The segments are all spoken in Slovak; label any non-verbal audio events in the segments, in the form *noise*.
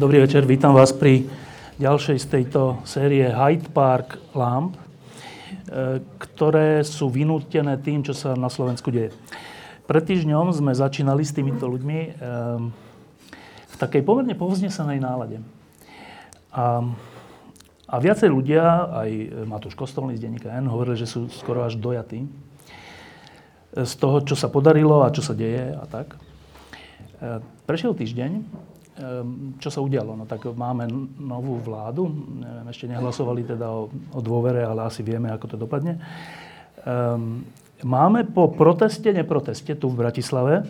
Dobrý večer, vítam vás pri ďalšej z tejto série Hyde Park Lamp, e, ktoré sú vynútené tým, čo sa na Slovensku deje. Pred týždňom sme začínali s týmito ľuďmi e, v takej pomerne povznesenej nálade. A, a viacej ľudia, aj Matúš Kostolný z denníka N, hovorili, že sú skoro až dojatí z toho, čo sa podarilo a čo sa deje a tak. E, prešiel týždeň čo sa udialo? No tak máme novú vládu, neviem, ešte nehlasovali teda o, o dôvere, ale asi vieme, ako to dopadne. Um, máme po proteste, neproteste tu v Bratislave, um,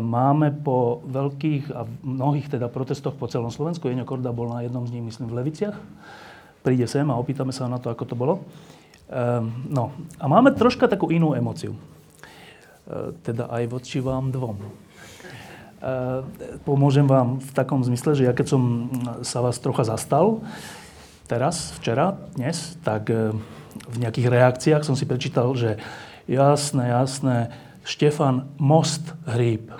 máme po veľkých a mnohých teda protestoch po celom Slovensku, Jeňo Korda bol na jednom z nich, myslím, v Leviciach, príde sem a opýtame sa na to, ako to bolo. Um, no a máme troška takú inú emociu. Teda aj voči vám dvom. Eh, pomôžem vám v takom zmysle, že ja keď som sa vás trocha zastal, teraz, včera, dnes, tak eh, v nejakých reakciách som si prečítal, že jasné, jasné, Štefan Most Hríb. *laughs*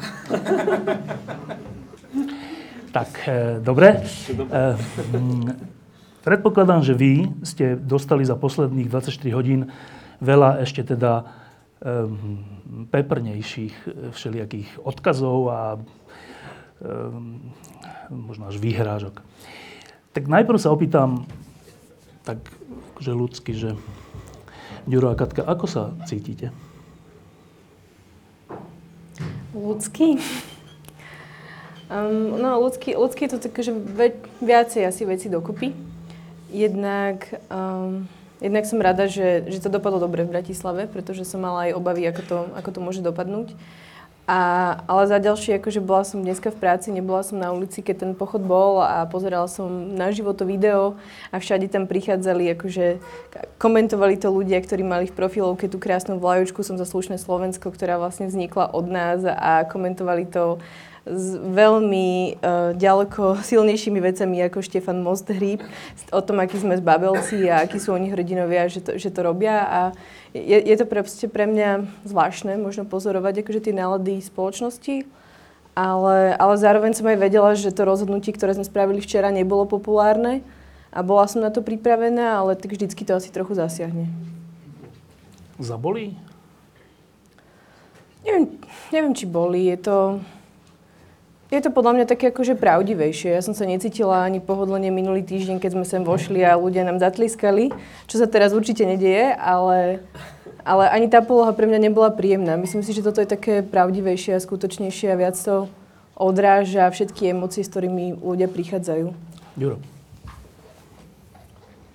tak, eh, dobre. Predpokladám, že vy ste dostali za posledných 24 hodín veľa ešte teda peprnejších eh, všelijakých odkazov a ehm, možno až výhrážok. Tak najprv sa opýtam tak akože ľudsky, že Ďuro a Katka, ako sa cítite? Ľudský? Um, no, ľudský, ľudský je to také, že viacej asi veci dokupy. Jednak um, Jednak som rada, že, že to dopadlo dobre v Bratislave, pretože som mala aj obavy, ako to, ako to môže dopadnúť. A, ale za ďalšie, akože bola som dneska v práci, nebola som na ulici, keď ten pochod bol a pozerala som na život to video a všade tam prichádzali, akože komentovali to ľudia, ktorí mali v profilovke tú krásnu vlajočku Som za slušné Slovensko, ktorá vlastne vznikla od nás a komentovali to s veľmi uh, ďaleko silnejšími vecami ako Štefan Mosthríb, o tom, aký sme zbabelci a akí sú oni hrdinovia, že to, že to robia. A je, je to pre, pre mňa zvláštne možno pozorovať akože tie nálady spoločnosti, ale, ale zároveň som aj vedela, že to rozhodnutie, ktoré sme spravili včera, nebolo populárne a bola som na to pripravená, ale tak vždycky to asi trochu zasiahne. Zabolí? Neviem, neviem, či boli. Je to, je to podľa mňa také akože pravdivejšie. Ja som sa necítila ani pohodlne minulý týždeň, keď sme sem vošli a ľudia nám zatliskali, čo sa teraz určite nedieje, ale, ale ani tá poloha pre mňa nebola príjemná. Myslím si, že toto je také pravdivejšie a skutočnejšie a viac to odráža všetky emócie, s ktorými ľudia prichádzajú. Juro.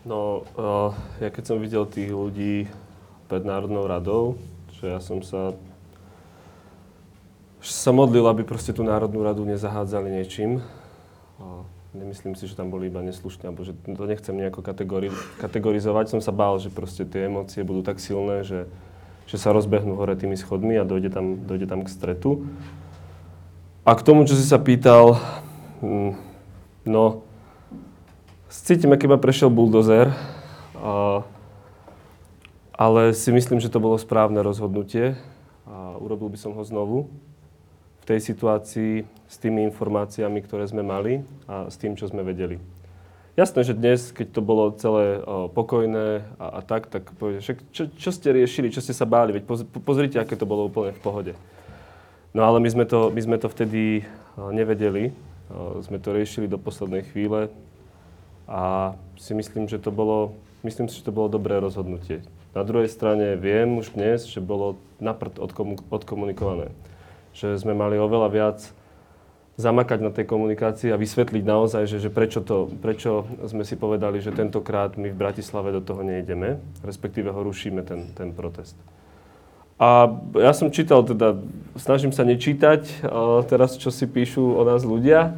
No, uh, ja keď som videl tých ľudí pred Národnou radou, že ja som sa sa modlil, aby proste tú Národnú radu nezahádzali niečím. Nemyslím si, že tam boli iba neslušní, alebo že to nechcem nejako kategori- kategorizovať. Som sa bál, že proste tie emócie budú tak silné, že, že sa rozbehnú hore tými schodmi a dojde tam, dojde tam k stretu. A k tomu, čo si sa pýtal, mm, no, cítim, aký prešiel buldozer, ale si myslím, že to bolo správne rozhodnutie a urobil by som ho znovu tej situácii s tými informáciami, ktoré sme mali a s tým, čo sme vedeli. Jasné, že dnes, keď to bolo celé pokojné a, a tak, tak povedete, čo, čo ste riešili, čo ste sa báli, veď poz, pozrite, aké to bolo úplne v pohode. No ale my sme to, my sme to vtedy nevedeli, sme to riešili do poslednej chvíle a si myslím, že to bolo, myslím si, že to bolo dobré rozhodnutie. Na druhej strane viem už dnes, že bolo naprd odkomunikované že sme mali oveľa viac zamakať na tej komunikácii a vysvetliť naozaj, že, že prečo, to, prečo sme si povedali, že tentokrát my v Bratislave do toho nejdeme, respektíve ho rušíme, ten, ten protest. A ja som čítal teda, snažím sa nečítať teraz, čo si píšu o nás ľudia.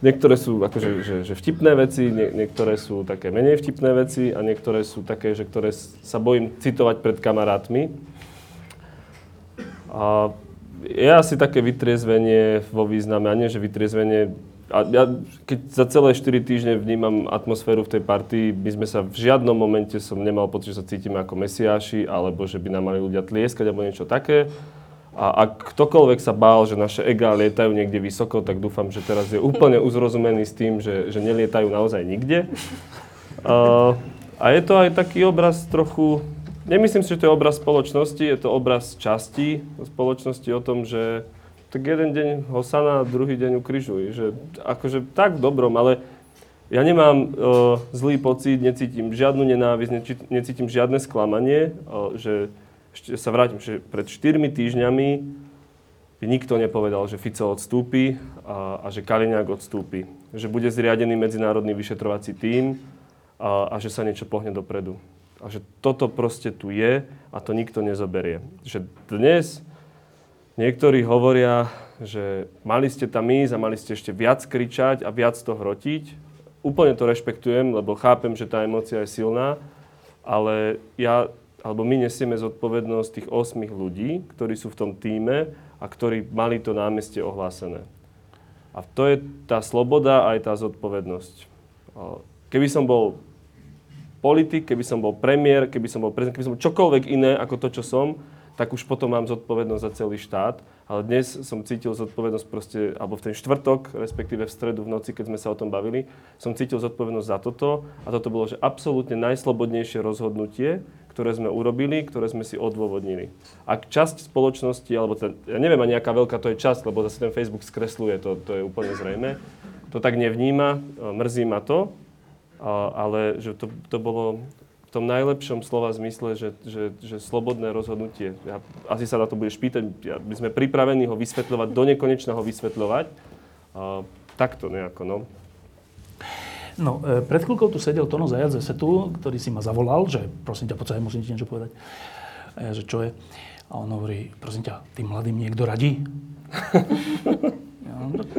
Niektoré sú akože, že, že vtipné veci, nie, niektoré sú také menej vtipné veci a niektoré sú také, že ktoré sa bojím citovať pred kamarátmi. A je asi také vytriezvenie vo význame, a nie že vytriezvenie a ja, keď za celé 4 týždne vnímam atmosféru v tej partii, my sme sa v žiadnom momente som nemal pocit, že sa cítime ako mesiáši, alebo že by nám mali ľudia tlieskať, alebo niečo také. A ak ktokoľvek sa bál, že naše egá lietajú niekde vysoko, tak dúfam, že teraz je úplne uzrozumený s tým, že, že nelietajú naozaj nikde. Uh, a je to aj taký obraz trochu, nemyslím si, že to je obraz spoločnosti, je to obraz časti spoločnosti o tom, že tak jeden deň ho sana, druhý deň ukrižuj. Že, akože tak v dobrom, ale ja nemám uh, zlý pocit, necítim žiadnu nenávisť, necítim žiadne sklamanie, uh, že ešte sa vrátim, že pred 4 týždňami nikto nepovedal, že Fico odstúpi a, a že Kaliňák odstúpi. Že bude zriadený medzinárodný vyšetrovací tím a, a že sa niečo pohne dopredu. A že toto proste tu je a to nikto nezoberie. Že dnes Niektorí hovoria, že mali ste tam ísť a mali ste ešte viac kričať a viac to hrotiť. Úplne to rešpektujem, lebo chápem, že tá emócia je silná, ale ja, alebo my nesieme zodpovednosť tých 8 ľudí, ktorí sú v tom týme a ktorí mali to námestie ohlásené. A to je tá sloboda a aj tá zodpovednosť. Keby som bol politik, keby som bol premiér, keby som bol prezident, keby som bol čokoľvek iné ako to, čo som, tak už potom mám zodpovednosť za celý štát. Ale dnes som cítil zodpovednosť proste, alebo v ten štvrtok, respektíve v stredu v noci, keď sme sa o tom bavili, som cítil zodpovednosť za toto. A toto bolo, že absolútne najslobodnejšie rozhodnutie, ktoré sme urobili, ktoré sme si odôvodnili. Ak časť spoločnosti, alebo ten, ja neviem ani aká veľká to je časť, lebo zase ten Facebook skresluje, to, to je úplne zrejme, to tak nevníma, mrzí ma to, ale že to, to bolo v tom najlepšom slova zmysle, že, že, že slobodné rozhodnutie. Ja, asi sa na to budeš pýtať, ja, my sme pripravení ho vysvetľovať, do nekonečna ho vysvetľovať. A, takto nejako, no. No, e, pred chvíľkou tu sedel Tono Zajac ze Setu, ktorý si ma zavolal, že prosím ťa, poď musím ti niečo povedať. A ja, že čo je? A on hovorí, prosím ťa, tým mladým niekto radí? *laughs*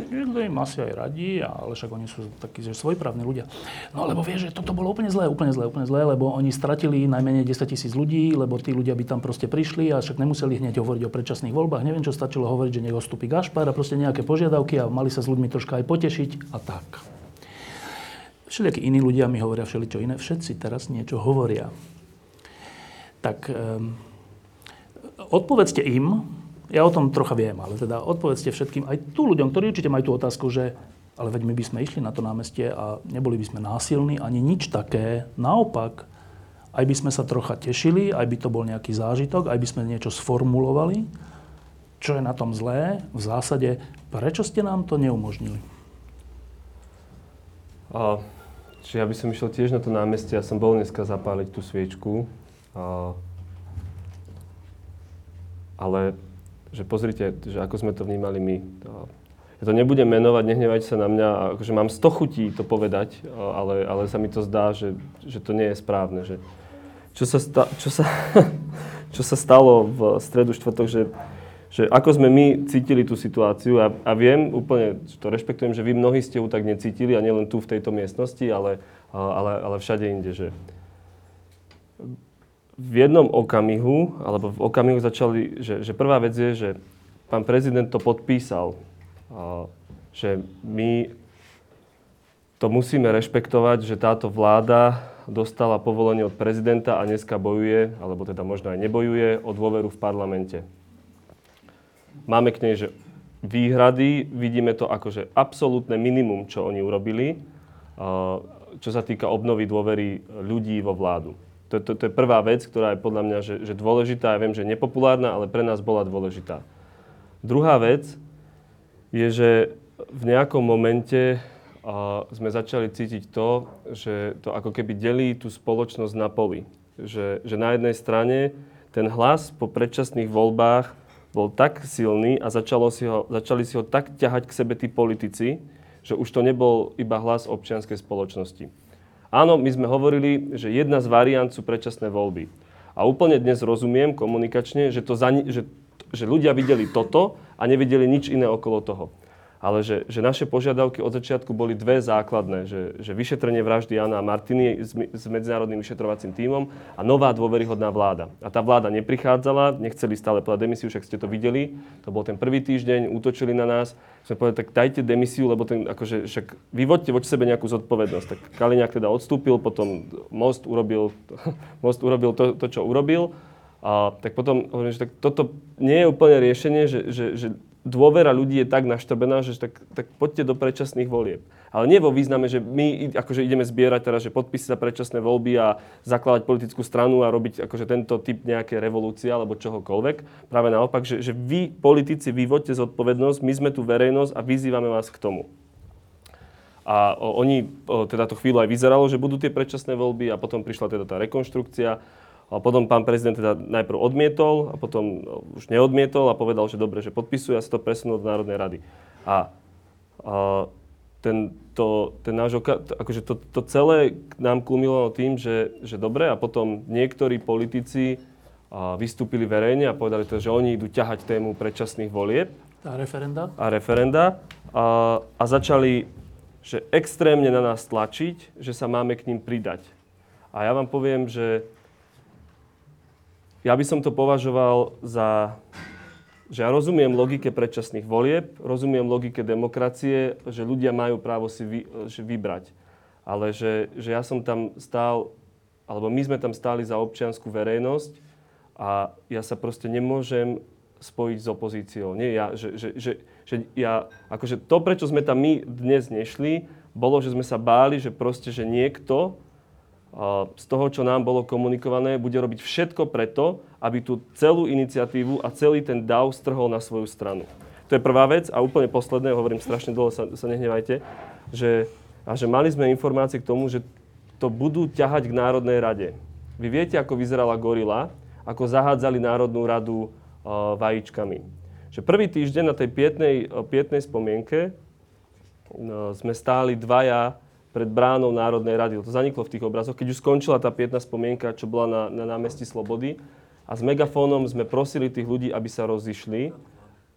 Niekto im asi aj radí, ale však oni sú takí, že svojprávni ľudia. No lebo vieš, že toto bolo úplne zlé, úplne zlé, úplne zlé, lebo oni stratili najmenej 10 tisíc ľudí, lebo tí ľudia by tam proste prišli a však nemuseli hneď hovoriť o predčasných voľbách. Neviem, čo stačilo hovoriť, že nech ostúpi Gašpar a proste nejaké požiadavky a mali sa s ľuďmi troška aj potešiť a tak. Všelijakí iní ľudia mi hovoria všeličo iné. Všetci teraz niečo hovoria. Tak um, odpovedzte im, ja o tom trocha viem, ale teda odpovedzte všetkým, aj tu ľuďom, ktorí určite majú tú otázku, že ale veď my by sme išli na to námestie a neboli by sme násilní, ani nič také. Naopak, aj by sme sa trocha tešili, aj by to bol nejaký zážitok, aj by sme niečo sformulovali. Čo je na tom zlé? V zásade, prečo ste nám to neumožnili? A, čiže ja by som išiel tiež na to námestie. Ja som bol dneska zapáliť tú sviečku. A, ale že pozrite, že ako sme to vnímali my. Ja to nebudem menovať, nehnevajte sa na mňa, akože mám 100 chutí to povedať, ale, ale sa mi to zdá, že, že to nie je správne. Že čo, sa sta, čo, sa, *laughs* čo sa stalo v stredu štvrtok, že, že ako sme my cítili tú situáciu a, a viem, úplne to rešpektujem, že vy mnohí ste ju tak necítili a nielen tu v tejto miestnosti, ale, ale, ale všade inde, že v jednom okamihu, alebo v okamihu začali, že, že prvá vec je, že pán prezident to podpísal, že my to musíme rešpektovať, že táto vláda dostala povolenie od prezidenta a dneska bojuje, alebo teda možno aj nebojuje, o dôveru v parlamente. Máme k nej, že výhrady, vidíme to ako, že absolútne minimum, čo oni urobili, čo sa týka obnovy dôvery ľudí vo vládu. To, to, to je prvá vec, ktorá je podľa mňa že, že dôležitá. Ja viem, že nepopulárna, ale pre nás bola dôležitá. Druhá vec je, že v nejakom momente a, sme začali cítiť to, že to ako keby delí tú spoločnosť na poli. Že, že na jednej strane ten hlas po predčasných voľbách bol tak silný a začalo si ho, začali si ho tak ťahať k sebe tí politici, že už to nebol iba hlas občianskej spoločnosti. Áno, my sme hovorili, že jedna z variant sú predčasné voľby. A úplne dnes rozumiem komunikačne, že, to za, že, že ľudia videli toto a nevideli nič iné okolo toho ale že, že naše požiadavky od začiatku boli dve základné, že, že vyšetrenie vraždy Jana a Martiny s, s medzinárodným vyšetrovacím tímom a nová dôveryhodná vláda. A tá vláda neprichádzala, nechceli stále podať demisiu, však ste to videli, to bol ten prvý týždeň, útočili na nás, sme povedali, tak dajte demisiu, lebo ten, akože, však vyvoďte voči sebe nejakú zodpovednosť. Tak Kaliňák teda odstúpil, potom Most urobil, *laughs* Most urobil to, to čo urobil. A tak potom hovorím, že tak toto nie je úplne riešenie, že, že, že dôvera ľudí je tak naštrbená, že tak, tak poďte do predčasných volieb. Ale nie vo význame, že my akože ideme zbierať teraz, že podpisy za predčasné voľby a zakladať politickú stranu a robiť akože tento typ nejaké revolúcie alebo čohokoľvek. Práve naopak, že, že vy, politici, vyvoďte zodpovednosť, my sme tu verejnosť a vyzývame vás k tomu. A o, oni, o, teda to chvíľu aj vyzeralo, že budú tie predčasné voľby a potom prišla teda tá rekonštrukcia a potom pán prezident teda najprv odmietol a potom už neodmietol a povedal, že dobre, že podpisuje a sa to presunul do Národnej rady. A, a ten, to, ten náš, akože to, to celé nám kulmilovalo tým, že, že dobre a potom niektorí politici a vystúpili verejne a povedali to, že oni idú ťahať tému predčasných volieb. A referenda? A referenda. A, a začali že extrémne na nás tlačiť, že sa máme k ním pridať. A ja vám poviem, že ja by som to považoval za, že ja rozumiem logike predčasných volieb, rozumiem logike demokracie, že ľudia majú právo si vy, že vybrať. Ale že, že ja som tam stál, alebo my sme tam stáli za občianskú verejnosť a ja sa proste nemôžem spojiť s opozíciou. Nie ja, že, že, že, že ja, akože to, prečo sme tam my dnes nešli, bolo, že sme sa báli, že proste, že niekto z toho, čo nám bolo komunikované, bude robiť všetko preto, aby tú celú iniciatívu a celý ten DAO strhol na svoju stranu. To je prvá vec a úplne posledné, hovorím strašne dlho, sa, sa nehnevajte, že, a že mali sme informácie k tomu, že to budú ťahať k Národnej rade. Vy viete, ako vyzerala gorila, ako zahádzali Národnú radu uh, vajíčkami. Že prvý týždeň na tej pietnej, pietnej spomienke uh, sme stáli dvaja pred bránou Národnej rady. To zaniklo v tých obrazoch, keď už skončila tá pietná spomienka, čo bola na, na námestí Slobody. A s megafónom sme prosili tých ľudí, aby sa rozišli.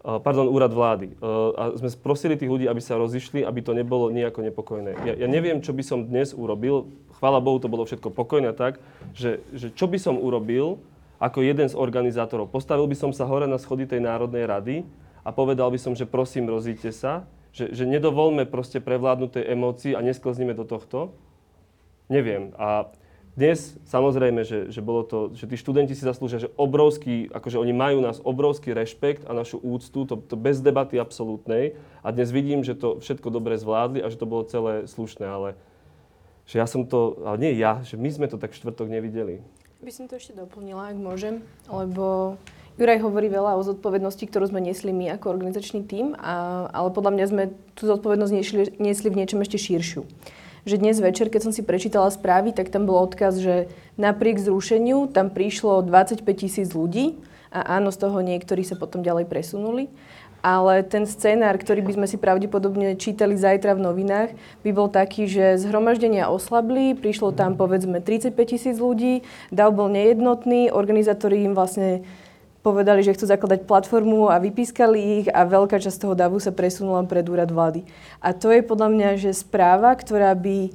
Uh, pardon, úrad vlády. Uh, a sme prosili tých ľudí, aby sa rozišli, aby to nebolo nejako nepokojné. Ja, ja neviem, čo by som dnes urobil. Chvála Bohu, to bolo všetko pokojné tak, že, že čo by som urobil ako jeden z organizátorov. Postavil by som sa hore na schody tej Národnej rady a povedal by som, že prosím, rozíte sa že, že nedovolme proste prevládnuť tej emócii a nesklznime do tohto? Neviem. A dnes samozrejme, že, že bolo to, že tí študenti si zaslúžia, že obrovský, akože oni majú nás obrovský rešpekt a našu úctu, to, to bez debaty absolútnej. A dnes vidím, že to všetko dobre zvládli a že to bolo celé slušné, ale že ja som to, ale nie ja, že my sme to tak štvrtok nevideli. By som to ešte doplnila, ak môžem, lebo Juraj hovorí veľa o zodpovednosti, ktorú sme niesli my ako organizačný tím, a, ale podľa mňa sme tú zodpovednosť niesli, niesli v niečom ešte širšiu. Že dnes večer, keď som si prečítala správy, tak tam bol odkaz, že napriek zrušeniu tam prišlo 25 tisíc ľudí a áno, z toho niektorí sa potom ďalej presunuli. Ale ten scenár, ktorý by sme si pravdepodobne čítali zajtra v novinách, by bol taký, že zhromaždenia oslabli, prišlo tam povedzme 35 tisíc ľudí, DAO bol nejednotný, organizátori im vlastne povedali, že chcú zakladať platformu a vypískali ich a veľká časť toho davu sa presunula pred úrad vlády. A to je podľa mňa, že správa, ktorá by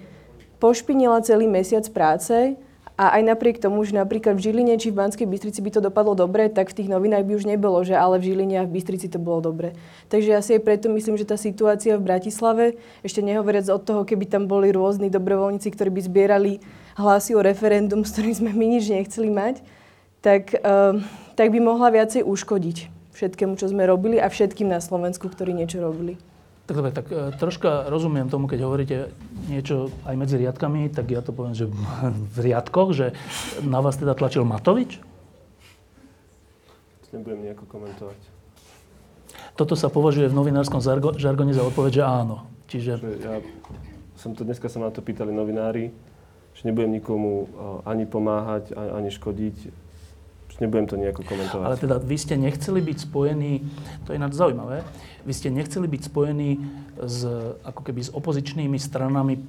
pošpinila celý mesiac práce a aj napriek tomu, že napríklad v Žiline či v Banskej Bystrici by to dopadlo dobre, tak v tých novinách by už nebolo, že ale v Žiline a v Bystrici to bolo dobre. Takže asi aj preto myslím, že tá situácia v Bratislave, ešte nehovoriac od toho, keby tam boli rôzni dobrovoľníci, ktorí by zbierali hlasy o referendum, s ktorým sme my nič nechceli mať, tak uh, tak by mohla viacej uškodiť všetkému, čo sme robili a všetkým na Slovensku, ktorí niečo robili. Tak dobre, tak e, troška rozumiem tomu, keď hovoríte niečo aj medzi riadkami, tak ja to poviem, že *laughs* v riadkoch, že na vás teda tlačil Matovič? Nebudem nejako komentovať. Toto sa považuje v novinárskom žargone za odpoveď, že áno. Čiže... Ja som to, dneska sa ma to pýtali novinári, že nebudem nikomu e, ani pomáhať, ani škodiť nebudem to nejako komentovať. Ale teda vy ste nechceli byť spojení, to je ináč zaujímavé, vy ste nechceli byť spojení s, ako keby s opozičnými stranami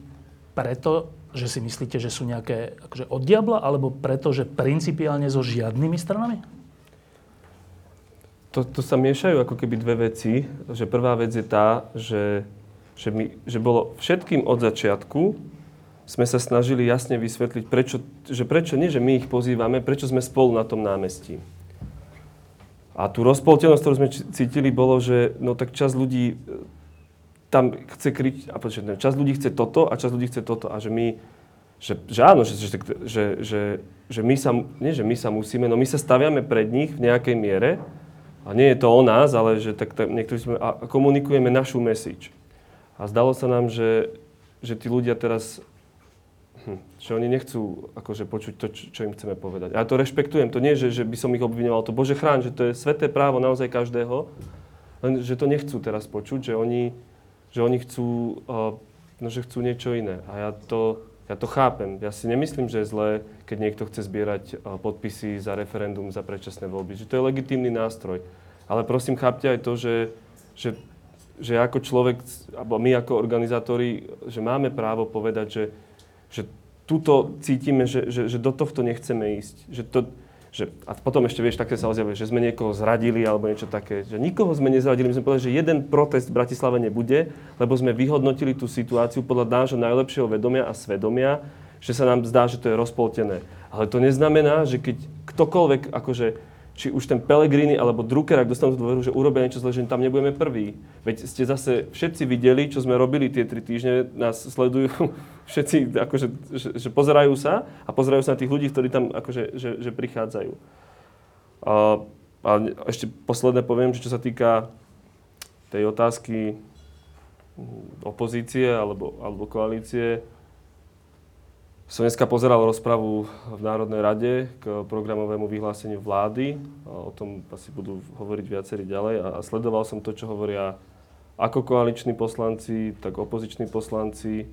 preto, že si myslíte, že sú nejaké akože od diabla, alebo preto, že principiálne so žiadnymi stranami? To, to sa miešajú ako keby dve veci. Že prvá vec je tá, že, že, my, že bolo všetkým od začiatku sme sa snažili jasne vysvetliť, prečo, že prečo nie, že my ich pozývame, prečo sme spolu na tom námestí. A tú rozpoltenosť, ktorú sme cítili, bolo, že no tak čas ľudí e, tam chce kriť, a počuť, čas ľudí chce toto a čas ľudí chce toto. A že my, že, že áno, že, že, že, že, že my sa, nie že my sa musíme, no my sa staviame pred nich v nejakej miere, a nie je to o nás, ale že tak, tak niektorí sme, a komunikujeme našu message. A zdalo sa nám, že, že tí ľudia teraz. Že oni nechcú akože počuť to, čo, im chceme povedať. Ja to rešpektujem. To nie, že, že by som ich obvinoval. To Bože chrán, že to je sveté právo naozaj každého. Len, že to nechcú teraz počuť, že oni, že oni chcú, no, že chcú niečo iné. A ja to, ja to chápem. Ja si nemyslím, že je zlé, keď niekto chce zbierať podpisy za referendum, za predčasné voľby. Že to je legitímny nástroj. Ale prosím, chápte aj to, že, že, že ako človek, alebo my ako organizátori, že máme právo povedať, že, že tuto cítime, že, že, že do tohto nechceme ísť. Že to, že, a potom ešte, vieš, také sa ozjavuje, že sme niekoho zradili alebo niečo také. Že nikoho sme nezradili. My sme povedali, že jeden protest v Bratislave nebude, lebo sme vyhodnotili tú situáciu podľa nášho najlepšieho vedomia a svedomia, že sa nám zdá, že to je rozpoltené. Ale to neznamená, že keď ktokoľvek akože či už ten Pellegrini alebo Drucker, ak dostanú tú dôveru, že urobia niečo zle, že tam nebudeme prví. Veď ste zase všetci videli, čo sme robili tie tri týždne, nás sledujú *laughs* všetci, akože, že, že pozerajú sa a pozerajú sa na tých ľudí, ktorí tam akože, že, že prichádzajú. A, a ešte posledné poviem, že čo sa týka tej otázky opozície alebo, alebo koalície, som dneska pozeral rozpravu v Národnej rade k programovému vyhláseniu vlády. O tom asi budú hovoriť viacerí ďalej. A sledoval som to, čo hovoria ako koaliční poslanci, tak opoziční poslanci.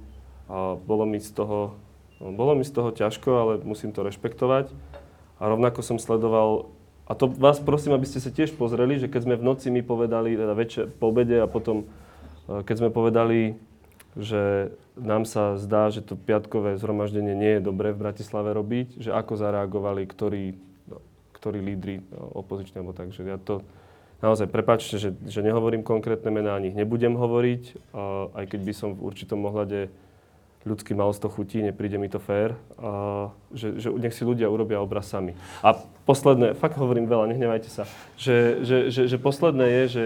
A bolo mi z toho, bolo mi z toho ťažko, ale musím to rešpektovať. A rovnako som sledoval, a to vás prosím, aby ste sa tiež pozreli, že keď sme v noci mi povedali, teda večer, po obede a potom, e, keď sme povedali, že nám sa zdá, že to piatkové zhromaždenie nie je dobré v Bratislave robiť, že ako zareagovali ktorí, no, ktorí lídry no, opozičné, alebo tak, že ja to naozaj, prepáčte, že, že nehovorím konkrétne mená, ani ich nebudem hovoriť, aj keď by som v určitom ohľade ľudský mal z toho chutí, nepríde mi to fér, a, že, že nech si ľudia urobia obraz sami. A posledné, fakt hovorím veľa, nehnevajte sa, že, že, že, že posledné je, že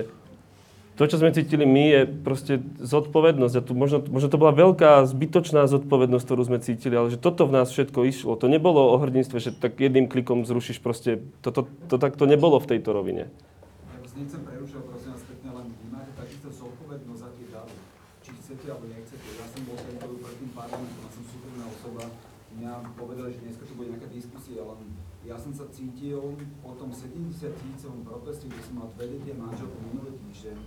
to, čo sme cítili my, je proste zodpovednosť. A tu možno, možno to bola veľká, zbytočná zodpovednosť, ktorú sme cítili, ale že toto v nás všetko išlo. To nebolo o hrdinstve, že tak jedným klikom zrušíš proste. To, to, tak to nebolo v tejto rovine. Nechcem prerušovať, prosím vás pekne, len vy máte takisto zodpovednosť za tie davy. Či chcete alebo nechcete. Ja som bol tento pred tým parlamentom, ja som súkromná osoba. Mňa povedali, že dneska tu bude nejaká diskusia, len ja som sa cítil po tom 70 tisícovom proteste, kde som mal dve deti a manželku minulý týždeň,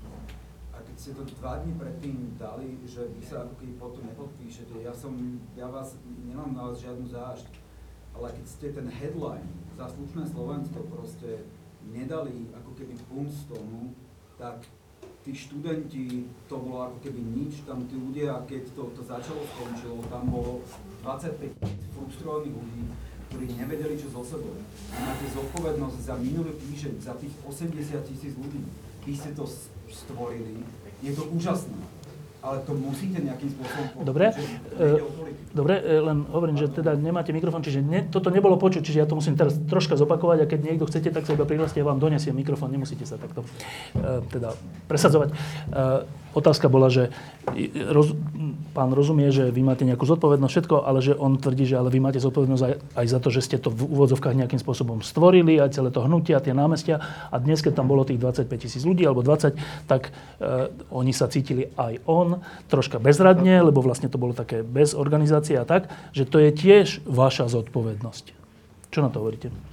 ste to dva dní predtým dali, že vy sa ako keby potom nepodpíšete, ja som, ja vás, nemám na vás žiadnu zášť, ale keď ste ten headline za slušné Slovensko proste nedali ako keby punc tomu, tak tí študenti, to bolo ako keby nič, tam tí ľudia, keď to, to začalo, skončilo, tam bolo 25 frustrovaných ľudí, ktorí nevedeli, čo so sebou. Máte zodpovednosť za minulý týždeň, za tých 80 tisíc ľudí. Vy ste to stvorili. Je to úžasné. Ale to musíte nejakým spôsobom Dobre, e, dobre, e, len hovorím, že teda nemáte mikrofón, čiže ne, toto nebolo počuť, čiže ja to musím teraz troška zopakovať a keď niekto chcete, tak sa iba prihláste, ja vám donesiem mikrofón, nemusíte sa takto e, teda presadzovať. Otázka bola, že roz, pán rozumie, že vy máte nejakú zodpovednosť, všetko, ale že on tvrdí, že ale vy máte zodpovednosť aj, aj za to, že ste to v úvodzovkách nejakým spôsobom stvorili, aj celé to hnutia, tie námestia. A dnes, keď tam bolo tých 25 tisíc ľudí, alebo 20, tak e, oni sa cítili aj on troška bezradne, lebo vlastne to bolo také bez organizácie a tak, že to je tiež vaša zodpovednosť. Čo na to hovoríte?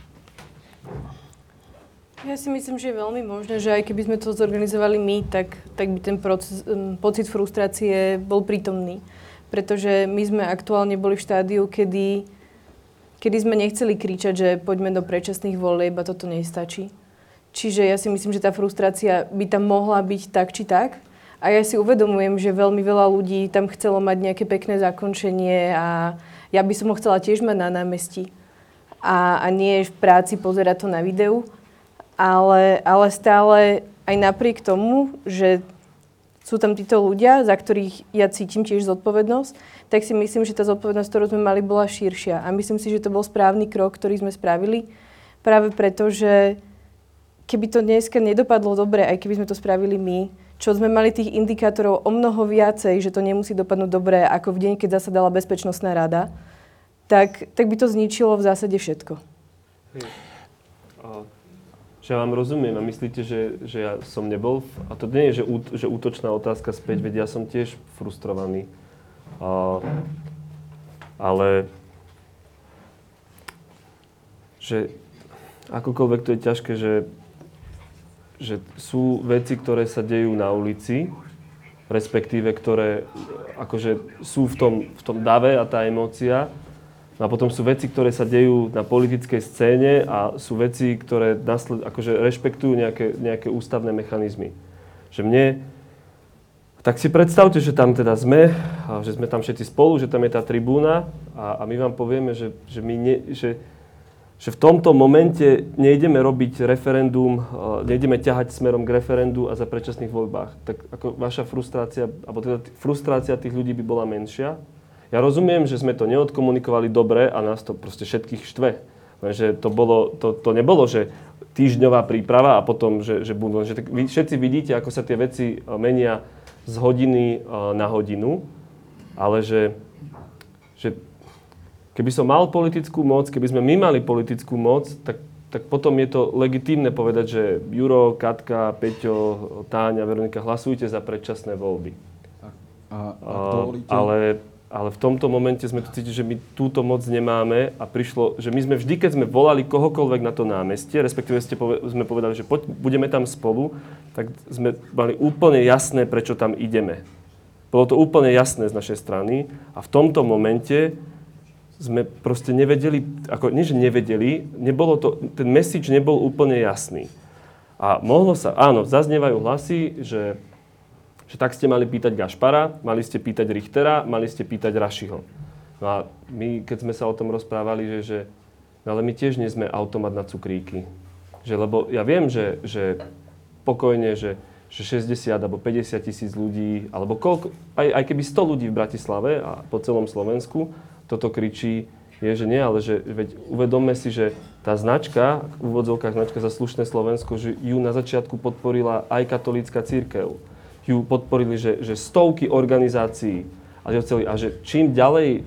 Ja si myslím, že je veľmi možné, že aj keby sme to zorganizovali my, tak, tak by ten proces, pocit frustrácie bol prítomný. Pretože my sme aktuálne boli v štádiu, kedy, kedy sme nechceli kričať, že poďme do predčasných volieb a toto nestačí. Čiže ja si myslím, že tá frustrácia by tam mohla byť tak či tak, A ja si uvedomujem, že veľmi veľa ľudí tam chcelo mať nejaké pekné zakončenie a ja by som ho chcela tiež mať na námestí. A, a nie v práci pozerať to na videu. Ale, ale stále aj napriek tomu, že sú tam títo ľudia, za ktorých ja cítim tiež zodpovednosť, tak si myslím, že tá zodpovednosť, ktorú sme mali, bola širšia. A myslím si, že to bol správny krok, ktorý sme spravili. Práve preto, že keby to dneska nedopadlo dobre, aj keby sme to spravili my, čo sme mali tých indikátorov o mnoho viacej, že to nemusí dopadnúť dobre ako v deň, keď zasadala Bezpečnostná rada, tak, tak by to zničilo v zásade všetko. Že ja vám rozumiem a myslíte, že, že ja som nebol, a to nie je, že, út, že útočná otázka späť, veď ja som tiež frustrovaný. A, ale že akokoľvek to je ťažké, že že sú veci, ktoré sa dejú na ulici, respektíve ktoré akože sú v tom, v tom dave a tá emócia. No a potom sú veci, ktoré sa dejú na politickej scéne a sú veci, ktoré nasled, akože rešpektujú nejaké, nejaké ústavné mechanizmy. Že mne, tak si predstavte, že tam teda sme, a že sme tam všetci spolu, že tam je tá tribúna a, a my vám povieme, že, že, my ne, že že v tomto momente nejdeme robiť referendum, nejdeme ťahať smerom k referendu a za predčasných voľbách. Tak ako vaša frustrácia, alebo teda frustrácia tých ľudí by bola menšia. Ja rozumiem, že sme to neodkomunikovali dobre a nás to proste všetkých štve. Lenže to, bolo, to, to nebolo, že týždňová príprava a potom, že, že budú. Že vy všetci vidíte, ako sa tie veci menia z hodiny na hodinu, ale že, že Keby som mal politickú moc, keby sme my mali politickú moc, tak, tak potom je to legitímne povedať, že Juro, Katka, Peťo, Táňa, Veronika, hlasujte za predčasné voľby. A, a, ale, ale v tomto momente sme to cítili, že my túto moc nemáme a prišlo, že my sme vždy, keď sme volali kohokoľvek na to námestie, respektíve ste pove, sme povedali, že poď, budeme tam spolu, tak sme mali úplne jasné, prečo tam ideme. Bolo to úplne jasné z našej strany a v tomto momente sme proste nevedeli, ako nie, že nevedeli, nebolo to, ten message nebol úplne jasný. A mohlo sa, áno, zaznievajú hlasy, že, že tak ste mali pýtať Gašpara, mali ste pýtať Richtera, mali ste pýtať Rašiho. No a my, keď sme sa o tom rozprávali, že, že no ale my tiež nie sme automat na cukríky. Že, lebo ja viem, že, že pokojne, že, že 60 alebo 50 tisíc ľudí, alebo koľko, aj, aj keby 100 ľudí v Bratislave a po celom Slovensku, toto kričí, je, že nie, ale že veď uvedomme si, že tá značka, v úvodzovkách značka za slušné Slovensko, že ju na začiatku podporila aj katolícka církev. Ju podporili, že, že stovky organizácií a že, celý, a že čím ďalej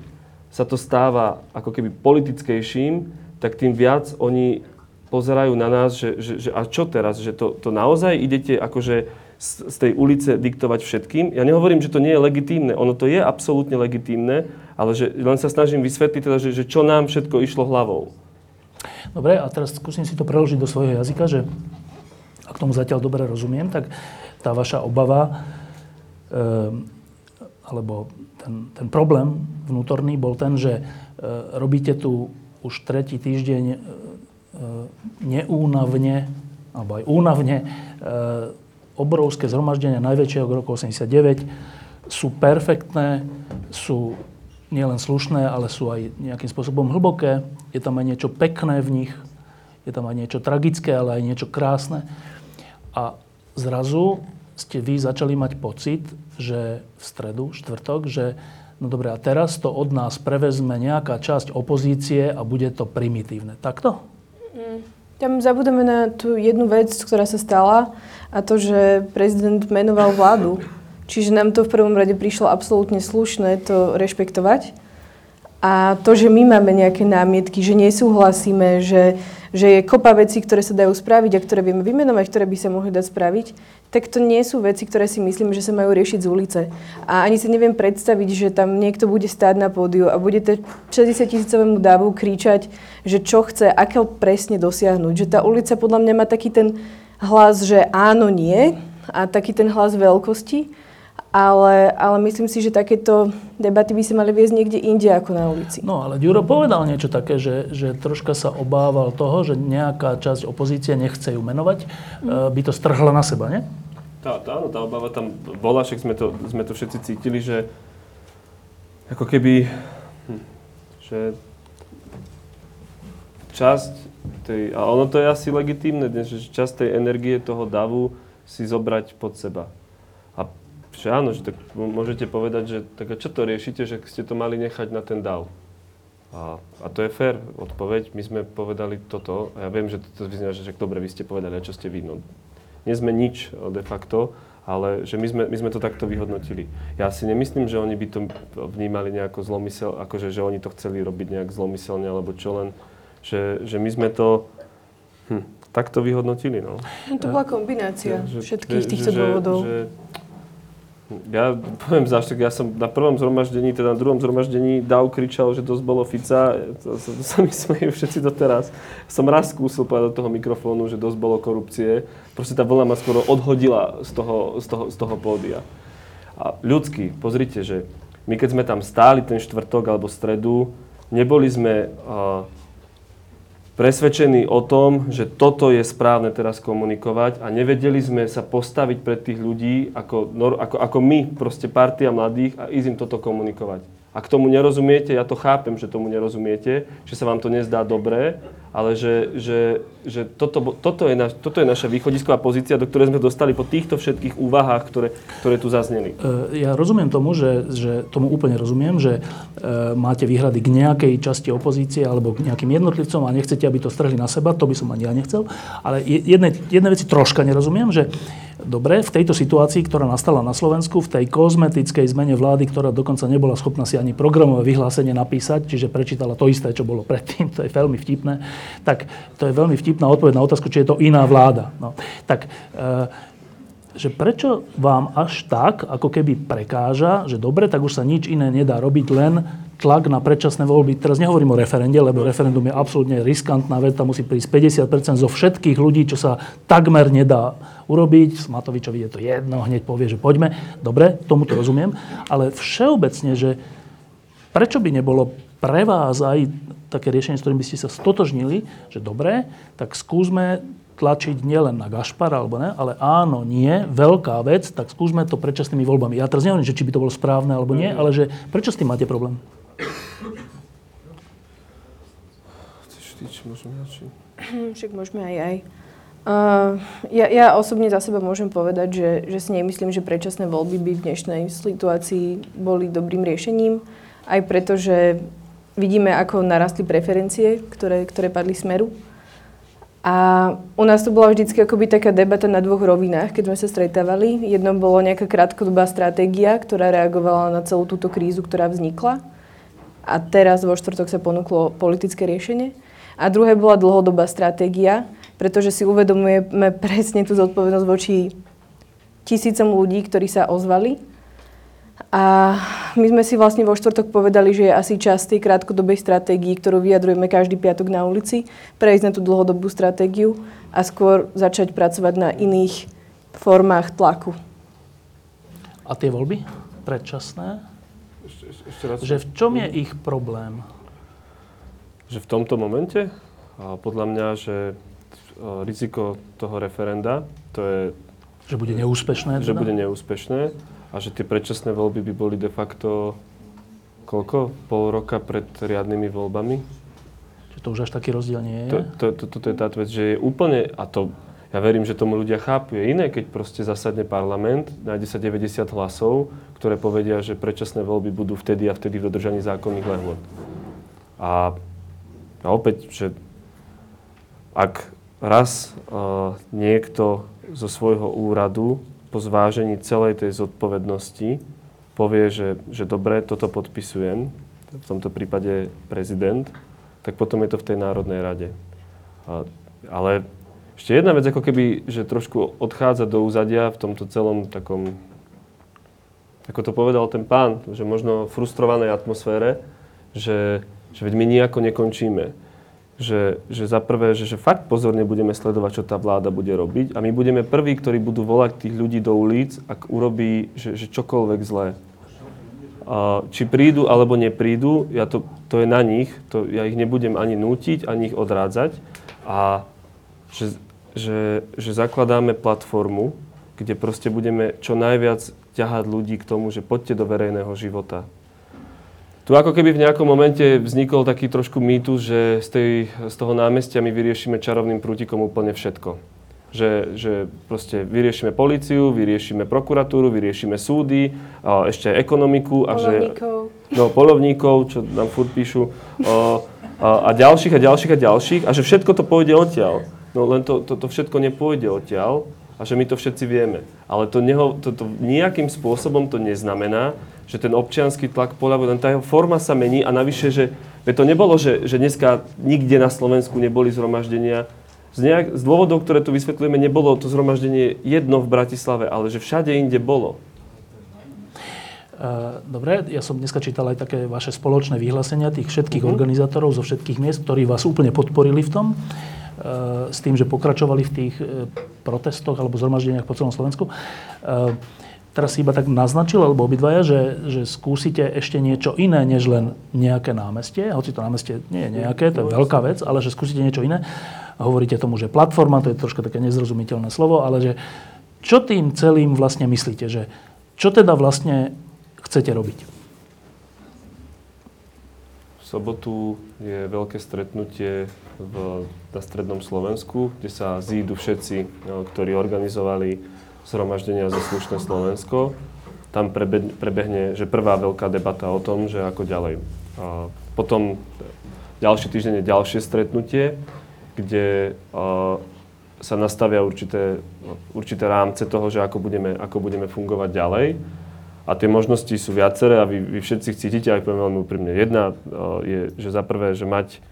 sa to stáva ako keby politickejším, tak tým viac oni pozerajú na nás, že, že, že a čo teraz, že to, to naozaj idete akože z tej ulice diktovať všetkým. Ja nehovorím, že to nie je legitímne, ono to je absolútne legitímne, ale že len sa snažím vysvetliť teda, že, že čo nám všetko išlo hlavou. Dobre, a teraz skúsim si to preložiť do svojho jazyka, že ak tomu zatiaľ dobre rozumiem, tak tá vaša obava, e, alebo ten, ten problém vnútorný bol ten, že e, robíte tu už tretí týždeň e, neúnavne, alebo aj únavne, e, obrovské zhromaždenia, najväčšie od roku 89, sú perfektné, sú nielen slušné, ale sú aj nejakým spôsobom hlboké. Je tam aj niečo pekné v nich, je tam aj niečo tragické, ale aj niečo krásne. A zrazu ste vy začali mať pocit, že v stredu, štvrtok, že no dobre, a teraz to od nás prevezme nejaká časť opozície a bude to primitívne. Takto? Mm. Tam zabudeme na tú jednu vec, ktorá sa stala a to, že prezident menoval vládu. Čiže nám to v prvom rade prišlo absolútne slušné to rešpektovať. A to, že my máme nejaké námietky, že nesúhlasíme, že, že je kopa vecí, ktoré sa dajú spraviť a ktoré vieme vymenovať, ktoré by sa mohli dať spraviť, tak to nie sú veci, ktoré si myslím, že sa majú riešiť z ulice. A ani si neviem predstaviť, že tam niekto bude stáť na pódiu a bude 60 tisícovému dávu kričať, že čo chce, aké presne dosiahnuť. Že tá ulica podľa mňa má taký ten hlas, že áno, nie a taký ten hlas veľkosti ale, ale myslím si, že takéto debaty by sa mali viesť niekde inde ako na ulici. No ale Ďuro povedal niečo také, že, že troška sa obával toho, že nejaká časť opozície nechce ju menovať, mm. by to strhla na seba, nie? Tá, tá, áno, tá obava tam bola, však sme to, sme to všetci cítili, že ako keby, hm, že časť tej, a ono to je asi legitímne dnes, že časť tej energie toho davu si zobrať pod seba. Že áno, že tak môžete povedať, že tak čo to riešite, že ste to mali nechať na ten dav. A, a to je fér odpoveď. My sme povedali toto, a ja viem, že to vyznie, že, že dobre, vy ste povedali, a čo ste vy. No, nie sme nič de facto, ale že my sme, my sme to takto vyhodnotili. Ja si nemyslím, že oni by to vnímali nejako zlomysel, akože že oni to chceli robiť nejak zlomyselne, alebo čo len, že, že my sme to hm, takto vyhodnotili. No. To bola kombinácia že, všetkých že, týchto že, dôvodov. Že, ja poviem zaštak, ja som na prvom zhromaždení, teda na druhom zhromaždení Dav kričal, že dosť bolo Fica, to, to, to sa mi *laughs* smejú všetci doteraz. Som raz skúsil povedať do toho mikrofónu, že dosť bolo korupcie. Proste tá vlna ma skoro odhodila z toho, z toho, z toho pódia. A ľudský, pozrite, že my keď sme tam stáli ten štvrtok alebo stredu, neboli sme uh, presvedčení o tom, že toto je správne teraz komunikovať a nevedeli sme sa postaviť pred tých ľudí ako, ako, ako my, proste partia mladých a ísť im toto komunikovať. Ak tomu nerozumiete, ja to chápem, že tomu nerozumiete, že sa vám to nezdá dobré, ale že, že, že toto, toto, je naš, toto je naša východisková pozícia, do ktorej sme dostali po týchto všetkých úvahách, ktoré, ktoré tu zazneli. E, ja rozumiem tomu, že, že tomu úplne rozumiem, že e, máte výhrady k nejakej časti opozície alebo k nejakým jednotlivcom a nechcete, aby to strhli na seba, to by som ani ja nechcel. Ale jednej, jednej veci troška nerozumiem, že dobre, v tejto situácii, ktorá nastala na Slovensku, v tej kozmetickej zmene vlády, ktorá dokonca nebola schopná si ani programové vyhlásenie napísať, čiže prečítala to isté, čo bolo predtým, to je veľmi vtipné, tak to je veľmi vtipná odpoveď na otázku, či je to iná vláda. No, tak, e, že prečo vám až tak, ako keby prekáža, že dobre, tak už sa nič iné nedá robiť, len tlak na predčasné voľby. Teraz nehovorím o referende, lebo referendum je absolútne riskantná vec, tam musí prísť 50% zo všetkých ľudí, čo sa takmer nedá urobiť. Matovičovi je to jedno, hneď povie, že poďme. Dobre, tomu to rozumiem. Ale všeobecne, že prečo by nebolo pre vás aj také riešenie, s ktorým by ste sa stotožnili, že dobre, tak skúsme tlačiť nielen na Gašpara, alebo ne, ale áno, nie, veľká vec, tak skúsme to predčasnými voľbami. Ja teraz neviem, že či by to bolo správne alebo nie, ale že prečo s tým máte problém? Však môžeme aj aj. Uh, ja, ja osobne za seba môžem povedať, že, že si nemyslím, že predčasné voľby by v dnešnej situácii boli dobrým riešením. Aj preto, že vidíme, ako narastli preferencie, ktoré, ktoré padli smeru. A u nás to bola vždycky akoby taká debata na dvoch rovinách, keď sme sa stretávali. Jedno bolo nejaká krátkodobá stratégia, ktorá reagovala na celú túto krízu, ktorá vznikla. A teraz vo štvrtok sa ponúklo politické riešenie. A druhé bola dlhodobá stratégia, pretože si uvedomujeme presne tú zodpovednosť voči tisícom ľudí, ktorí sa ozvali a my sme si vlastne vo štvrtok povedali, že je asi čas tej krátkodobej stratégii, ktorú vyjadrujeme každý piatok na ulici, prejsť na tú dlhodobú stratégiu a skôr začať pracovať na iných formách tlaku. A tie voľby? Predčasné? Ešte, ešte raz. Že v čom je ich problém? Že v tomto momente? A podľa mňa, že e, riziko toho referenda, to je... Že bude neúspešné? Teda? Že bude neúspešné a že tie predčasné voľby by boli de facto koľko? Pol roka pred riadnymi voľbami? Čiže to už až taký rozdiel nie je? To, to, to, toto je tá vec, že je úplne, a to ja verím, že tomu ľudia chápu, je iné, keď proste zasadne parlament, nájde sa 90 hlasov, ktoré povedia, že predčasné voľby budú vtedy a vtedy v dodržaní zákonných lehôd. A, a opäť, že ak raz uh, niekto zo svojho úradu po zvážení celej tej zodpovednosti povie, že, že dobre, toto podpisujem, v tomto prípade prezident, tak potom je to v tej Národnej rade. A, ale ešte jedna vec, ako keby, že trošku odchádza do úzadia v tomto celom takom, ako to povedal ten pán, že možno frustrovanej atmosfére, že, že veď my nejako nekončíme že, že za prvé, že, že fakt pozorne budeme sledovať, čo tá vláda bude robiť a my budeme prví, ktorí budú volať tých ľudí do ulic, ak urobí že, že čokoľvek zlé. A či prídu alebo neprídu, ja to, to je na nich, to, ja ich nebudem ani nútiť, ani ich odrádzať. A že, že, že zakladáme platformu, kde proste budeme čo najviac ťahať ľudí k tomu, že poďte do verejného života. Tu ako keby v nejakom momente vznikol taký trošku mýtus, že z, tej, z toho námestia my vyriešime čarovným prútikom úplne všetko. Že, že proste vyriešime policiu, vyriešime prokuratúru, vyriešime súdy, a ešte ekonomiku. A polovníkov. Že, no, polovníkov, čo nám furt píšu. A, a, a ďalších a ďalších a ďalších. A že všetko to pôjde odtiaľ. No len to, to, to všetko nepôjde odtiaľ a že my to všetci vieme. Ale to, neho, to, to nejakým spôsobom to neznamená, že ten občianský tlak poľavuje, len tá jeho forma sa mení a navyše, že to nebolo, že, že dneska nikde na Slovensku neboli zhromaždenia. Z, nejak, z dôvodov, ktoré tu vysvetľujeme, nebolo to zhromaždenie jedno v Bratislave, ale že všade inde bolo. Dobre, ja som dneska čítal aj také vaše spoločné vyhlásenia tých všetkých uh-huh. organizátorov zo všetkých miest, ktorí vás úplne podporili v tom, s tým, že pokračovali v tých e, protestoch alebo zhromaždeniach po celom Slovensku teraz si iba tak naznačil, alebo obidvaja, že, že skúsite ešte niečo iné, než len nejaké námestie, hoci to námestie nie je nejaké, to je veľká vec, ale že skúsite niečo iné. Hovoríte tomu, že platforma, to je troška také nezrozumiteľné slovo, ale že čo tým celým vlastne myslíte, že čo teda vlastne chcete robiť? V sobotu je veľké stretnutie v, na Strednom Slovensku, kde sa zídu všetci, no, ktorí organizovali zhromaždenia za slušné Slovensko. Tam prebehne, že prvá veľká debata o tom, že ako ďalej. A potom ďalší týždeň je ďalšie stretnutie, kde sa nastavia určité, určité rámce toho, že ako budeme, ako budeme fungovať ďalej. A tie možnosti sú viaceré a vy, vy všetci cítite, aj poviem veľmi úprimne. Jedna je, že za prvé, že mať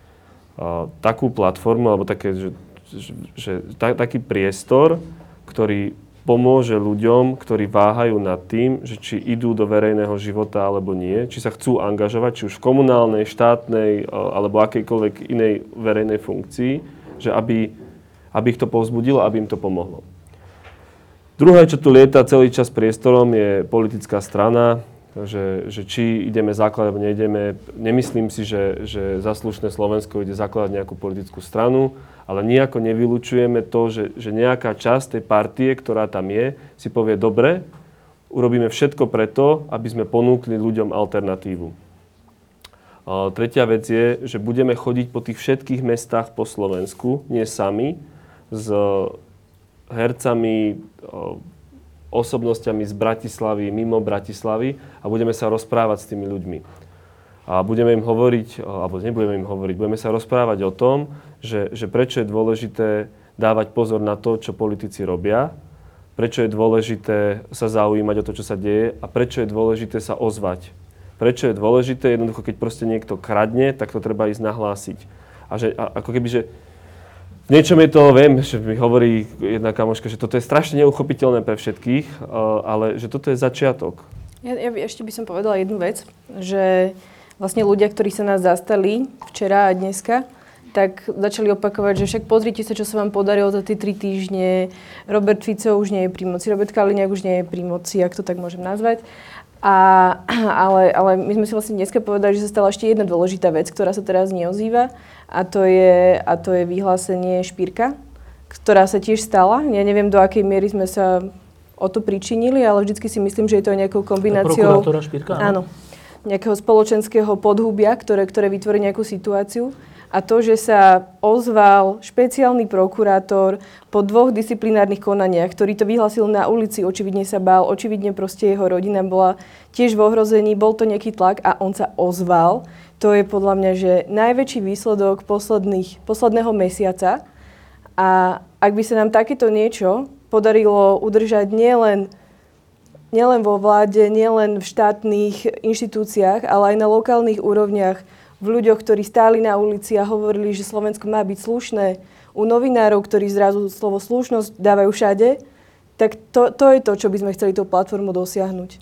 takú platformu, alebo také, že, že, že ta, taký priestor, ktorý pomôže ľuďom, ktorí váhajú nad tým, že či idú do verejného života alebo nie, či sa chcú angažovať, či už v komunálnej, štátnej alebo akejkoľvek inej verejnej funkcii, že aby, aby ich to povzbudilo, aby im to pomohlo. Druhé, čo tu lieta celý čas priestorom, je politická strana, že, že či ideme zakladať, alebo neideme. Nemyslím si, že, že zaslušné Slovensko ide zakladať nejakú politickú stranu, ale nejako nevylučujeme to, že, že nejaká časť tej partie, ktorá tam je, si povie, dobre, urobíme všetko preto, aby sme ponúkli ľuďom alternatívu. A tretia vec je, že budeme chodiť po tých všetkých mestách po Slovensku, nie sami, s hercami, osobnostiami z Bratislavy, mimo Bratislavy a budeme sa rozprávať s tými ľuďmi. A budeme im hovoriť, alebo nebudeme im hovoriť, budeme sa rozprávať o tom, že, že prečo je dôležité dávať pozor na to, čo politici robia, prečo je dôležité sa zaujímať o to, čo sa deje a prečo je dôležité sa ozvať. Prečo je dôležité, jednoducho, keď proste niekto kradne, tak to treba ísť nahlásiť. A že a, ako keby, že v niečom je to, viem, že mi hovorí jedna kamoška, že toto je strašne neuchopiteľné pre všetkých, eh, ale že toto je začiatok. Ja, ja ešte by som povedala jednu vec, že vlastne ľudia, ktorí sa nás zastali včera a dneska, tak začali opakovať, že však pozrite sa, čo sa vám podarilo za tie tri týždne. Robert Fico už nie je pri moci, Robert Kaliňák už nie je pri moci, ak to tak môžem nazvať. A, *clears throat* ale, ale my sme si vlastne dneska povedali, že sa stala ešte jedna dôležitá vec, ktorá sa teraz neozýva a to je, a to je vyhlásenie Špírka, ktorá sa tiež stala. Ja neviem, do akej miery sme sa o to pričinili, ale vždycky si myslím, že je to nejakou kombináciou... Prokurátora Špírka, áno. Nejakého spoločenského podhubia, ktoré, ktoré vytvorí nejakú situáciu a to, že sa ozval špeciálny prokurátor po dvoch disciplinárnych konaniach, ktorý to vyhlasil na ulici, očividne sa bál, očividne proste jeho rodina bola tiež v ohrození, bol to nejaký tlak a on sa ozval. To je podľa mňa, že najväčší výsledok posledných, posledného mesiaca. A ak by sa nám takéto niečo podarilo udržať nielen nielen vo vláde, nielen v štátnych inštitúciách, ale aj na lokálnych úrovniach, v ľuďoch, ktorí stáli na ulici a hovorili, že Slovensko má byť slušné, u novinárov, ktorí zrazu slovo slušnosť dávajú všade, tak to, to je to, čo by sme chceli tú platformu dosiahnuť. E,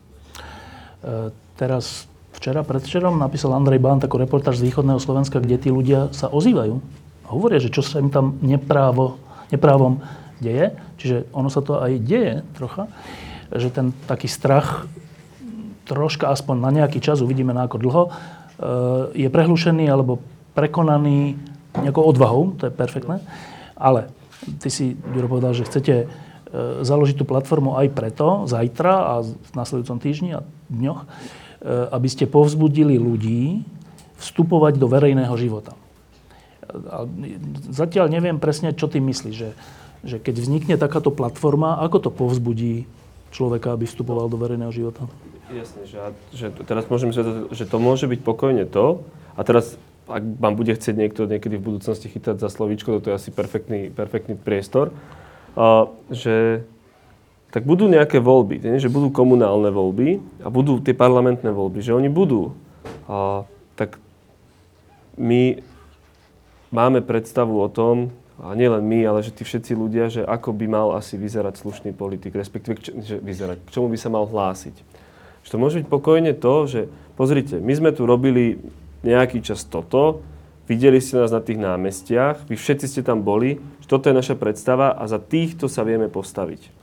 teraz, včera, predvčerom napísal Andrej Bán takú reportáž z východného Slovenska, kde tí ľudia sa ozývajú. A hovoria, že čo sa im tam neprávo, neprávom deje. Čiže ono sa to aj deje trocha, že ten taký strach troška aspoň na nejaký čas, uvidíme na ako dlho, Eh, je prehlušený alebo prekonaný nejakou odvahou, to je perfektné, ale ty si, Ďuro, povedal, že chcete založiť tú platformu aj preto, zajtra a v nasledujúcom týždni a dňoch, aby ste povzbudili ľudí vstupovať do verejného života. Zatiaľ neviem presne, čo ty myslíš, že, že keď vznikne takáto platforma, ako to povzbudí človeka, aby vstupoval do verejného života? Jasne, že, že teraz môžem povedať, že to môže byť pokojne to, a teraz ak vám bude chcieť niekto niekedy v budúcnosti chytať za slovíčko, to je asi perfektný, perfektný priestor, uh, že tak budú nejaké voľby, nie? že budú komunálne voľby a budú tie parlamentné voľby, že oni budú. A, tak my máme predstavu o tom, a nielen my, ale že tí všetci ľudia, že ako by mal asi vyzerať slušný politik, respektíve k, že vyzerať, k čomu by sa mal hlásiť. Že to môže byť pokojne to, že pozrite, my sme tu robili nejaký čas toto, videli ste nás na tých námestiach, vy všetci ste tam boli, že toto je naša predstava a za týchto sa vieme postaviť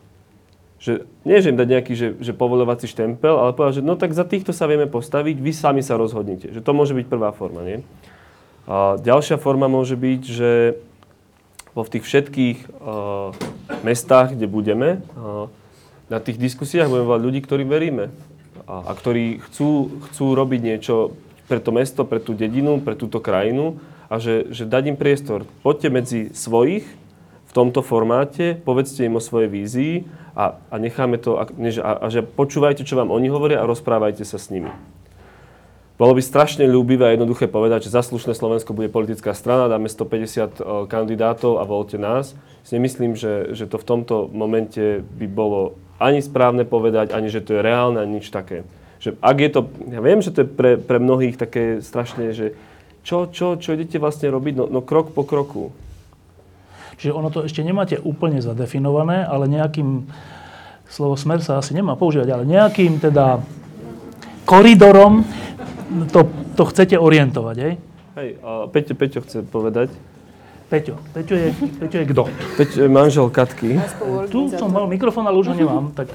že nie, že im dať nejaký že, že povolovací štempel, ale povedať, že no tak za týchto sa vieme postaviť, vy sami sa rozhodnite. Že to môže byť prvá forma, nie? A ďalšia forma môže byť, že vo v tých všetkých uh, mestách, kde budeme, uh, na tých diskusiách budeme mať ľudí, ktorí veríme a, a ktorí chcú, chcú robiť niečo pre to mesto, pre tú dedinu, pre túto krajinu a že, že dať im priestor. Poďte medzi svojich v tomto formáte, povedzte im o svojej vízii a, a necháme to, a, a, a že počúvajte, čo vám oni hovoria a rozprávajte sa s nimi. Bolo by strašne ľúbivé a jednoduché povedať, že zaslušné Slovensko bude politická strana, dáme 150 e, kandidátov a volte nás. Nemyslím, že, že to v tomto momente by bolo ani správne povedať, ani že to je reálne, ani nič také. Že ak je to, ja viem, že to je pre, pre mnohých také strašne, že čo, čo, čo idete vlastne robiť, no, no krok po kroku. Čiže ono to ešte nemáte úplne zadefinované, ale nejakým, slovo smer sa asi nemá používať, ale nejakým teda koridorom to, to chcete orientovať, hej? Hej, a Peťo, Peťo chce povedať. Peťo. Peťo je, Peťo je kto? Peťo je manžel Katky. Tu som mal mikrofón, ale už ho *laughs* nemám. Tak...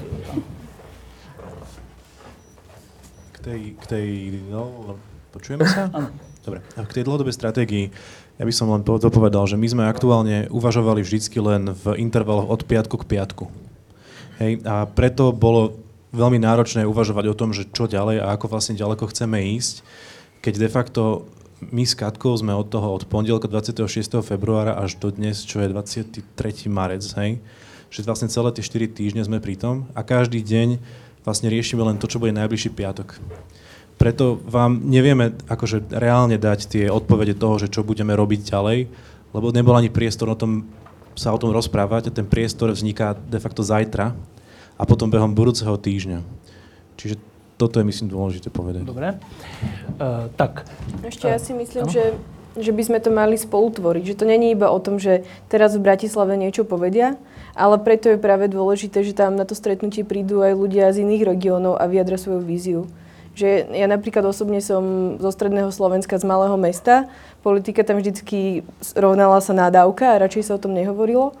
K tej, k tej no, počujeme sa? Áno. Dobre. A k tej dlhodobej stratégii ja by som len dopovedal, že my sme aktuálne uvažovali vždycky len v intervaloch od piatku k piatku. Hej, a preto bolo veľmi náročné uvažovať o tom, že čo ďalej a ako vlastne ďaleko chceme ísť, keď de facto my s Katkou sme od toho, od pondelka 26. februára až do dnes, čo je 23. marec, hej, že vlastne celé tie 4 týždne sme pri tom a každý deň vlastne riešime len to, čo bude najbližší piatok preto vám nevieme akože reálne dať tie odpovede toho, že čo budeme robiť ďalej, lebo nebol ani priestor o tom, sa o tom rozprávať a ten priestor vzniká de facto zajtra a potom behom budúceho týždňa. Čiže toto je, myslím, dôležité povedať. Dobre. Uh, tak. Ešte ja si myslím, že, že by sme to mali spolutvoriť. Že to není iba o tom, že teraz v Bratislave niečo povedia, ale preto je práve dôležité, že tam na to stretnutie prídu aj ľudia z iných regiónov a vyjadra svoju víziu. Že ja napríklad osobne som zo stredného Slovenska, z malého mesta. Politika tam vždycky rovnala sa nádavka a radšej sa o tom nehovorilo.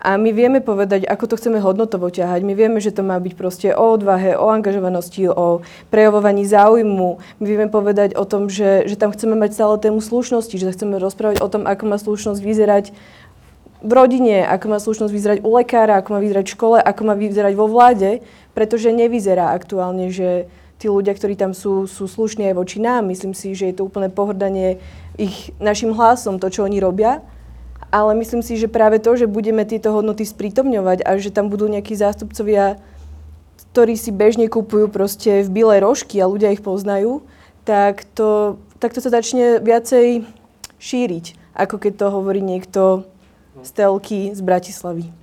A my vieme povedať, ako to chceme hodnotovo ťahať. My vieme, že to má byť proste o odvahe, o angažovanosti, o prejavovaní záujmu. My vieme povedať o tom, že, že tam chceme mať stále tému slušnosti, že chceme rozprávať o tom, ako má slušnosť vyzerať v rodine, ako má slušnosť vyzerať u lekára, ako má vyzerať v škole, ako má vyzerať vo vláde, pretože nevyzerá aktuálne, že tí ľudia, ktorí tam sú, sú slušní aj voči nám. Myslím si, že je to úplné pohrdanie ich našim hlasom, to, čo oni robia. Ale myslím si, že práve to, že budeme tieto hodnoty sprítomňovať a že tam budú nejakí zástupcovia, ktorí si bežne kupujú proste v bilé rožky a ľudia ich poznajú, tak to, tak to sa začne viacej šíriť, ako keď to hovorí niekto z telky z Bratislavy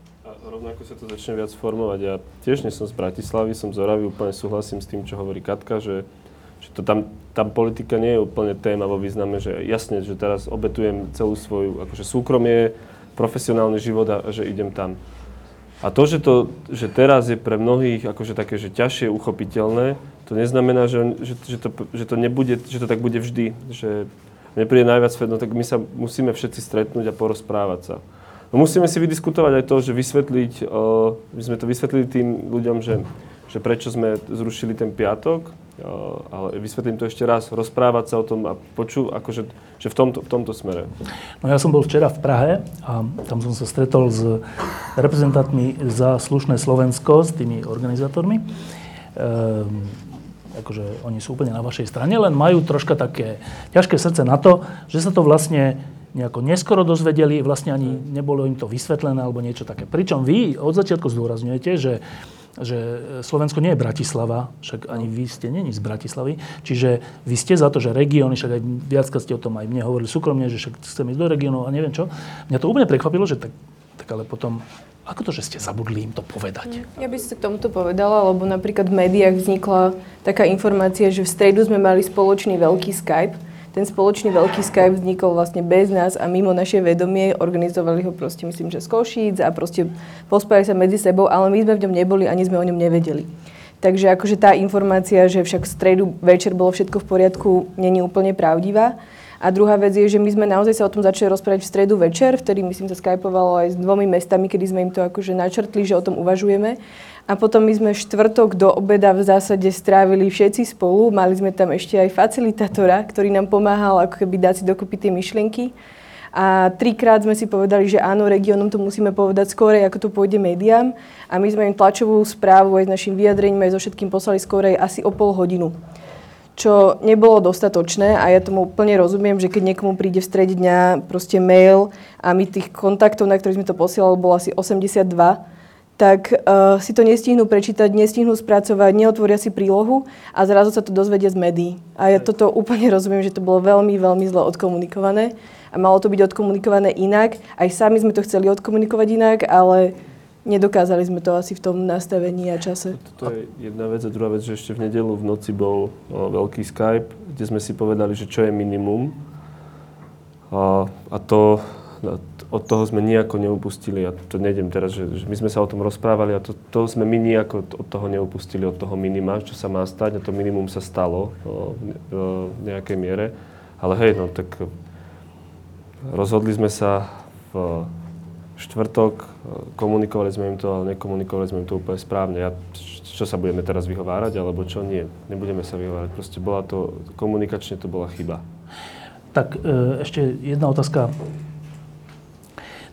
rovnako sa to začne viac formovať. Ja tiež nie som z Bratislavy, som z Oravy, úplne súhlasím s tým, čo hovorí Katka, že, že to tam, tam politika nie je úplne téma vo význame, že jasne, že teraz obetujem celú svoju akože súkromie, profesionálny život a že idem tam. A to, že, to, že teraz je pre mnohých akože také, že ťažšie uchopiteľné, to neznamená, že, že, že, to, že, to nebude, že to tak bude vždy. Že mne príde najviac, no tak my sa musíme všetci stretnúť a porozprávať sa. No musíme si vydiskutovať aj to, že vysvetliť, uh, my sme to vysvetlili tým ľuďom, že, že prečo sme zrušili ten piatok ale vysvetlím to ešte raz, rozprávať sa o tom a poču, akože, že v tomto, v tomto smere. No ja som bol včera v Prahe a tam som sa stretol s reprezentantmi za slušné Slovensko, s tými organizátormi. Ehm, akože oni sú úplne na vašej strane, len majú troška také ťažké srdce na to, že sa to vlastne nejako neskoro dozvedeli, vlastne ani nebolo im to vysvetlené alebo niečo také. Pričom vy od začiatku zdôrazňujete, že že Slovensko nie je Bratislava, však ani vy ste není z Bratislavy, čiže vy ste za to, že regióny, však aj viackrát ste o tom aj mne hovorili súkromne, že však chceme ísť do regiónov a neviem čo. Mňa to úplne prekvapilo, že tak, tak ale potom ako to, že ste zabudli im to povedať? Ja by som k tomuto povedala, lebo napríklad v médiách vznikla taká informácia, že v stredu sme mali spoločný veľký Skype, ten spoločný veľký Skype vznikol vlastne bez nás a mimo naše vedomie. Organizovali ho proste, myslím, že z Košíc a proste pospájali sa medzi sebou, ale my sme v ňom neboli, ani sme o ňom nevedeli. Takže akože tá informácia, že však v stredu večer bolo všetko v poriadku, není úplne pravdivá. A druhá vec je, že my sme naozaj sa o tom začali rozprávať v stredu večer, vtedy myslím sa skypovalo aj s dvomi mestami, kedy sme im to akože načrtli, že o tom uvažujeme. A potom my sme štvrtok do obeda v zásade strávili všetci spolu. Mali sme tam ešte aj facilitátora, ktorý nám pomáhal ako keby dať si dokopy tie myšlienky. A trikrát sme si povedali, že áno, regiónom to musíme povedať skorej, ako to pôjde médiám. A my sme im tlačovú správu aj s našim vyjadrením, aj so všetkým poslali skorej asi o pol hodinu čo nebolo dostatočné a ja tomu úplne rozumiem, že keď niekomu príde v strede dňa proste mail a my tých kontaktov, na ktorých sme to posielali, bolo asi 82, tak uh, si to nestihnú prečítať, nestihnú spracovať, neotvoria si prílohu a zrazu sa to dozvedia z médií. A ja toto úplne rozumiem, že to bolo veľmi, veľmi zle odkomunikované a malo to byť odkomunikované inak. Aj sami sme to chceli odkomunikovať inak, ale nedokázali sme to asi v tom nastavení a čase. To je jedna vec a druhá vec, že ešte v nedelu v noci bol o, veľký Skype, kde sme si povedali, že čo je minimum. A, a to, od toho sme nejako neupustili. Ja to nejdem teraz, že, že my sme sa o tom rozprávali a to, to sme my nejako od toho neupustili, od toho minima, čo sa má stať a to minimum sa stalo v nejakej miere. Ale hej, no tak rozhodli sme sa v štvrtok, komunikovali sme im to, ale nekomunikovali sme im to úplne správne. Ja, čo sa budeme teraz vyhovárať, alebo čo nie? Nebudeme sa vyhovárať. Proste bola to, komunikačne to bola chyba. Tak e, ešte jedna otázka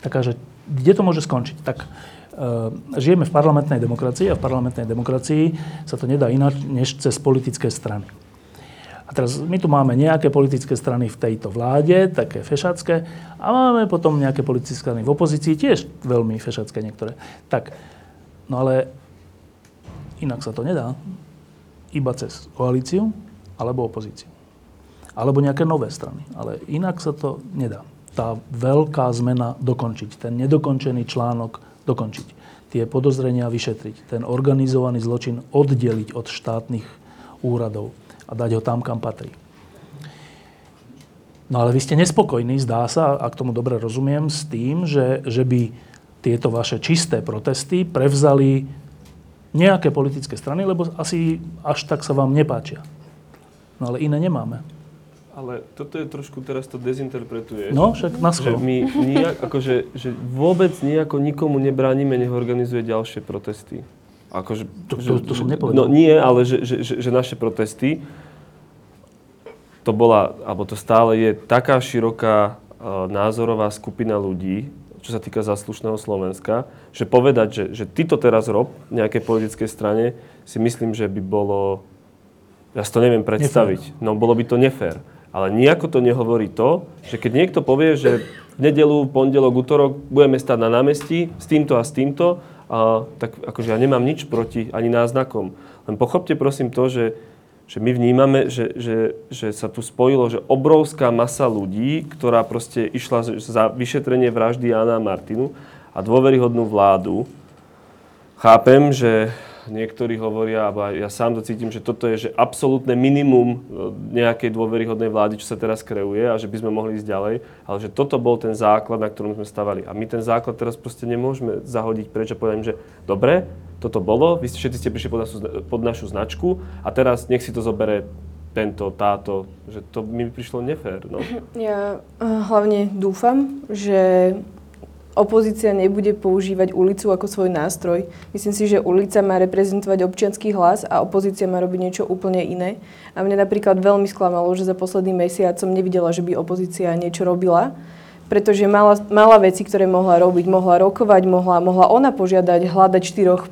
taká, že kde to môže skončiť? Tak e, žijeme v parlamentnej demokracii a v parlamentnej demokracii sa to nedá ináč než cez politické strany. A teraz my tu máme nejaké politické strany v tejto vláde, také fešacké, a máme potom nejaké politické strany v opozícii, tiež veľmi fešacké niektoré. Tak, no ale inak sa to nedá. Iba cez koalíciu alebo opozíciu. Alebo nejaké nové strany. Ale inak sa to nedá tá veľká zmena dokončiť, ten nedokončený článok dokončiť, tie podozrenia vyšetriť, ten organizovaný zločin oddeliť od štátnych úradov a dať ho tam, kam patrí. No ale vy ste nespokojní, zdá sa, ak tomu dobre rozumiem, s tým, že, že by tieto vaše čisté protesty prevzali nejaké politické strany, lebo asi až tak sa vám nepáčia. No ale iné nemáme. Ale toto je trošku, teraz to dezinterpretuješ. No, však na Že my nijak, akože, že vôbec nejako nikomu nebránime, nech organizuje ďalšie protesty. Akože, to, to, to som nepovedal. No nie, ale že, že, že, že naše protesty, to bola, alebo to stále je taká široká uh, názorová skupina ľudí, čo sa týka zaslušného Slovenska, že povedať, že, že ty to teraz rob nejakej politickej strane, si myslím, že by bolo, ja si to neviem predstaviť. Nefér. No bolo by to nefér. Ale nejako to nehovorí to, že keď niekto povie, že v nedelu, pondelok, útorok budeme stať na námestí s týmto a s týmto, a, tak akože ja nemám nič proti ani náznakom. Len pochopte prosím to, že, že my vnímame, že, že, že sa tu spojilo, že obrovská masa ľudí, ktorá proste išla za vyšetrenie vraždy Jana a Martinu a dôveryhodnú vládu. Chápem, že niektorí hovoria, a ja sám to cítim, že toto je že absolútne minimum e, nejakej dôveryhodnej vlády, čo sa teraz kreuje a že by sme mohli ísť ďalej, ale že toto bol ten základ, na ktorom sme stavali. A my ten základ teraz proste nemôžeme zahodiť preč a povedať, že dobre, toto bolo, vy všetci ste prišli pod našu, pod našu značku a teraz nech si to zobere tento, táto, že to mi prišlo nefér. No. Ja uh, hlavne dúfam, že opozícia nebude používať ulicu ako svoj nástroj. Myslím si, že ulica má reprezentovať občianský hlas a opozícia má robiť niečo úplne iné. A mne napríklad veľmi sklamalo, že za posledný mesiac som nevidela, že by opozícia niečo robila pretože mala, mala veci, ktoré mohla robiť. Mohla rokovať, mohla, mohla ona požiadať, hľadať štyroch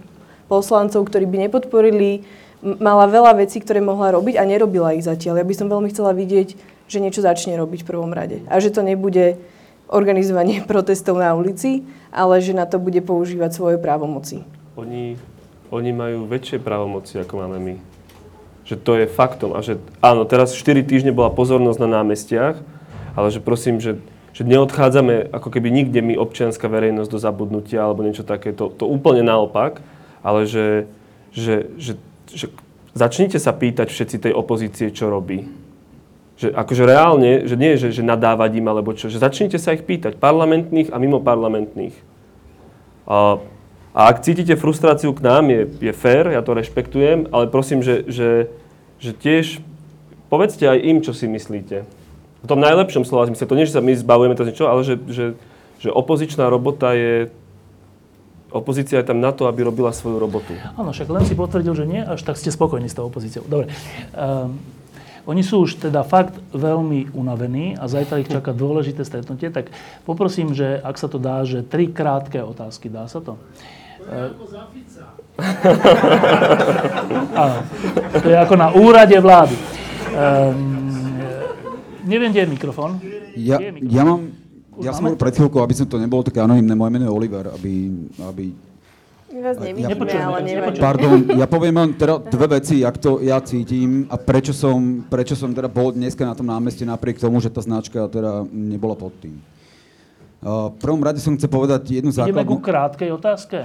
poslancov, ktorí by nepodporili. Mala veľa vecí, ktoré mohla robiť a nerobila ich zatiaľ. Ja by som veľmi chcela vidieť, že niečo začne robiť v prvom rade. A že to nebude organizovanie *laughs* protestov na ulici, ale že na to bude používať svoje právomoci. Oni, oni majú väčšie právomoci, ako máme my. Že to je faktom. A že áno, teraz 4 týždne bola pozornosť na námestiach, ale že prosím, že že neodchádzame ako keby nikde my občianská verejnosť do zabudnutia alebo niečo také, to, to úplne naopak, ale že, že, že, že začnite sa pýtať všetci tej opozície, čo robí. Že akože reálne, že nie, že, že nadávať im alebo čo, že začnite sa ich pýtať, parlamentných a mimo parlamentných. A, a ak cítite frustráciu k nám, je, je fér, ja to rešpektujem, ale prosím, že, že, že tiež povedzte aj im, čo si myslíte v tom najlepšom slova zmysle. To nie, že sa my zbavujeme to niečo, ale že, že, že opozičná robota je opozícia je tam na to, aby robila svoju robotu. Áno, však len si potvrdil, že nie, až tak ste spokojní s tou opozíciou. Dobre. Um, oni sú už teda fakt veľmi unavení a zajtra ich čaká dôležité stretnutie, tak poprosím, že ak sa to dá, že tri krátke otázky. Dá sa to? *laughs* Áno. To je ako na úrade vlády. Um, Neviem, kde je mikrofón. Ja, je mikrofón? ja mám... ja som hovoril pred chvíľkou, aby som to nebolo také anonimné, moje meno je Oliver, aby... aby my vás nevidíme, ja, ale nevadí. Pardon, *laughs* ja poviem len teda dve veci, jak to ja cítim a prečo som, prečo som teda bol dneska na tom námestí napriek tomu, že tá značka teda nebola pod tým. Uh, v prvom rade som chcel povedať jednu základnú... Ideme ku krátkej otázke.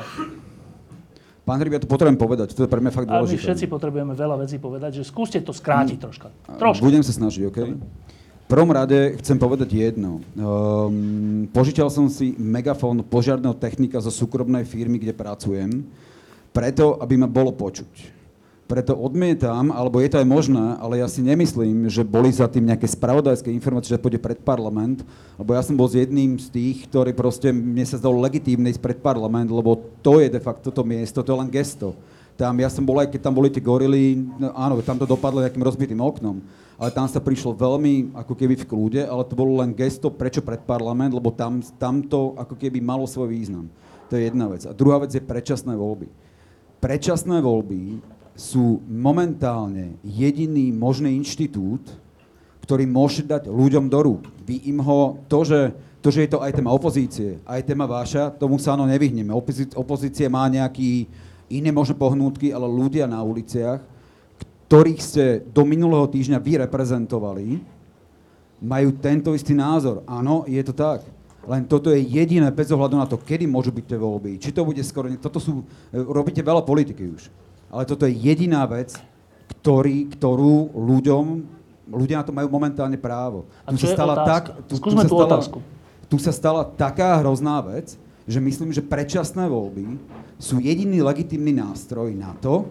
Pán Hryb, ja to potrebujem povedať, to je pre mňa fakt dôležité. Ale my všetci potrebujeme veľa vecí povedať, že skúste to skrátiť troška. troška. Budem sa snažiť, OK? Dobre prvom rade chcem povedať jedno. Um, požičal som si megafón požiarného technika zo súkromnej firmy, kde pracujem, preto, aby ma bolo počuť. Preto odmietam, alebo je to aj možné, ale ja si nemyslím, že boli za tým nejaké spravodajské informácie, že pôjde pred parlament, lebo ja som bol z jedným z tých, ktorý proste, mne sa zdalo legitímne ísť pred parlament, lebo to je de facto toto miesto, to je len gesto. Tam, ja som bol aj, keď tam boli tie gorily, no, áno, tam to dopadlo nejakým rozbitým oknom ale tam sa prišlo veľmi ako keby v kľude, ale to bolo len gesto, prečo pred parlament, lebo tam, tam to ako keby malo svoj význam. To je jedna vec. A druhá vec je predčasné voľby. Predčasné voľby sú momentálne jediný možný inštitút, ktorý môže dať ľuďom do rúk. Vy im ho, to, že, to, že je to aj téma opozície, aj téma váša, tomu sa áno nevyhneme. Opozícia má nejaký iné možné pohnútky, ale ľudia na uliciach ktorých ste do minulého týždňa vy reprezentovali, majú tento istý názor. Áno, je to tak. Len toto je jediné, bez ohľadu na to, kedy môžu byť tie voľby. Či to bude skoro... Toto sú... Robíte veľa politiky už. Ale toto je jediná vec, ktorý, ktorú ľuďom... Ľudia na to majú momentálne právo. A tu sa stala otázka? tak, tu, Skúsme tu, sa stala, otázku. Tu sa stala taká hrozná vec, že myslím, že predčasné voľby sú jediný legitimný nástroj na to,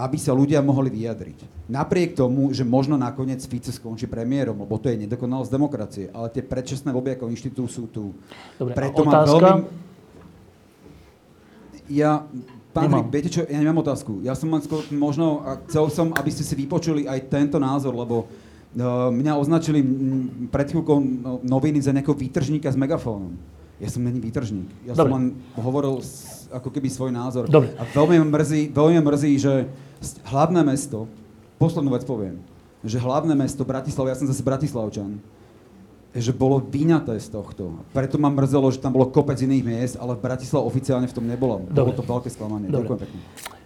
aby sa ľudia mohli vyjadriť. Napriek tomu, že možno nakoniec Fico skončí premiérom, lebo to je nedokonalosť demokracie, ale tie predčasné voľby ako inštitút sú tu. Dobre, Preto mám veľmi... Ja, pán Hrik, viete čo, ja nemám otázku. Ja som len skôr, možno, a chcel som, aby ste si vypočuli aj tento názor, lebo uh, mňa označili pred chvíľkou no, noviny za nejakého výtržníka s megafónom. Ja som není výtržník. Ja Dobre. som len hovoril ako keby svoj názor. Dobre. A veľmi mrzí, veľmi mrzí, že hlavné mesto, poslednú vec poviem, že hlavné mesto Bratislava, ja som zase Bratislavčan, že bolo vyňaté z tohto. Preto ma mrzelo, že tam bolo kopec iných miest, ale v Bratislava oficiálne v tom nebola. Dobre. Bolo to veľké sklamanie. Dobre. Ďakujem pekne.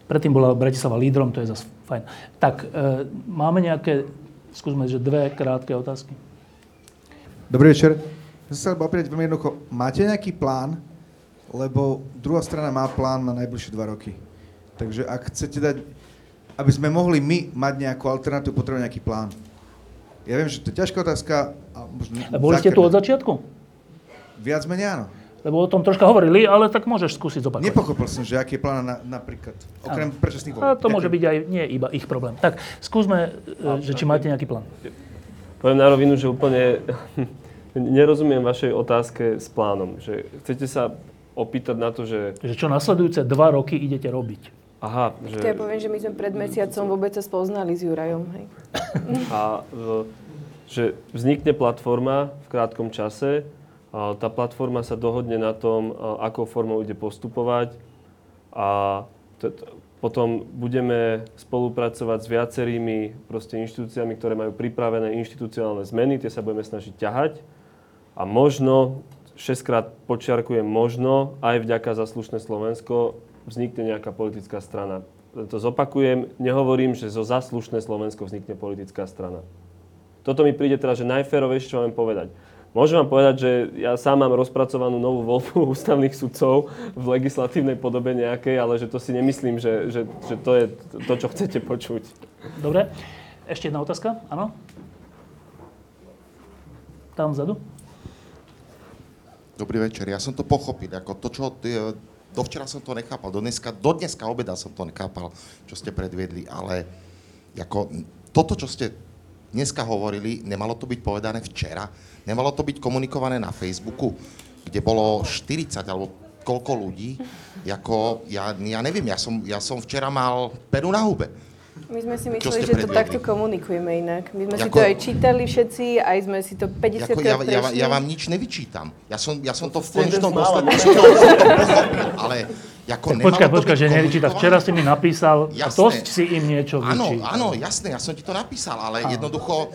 Predtým bola Bratislava lídrom, to je zase fajn. Tak, e, máme nejaké, skúsme, že dve krátke otázky. Dobrý večer. Ja sa opýtať veľmi jednoducho. Máte nejaký plán? Lebo druhá strana má plán na najbližšie dva roky. Takže ak chcete dať aby sme mohli my mať nejakú alternatívu, potrebujeme nejaký plán. Ja viem, že to je ťažká otázka. A možno a boli ste tu od začiatku? Viac menej áno. Lebo o tom troška hovorili, ale tak môžeš skúsiť zopakovať. Nepochopil som, že aký je plán na, napríklad, okrem predčasných voľb. A to môže byť aj nie iba ich problém. Tak skúsme, a, že či máte nejaký plán. Poviem na rovinu, že úplne *laughs* Nerozumiem vašej otázke s plánom. Že chcete sa opýtať na to, že... Že čo nasledujúce dva roky idete robiť? Aha, že... To ja poviem, že my sme pred mesiacom vôbec sa spoznali s Jurajom. Hej. A v, že vznikne platforma v krátkom čase, a tá platforma sa dohodne na tom, a akou formou ide postupovať a t- potom budeme spolupracovať s viacerými proste inštitúciami, ktoré majú pripravené inštitucionálne zmeny, tie sa budeme snažiť ťahať a možno, šestkrát počiarkujem možno, aj vďaka za slušné Slovensko vznikne nejaká politická strana. To zopakujem, nehovorím, že zo zaslušné Slovensko vznikne politická strana. Toto mi príde teda, že najférovejšie, čo mám povedať. Môžem vám povedať, že ja sám mám rozpracovanú novú voľbu *laughs* ústavných sudcov v legislatívnej podobe nejakej, ale že to si nemyslím, že, že, že to je to, čo chcete počuť. Dobre. Ešte jedna otázka? Áno? Tam vzadu? Dobrý večer, ja som to pochopil, ako to, čo ty, dovčera som to nechápal, do dneska, do dneska obeda som to nechápal, čo ste predviedli, ale ako toto, čo ste dneska hovorili, nemalo to byť povedané včera, nemalo to byť komunikované na Facebooku, kde bolo 40 alebo koľko ľudí, ako, ja, ja neviem, ja som, ja som včera mal peru na hube. My sme si mysleli, že to predviedli? takto komunikujeme inak. My sme si Jako- to aj čítali všetci, aj sme si to 50 Jako, ja, krát ja, prešli. ja vám nič nevyčítam. Ja som, ja som to v konečnom dôsledku *laughs* to pochopil, ale ako Tak počkaj, to počkaj, že nevyčítaš. Včera si mi napísal, a Jasné. dosť si im niečo Áno, vyčítal. áno, jasné, ja som ti to napísal, ale jednoducho,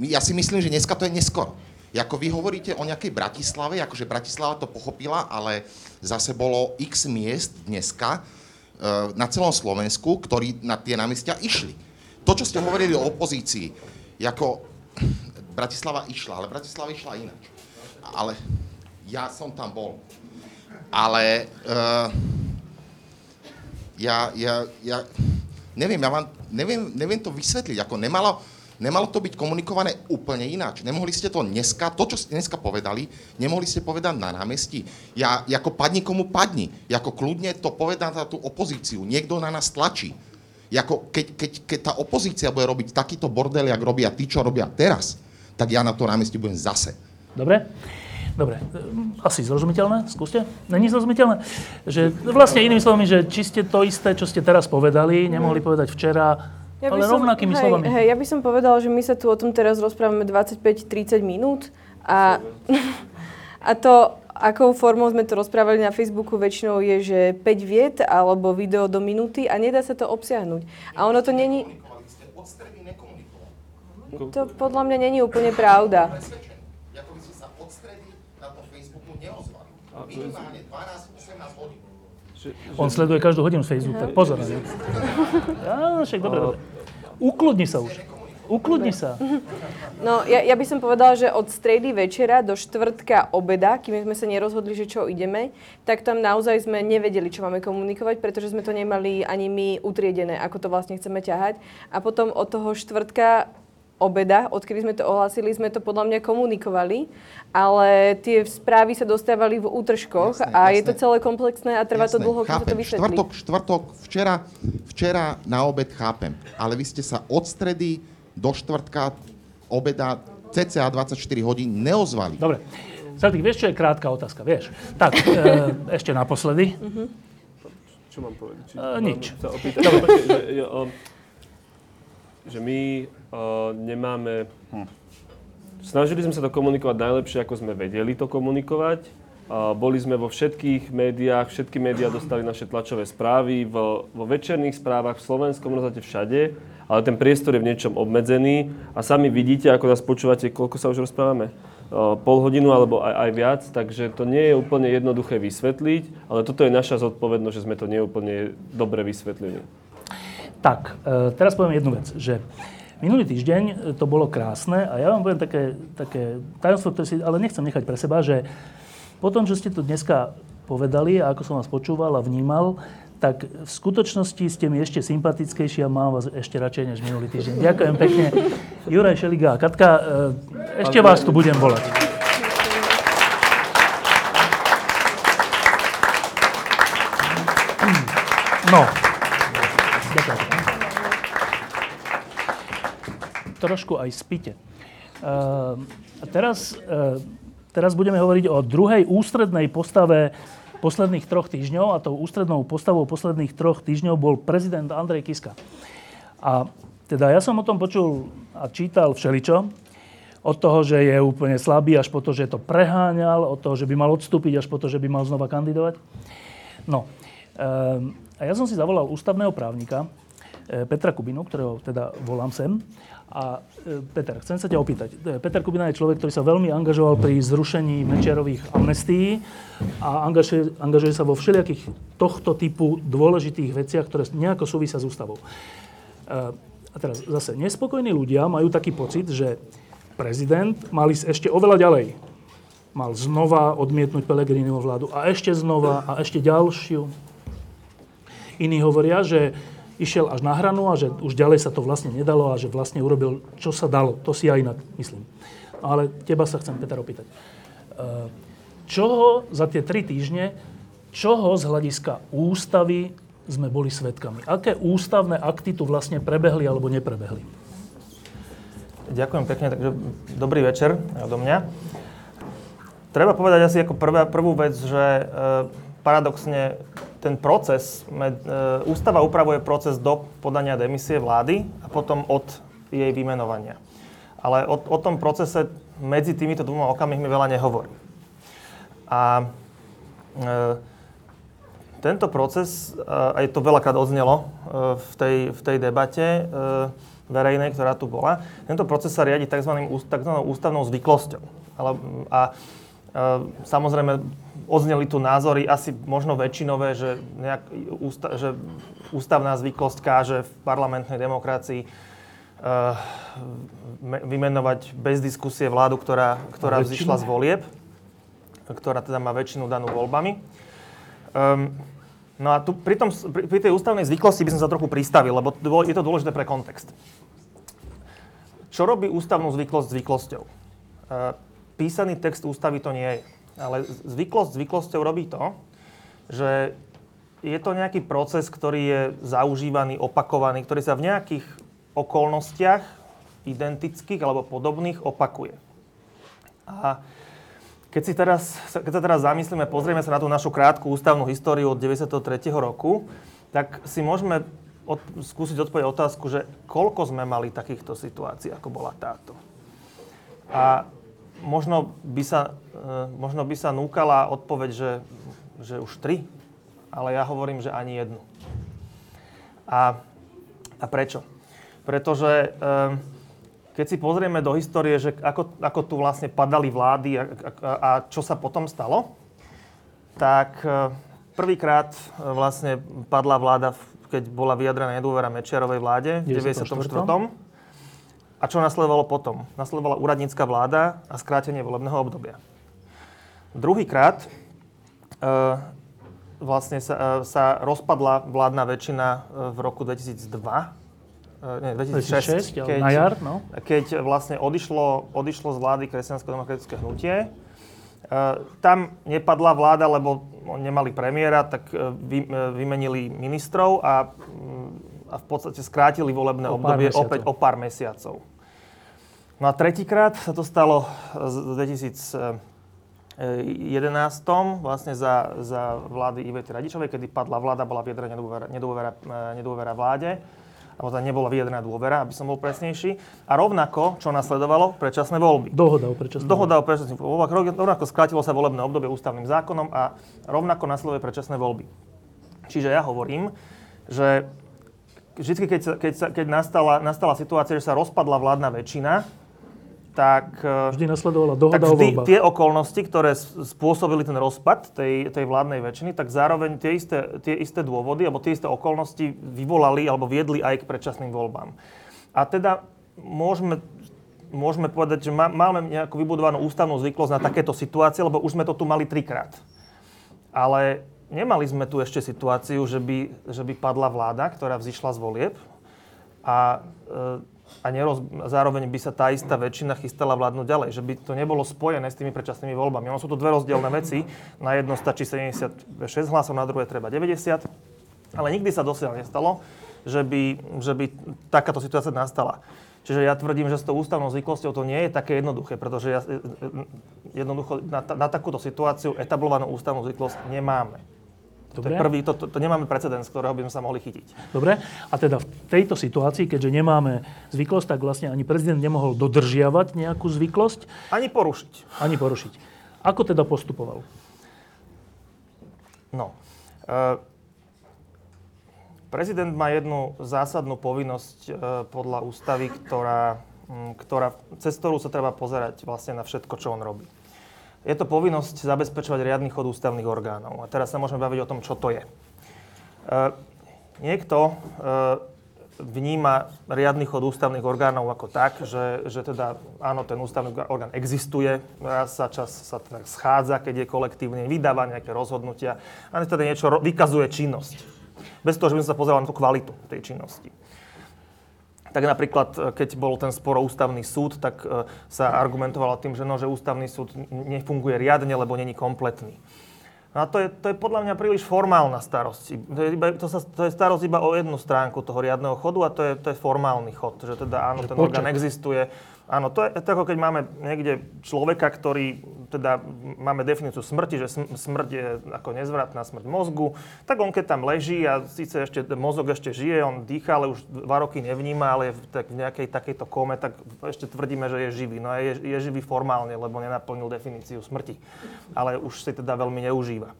ja si myslím, že dneska to je neskoro. Ako vy hovoríte o nejakej Bratislave, akože Bratislava to pochopila, ale zase bolo x miest dneska na celom Slovensku, ktorí na tie námestia išli. To, čo ste hovorili o opozícii, ako Bratislava išla, ale Bratislava išla ináč. Ale ja som tam bol. Ale uh, ja, ja, ja neviem, ja vám, neviem, neviem to vysvetliť, ako nemalo, nemalo to byť komunikované úplne ináč. Nemohli ste to dneska, to, čo ste dneska povedali, nemohli ste povedať na námestí. Ja, ako padni komu padni, ako kľudne to povedať na tú opozíciu, niekto na nás tlačí. Jako keď, keď, keď tá opozícia bude robiť takýto bordel, jak robia tí, čo robia teraz, tak ja na to námestí budem zase. Dobre? Dobre. Asi zrozumiteľné? Skúste. Není zrozumiteľné? Že vlastne inými slovami, že či ste to isté, čo ste teraz povedali, nemohli povedať včera, ale rovnakými hej, slovami. Hej, ja by som povedala, že my sa tu o tom teraz rozprávame 25-30 minút a, *laughs* a to, akou formou sme to rozprávali na Facebooku, väčšinou je, že 5 viet alebo video do minúty a nedá sa to obsiahnuť. A ono to není... To podľa mňa není úplne pravda. Minimálne 12-18 hodín. On sleduje každú hodinu Facebook, tak pozor. *laughs* Ja, však dobre, dobre. Ukludni sa už. Ukludni sa. *laughs* No, ja, ja by som povedala, že od stredy večera do štvrtka obeda, kým sme sa nerozhodli, že čo ideme, tak tam naozaj sme nevedeli, čo máme komunikovať, pretože sme to nemali ani my utriedené, ako to vlastne chceme ťahať. A potom od toho štvrtka obeda, odkedy sme to ohlásili, sme to podľa mňa komunikovali, ale tie správy sa dostávali v útržkoch Jasné, a je to jasné. celé komplexné a trvá to Jasné, dlho, kým sa to chápem. vysvetlí. Štvrtok, štvrtok, včera, včera na obed chápem, ale vy ste sa od stredy do štvrtka obeda cca 24 hodín neozvali. Dobre. Celtik, vieš, čo je krátka otázka, vieš? Tak, e, *laughs* ešte naposledy. Čo mám povedať? Či, E, mám nič. Sa opýtať, že, že, že my nemáme... Hm. Snažili sme sa to komunikovať najlepšie, ako sme vedeli to komunikovať. Boli sme vo všetkých médiách, všetky médiá dostali naše tlačové správy, vo, vo večerných správach, v Slovenskom rozhľade všade, ale ten priestor je v niečom obmedzený a sami vidíte, ako nás počúvate, koľko sa už rozprávame, pol hodinu alebo aj, aj viac, takže to nie je úplne jednoduché vysvetliť, ale toto je naša zodpovednosť, že sme to neúplne dobre vysvetlili. Tak, e, teraz poviem jednu vec, že minulý týždeň e, to bolo krásne a ja vám poviem také, také tajomstvo, ktoré si ale nechcem nechať pre seba, že po tom, čo ste to dneska povedali a ako som vás počúval a vnímal, tak v skutočnosti ste mi ešte sympatickejší a mám vás ešte radšej než minulý týždeň. Ďakujem pekne. Juraj Šeliga a Katka, e, ešte vás tu budem volať. No. Ďakujem. Trošku aj spite. a teraz, teraz budeme hovoriť o druhej ústrednej postave posledných troch týždňov a tou ústrednou postavou posledných troch týždňov bol prezident Andrej Kiska. A teda ja som o tom počul a čítal všeličo. Od toho, že je úplne slabý, až po to, že to preháňal, od toho, že by mal odstúpiť, až po to, že by mal znova kandidovať. No, ehm, a ja som si zavolal ústavného právnika e, Petra Kubinu, ktorého teda volám sem. A e, Peter, chcem sa ťa opýtať. Peter Kubina je človek, ktorý sa veľmi angažoval pri zrušení Mečiarových amnestií a angažuje, angažuje sa vo všelijakých tohto typu dôležitých veciach, ktoré nejako súvisia s ústavou. E, a teraz zase, nespokojní ľudia majú taký pocit, že prezident mal ísť ešte oveľa ďalej. Mal znova odmietnúť Pelegriniho vládu a ešte znova a ešte ďalšiu. Iní hovoria, že išiel až na hranu a že už ďalej sa to vlastne nedalo a že vlastne urobil, čo sa dalo. To si ja inak myslím. No ale teba sa chcem, Peter, opýtať. E, čoho za tie tri týždne, čoho z hľadiska ústavy sme boli svetkami? Aké ústavné akty tu vlastne prebehli alebo neprebehli? Ďakujem pekne, takže dobrý večer do mňa. Treba povedať asi ako prvá, prvú vec, že e, paradoxne ten proces, med, e, ústava upravuje proces do podania demisie vlády a potom od jej vymenovania. Ale o, o tom procese medzi týmito dvoma okamihmi veľa nehovorí. A e, tento proces, a aj to veľakrát odznelo e, v tej, v tej debate e, verejnej, ktorá tu bola, tento proces sa riadi tzv. tzv. ústavnou zvyklosťou. Ale, a, a samozrejme odzneli tu názory, asi možno väčšinové, že, nejak, ústa, že ústavná zvyklosť káže v parlamentnej demokracii uh, vymenovať bez diskusie vládu, ktorá, ktorá vzýšla z volieb, ktorá teda má väčšinu danú voľbami. Um, no a tu, pri, tom, pri, pri tej ústavnej zvyklosti by som sa trochu pristavil, lebo je to dôležité pre kontext. Čo robí ústavnú zvyklosť zvyklosťou? Uh, písaný text ústavy to nie je. Ale zvyklosť zvyklosťou robí to, že je to nejaký proces, ktorý je zaužívaný, opakovaný, ktorý sa v nejakých okolnostiach identických alebo podobných opakuje. A keď, si teraz, keď sa teraz zamyslíme, pozrieme sa na tú našu krátku ústavnú históriu od 93. roku, tak si môžeme od, skúsiť odpovedať otázku, že koľko sme mali takýchto situácií, ako bola táto. A možno by sa, e, možno by sa núkala odpoveď, že, že už tri, ale ja hovorím, že ani jednu. A, a prečo? Pretože e, keď si pozrieme do histórie, že ako, ako tu vlastne padali vlády a, a, a čo sa potom stalo, tak e, prvýkrát vlastne padla vláda, keď bola vyjadrená nedôvera Mečiarovej vláde v 94. 94. A čo nasledovalo potom? Nasledovala úradnícka vláda a skrátenie volebného obdobia. Druhýkrát e, vlastne sa, e, sa rozpadla vládna väčšina e, v roku 2002, e, nie, 2006, 2006 keď, na jar, no. keď vlastne odišlo, odišlo z vlády kresťansko-demokratické hnutie. Tam nepadla vláda, lebo nemali premiéra, tak vy, vymenili ministrov a, a v podstate skrátili volebné o obdobie opäť o pár mesiacov. No a tretíkrát sa to stalo v 2011. vlastne za, za vlády Ivety Radičovej, kedy padla vláda, bola vyjadrená nedôvera, nedôvera, nedôvera vláde alebo teda nebola vyjadrená dôvera, aby som bol presnejší. A rovnako, čo nasledovalo, predčasné voľby. Dohoda o predčasných Dohoda o predčasných voľbách. Rovnako skrátilo sa volebné obdobie ústavným zákonom a rovnako nasleduje predčasné voľby. Čiže ja hovorím, že vždy, keď, keď, keď nastala, nastala situácia, že sa rozpadla vládna väčšina, tak... E, vždy nasledovala dohoda tak vždy o tie okolnosti, ktoré spôsobili ten rozpad tej, tej vládnej väčšiny, tak zároveň tie isté, tie isté dôvody alebo tie isté okolnosti vyvolali alebo viedli aj k predčasným voľbám. A teda môžeme, môžeme povedať, že má, máme nejakú vybudovanú ústavnú zvyklosť na takéto situácie, lebo už sme to tu mali trikrát. Ale nemali sme tu ešte situáciu, že by, že by padla vláda, ktorá vzýšla z volieb a e, a neroz, zároveň by sa tá istá väčšina chystala vládnuť ďalej, že by to nebolo spojené s tými predčasnými voľbami. Ono sú to dve rozdielne veci. Na jedno stačí 76 hlasov, na druhé treba 90. Ale nikdy sa dosiaľ nestalo, že by, že by takáto situácia nastala. Čiže ja tvrdím, že s tou ústavnou zvyklosťou to nie je také jednoduché, pretože ja, e, e, jednoducho na, na takúto situáciu etablovanú ústavnú zvyklosť nemáme. Dobre. To prvý, to, to, to nemáme precedens, ktorého by sme sa mohli chytiť. Dobre, a teda v tejto situácii, keďže nemáme zvyklosť, tak vlastne ani prezident nemohol dodržiavať nejakú zvyklosť. Ani porušiť. Ani porušiť. Ako teda postupoval? No, e, Prezident má jednu zásadnú povinnosť e, podľa ústavy, ktorá, m, ktorá, cez ktorú sa treba pozerať vlastne na všetko, čo on robí. Je to povinnosť zabezpečovať riadny chod ústavných orgánov. A teraz sa môžeme baviť o tom, čo to je. E, niekto e, vníma riadny chod ústavných orgánov ako tak, že, že teda áno, ten ústavný orgán existuje, raz sa čas sa tak schádza, keď je kolektívne, vydáva nejaké rozhodnutia a teda niečo vykazuje činnosť bez toho, že by som sa pozeral na tú kvalitu tej činnosti. Tak napríklad, e, keď bol ten sporo ústavný súd, tak e, sa argumentovalo tým, že, no, že ústavný súd nefunguje riadne, lebo není kompletný. No a to je, to je podľa mňa príliš formálna starosť. To je, iba, to, sa, to je starosť iba o jednu stránku toho riadneho chodu a to je, to je formálny chod. Že teda áno, ten orgán existuje, Áno, to je to ako keď máme niekde človeka, ktorý, teda máme definíciu smrti, že smrť je ako nezvratná smrť mozgu, tak on keď tam leží a síce ešte mozog ešte žije, on dýcha, ale už dva roky nevníma, ale je v, tak, v nejakej takejto kome, tak ešte tvrdíme, že je živý. No a je, je živý formálne, lebo nenaplnil definíciu smrti, ale už si teda veľmi neužíva.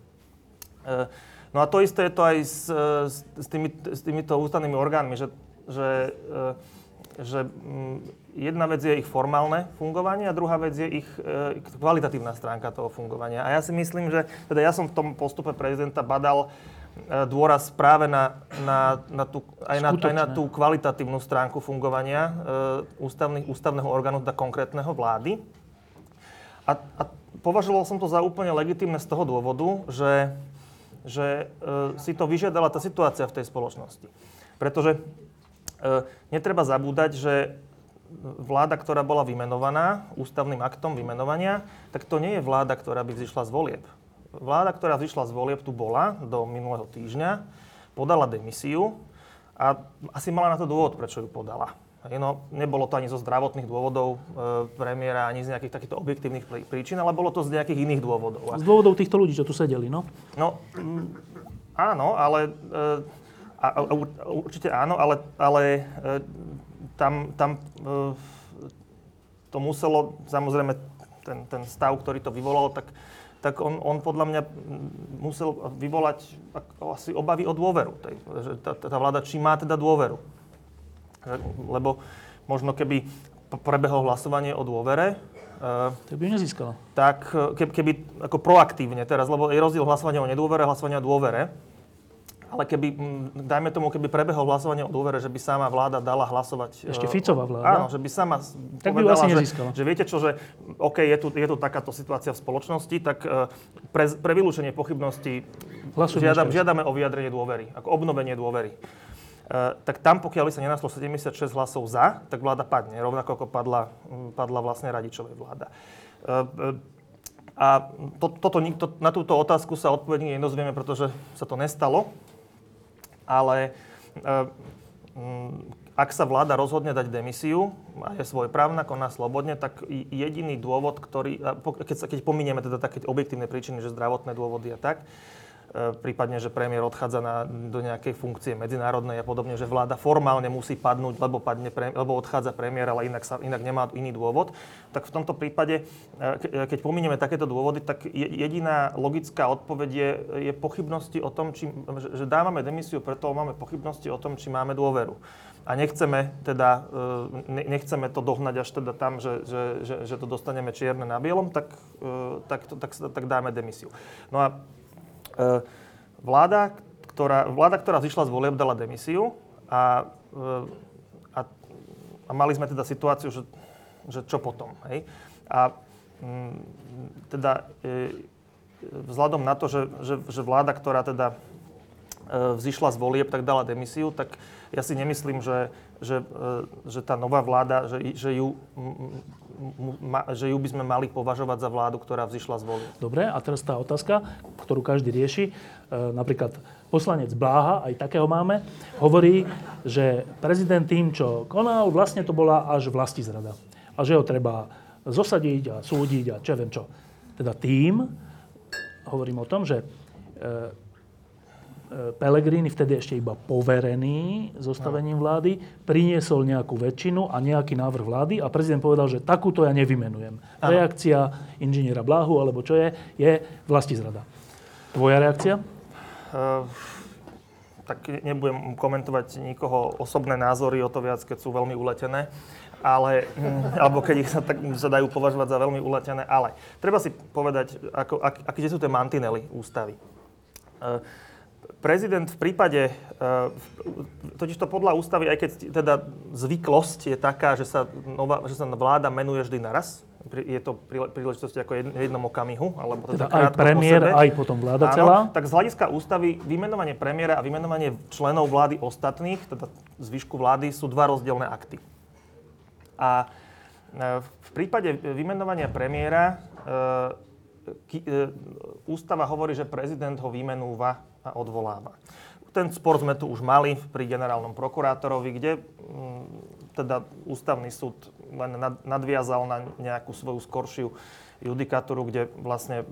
E, no a to isté je to aj s, s, tými, s týmito ústavnými orgánmi, že, že e, že mm, jedna vec je ich formálne fungovanie a druhá vec je ich e, kvalitatívna stránka toho fungovania. A ja si myslím, že teda ja som v tom postupe prezidenta badal e, dôraz práve na, na, na tú, aj, na, aj na tú kvalitatívnu stránku fungovania e, ústavný, ústavného orgánu, teda konkrétneho vlády. A, a považoval som to za úplne legitimné z toho dôvodu, že, že e, si to vyžiadala tá situácia v tej spoločnosti. Pretože netreba zabúdať, že vláda, ktorá bola vymenovaná ústavným aktom vymenovania, tak to nie je vláda, ktorá by vzýšla z volieb. Vláda, ktorá vzýšla z volieb, tu bola do minulého týždňa, podala demisiu a asi mala na to dôvod, prečo ju podala. No, nebolo to ani zo zdravotných dôvodov e, premiéra, ani z nejakých takýchto objektívnych príčin, ale bolo to z nejakých iných dôvodov. Z dôvodov týchto ľudí, čo tu sedeli, no? No, m, áno, ale e, a, a, určite áno, ale, ale e, tam, tam e, to muselo, samozrejme, ten, ten stav, ktorý to vyvolal, tak, tak on, on podľa mňa musel vyvolať asi obavy o dôveru. Tej, že tá, tá vláda, či má teda dôveru. Lebo možno keby prebehlo hlasovanie o dôvere, Uh, tak by nezískala. Tak keby ako proaktívne teraz, lebo je rozdiel hlasovania o nedôvere a hlasovania o dôvere. Ale keby, dajme tomu, keby prebehol hlasovanie o dôvere, že by sama vláda dala hlasovať... Ešte Ficová vláda? Áno, že by sama tak povedala, by vlastne nezískala. Že, že viete čo, že OK, je tu, je tu takáto situácia v spoločnosti, tak e, pre, pre vylúčenie pochybností žiadam, žiadame o vyjadrenie dôvery, ako obnovenie dôvery. Uh, tak tam, pokiaľ by sa nenaslo 76 hlasov za, tak vláda padne, rovnako ako padla, padla vlastne Radičovej vláda. Uh, a to, toto, to, na túto otázku sa odpovedne nedozvieme, pretože sa to nestalo ale eh, ak sa vláda rozhodne dať demisiu a je svojprávna, koná slobodne, tak jediný dôvod, ktorý, keď, keď pominieme teda také objektívne príčiny, že zdravotné dôvody a tak, prípadne, že premiér odchádza na, do nejakej funkcie medzinárodnej a podobne, že vláda formálne musí padnúť, lebo, padne pre, lebo odchádza premiér, ale inak, sa, inak nemá iný dôvod, tak v tomto prípade, e, keď pominieme takéto dôvody, tak jediná logická odpoveď je, je pochybnosti o tom, či, že dávame demisiu, preto máme pochybnosti o tom, či máme dôveru a nechceme teda, e, nechceme to dohnať až teda tam, že, že, že, že to dostaneme čierne na bielom, tak, tak, tak, tak dáme demisiu. No a E, vláda, ktorá, vláda, ktorá zišla z volieb, dala demisiu a, e, a, a mali sme teda situáciu, že, že čo potom. Hej? A mm, teda e, vzhľadom na to, že, že, že vláda, ktorá teda e, vzýšla z volieb, tak dala demisiu, tak ja si nemyslím, že, že, e, že tá nová vláda, že, že, ju, že ju by sme mali považovať za vládu, ktorá vzýšla z voli. Dobre, a teraz tá otázka, ktorú každý rieši. E, napríklad poslanec Bláha, aj takého máme, hovorí, že prezident tým, čo konal, vlastne to bola až vlasti zrada. A že ho treba zosadiť a súdiť a čo viem čo. Teda tým, hovorím o tom, že e, E, Pellegrini, vtedy ešte iba poverený zostavením vlády, priniesol nejakú väčšinu a nejaký návrh vlády a prezident povedal, že takúto ja nevymenujem. Ano. Reakcia inžiniera Blahu, alebo čo je, je vlasti zrada. Tvoja reakcia? Uh, tak nebudem komentovať nikoho osobné názory, o to viac, keď sú veľmi uletené ale, hm, alebo keď ich sa, tak, sa dajú považovať za veľmi uletené, ale treba si povedať, ako, ak, aké sú tie mantinely ústavy. Uh, prezident v prípade, e, totiž to podľa ústavy, aj keď teda zvyklosť je taká, že sa, nová, že sa vláda menuje vždy naraz, je to príležitosti ako jednom okamihu, alebo teda, teda aj premiér, po aj potom vláda Áno, celá. Tak z hľadiska ústavy vymenovanie premiéra a vymenovanie členov vlády ostatných, teda zvyšku vlády, sú dva rozdielne akty. A e, v prípade vymenovania premiéra e, ústava hovorí, že prezident ho vymenúva a odvoláva. Ten spor sme tu už mali pri generálnom prokurátorovi, kde mm, teda ústavný súd len nadviazal na nejakú svoju skoršiu judikatúru, kde vlastne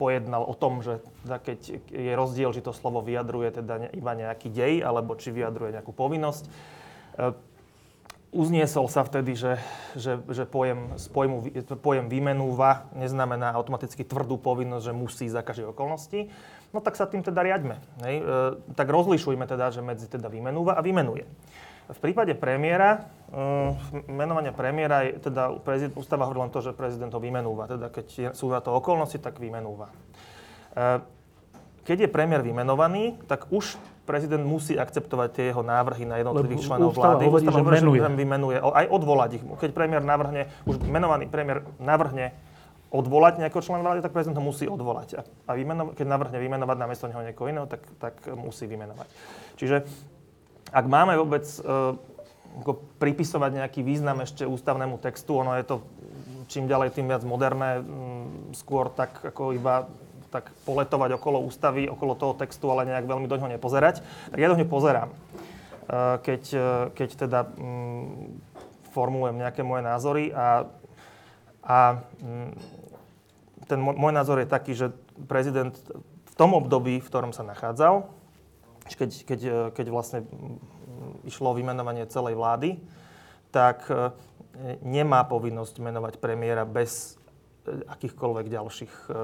pojednal o tom, že teda keď je rozdiel, či to slovo vyjadruje teda iba nejaký dej, alebo či vyjadruje nejakú povinnosť. E, uzniesol sa vtedy, že, že, že pojem, pojmu, pojem vymenúva neznamená automaticky tvrdú povinnosť, že musí za každej okolnosti. No tak sa tým teda riaďme. Hej? E, tak rozlišujme teda, že medzi teda vymenúva a vymenuje. V prípade premiéra, e, menovania premiéra, je, teda prezident, ústava hovorí len to, že prezident ho vymenúva. Teda keď sú na to okolnosti, tak vymenúva. E, keď je premiér vymenovaný, tak už prezident musí akceptovať tie jeho návrhy na jednotlivých Lebo členov vlády. Hovorí, ústava hovorí, že menuje. vymenuje, aj odvolať ich. Keď premiér navrhne, už menovaný premiér navrhne odvolať nejakého člena vlády, tak prezident ho musí odvolať. A, a vymenov, keď navrhne vymenovať namiesto neho niekoho iného, tak, tak musí vymenovať. Čiže ak máme vôbec ako pripisovať nejaký význam ešte ústavnému textu, ono je to čím ďalej, tým viac moderné, um, skôr tak ako iba tak poletovať okolo ústavy, okolo toho textu, ale nejak veľmi do ňoho nepozerať, tak ja do ňoho pozerám. Uh, keď, uh, keď teda um, formulujem nejaké moje názory a, a um, ten môj názor je taký, že prezident v tom období, v ktorom sa nachádzal, keď, keď, keď vlastne išlo o vymenovanie celej vlády, tak e, nemá povinnosť menovať premiéra bez e, akýchkoľvek ďalších e,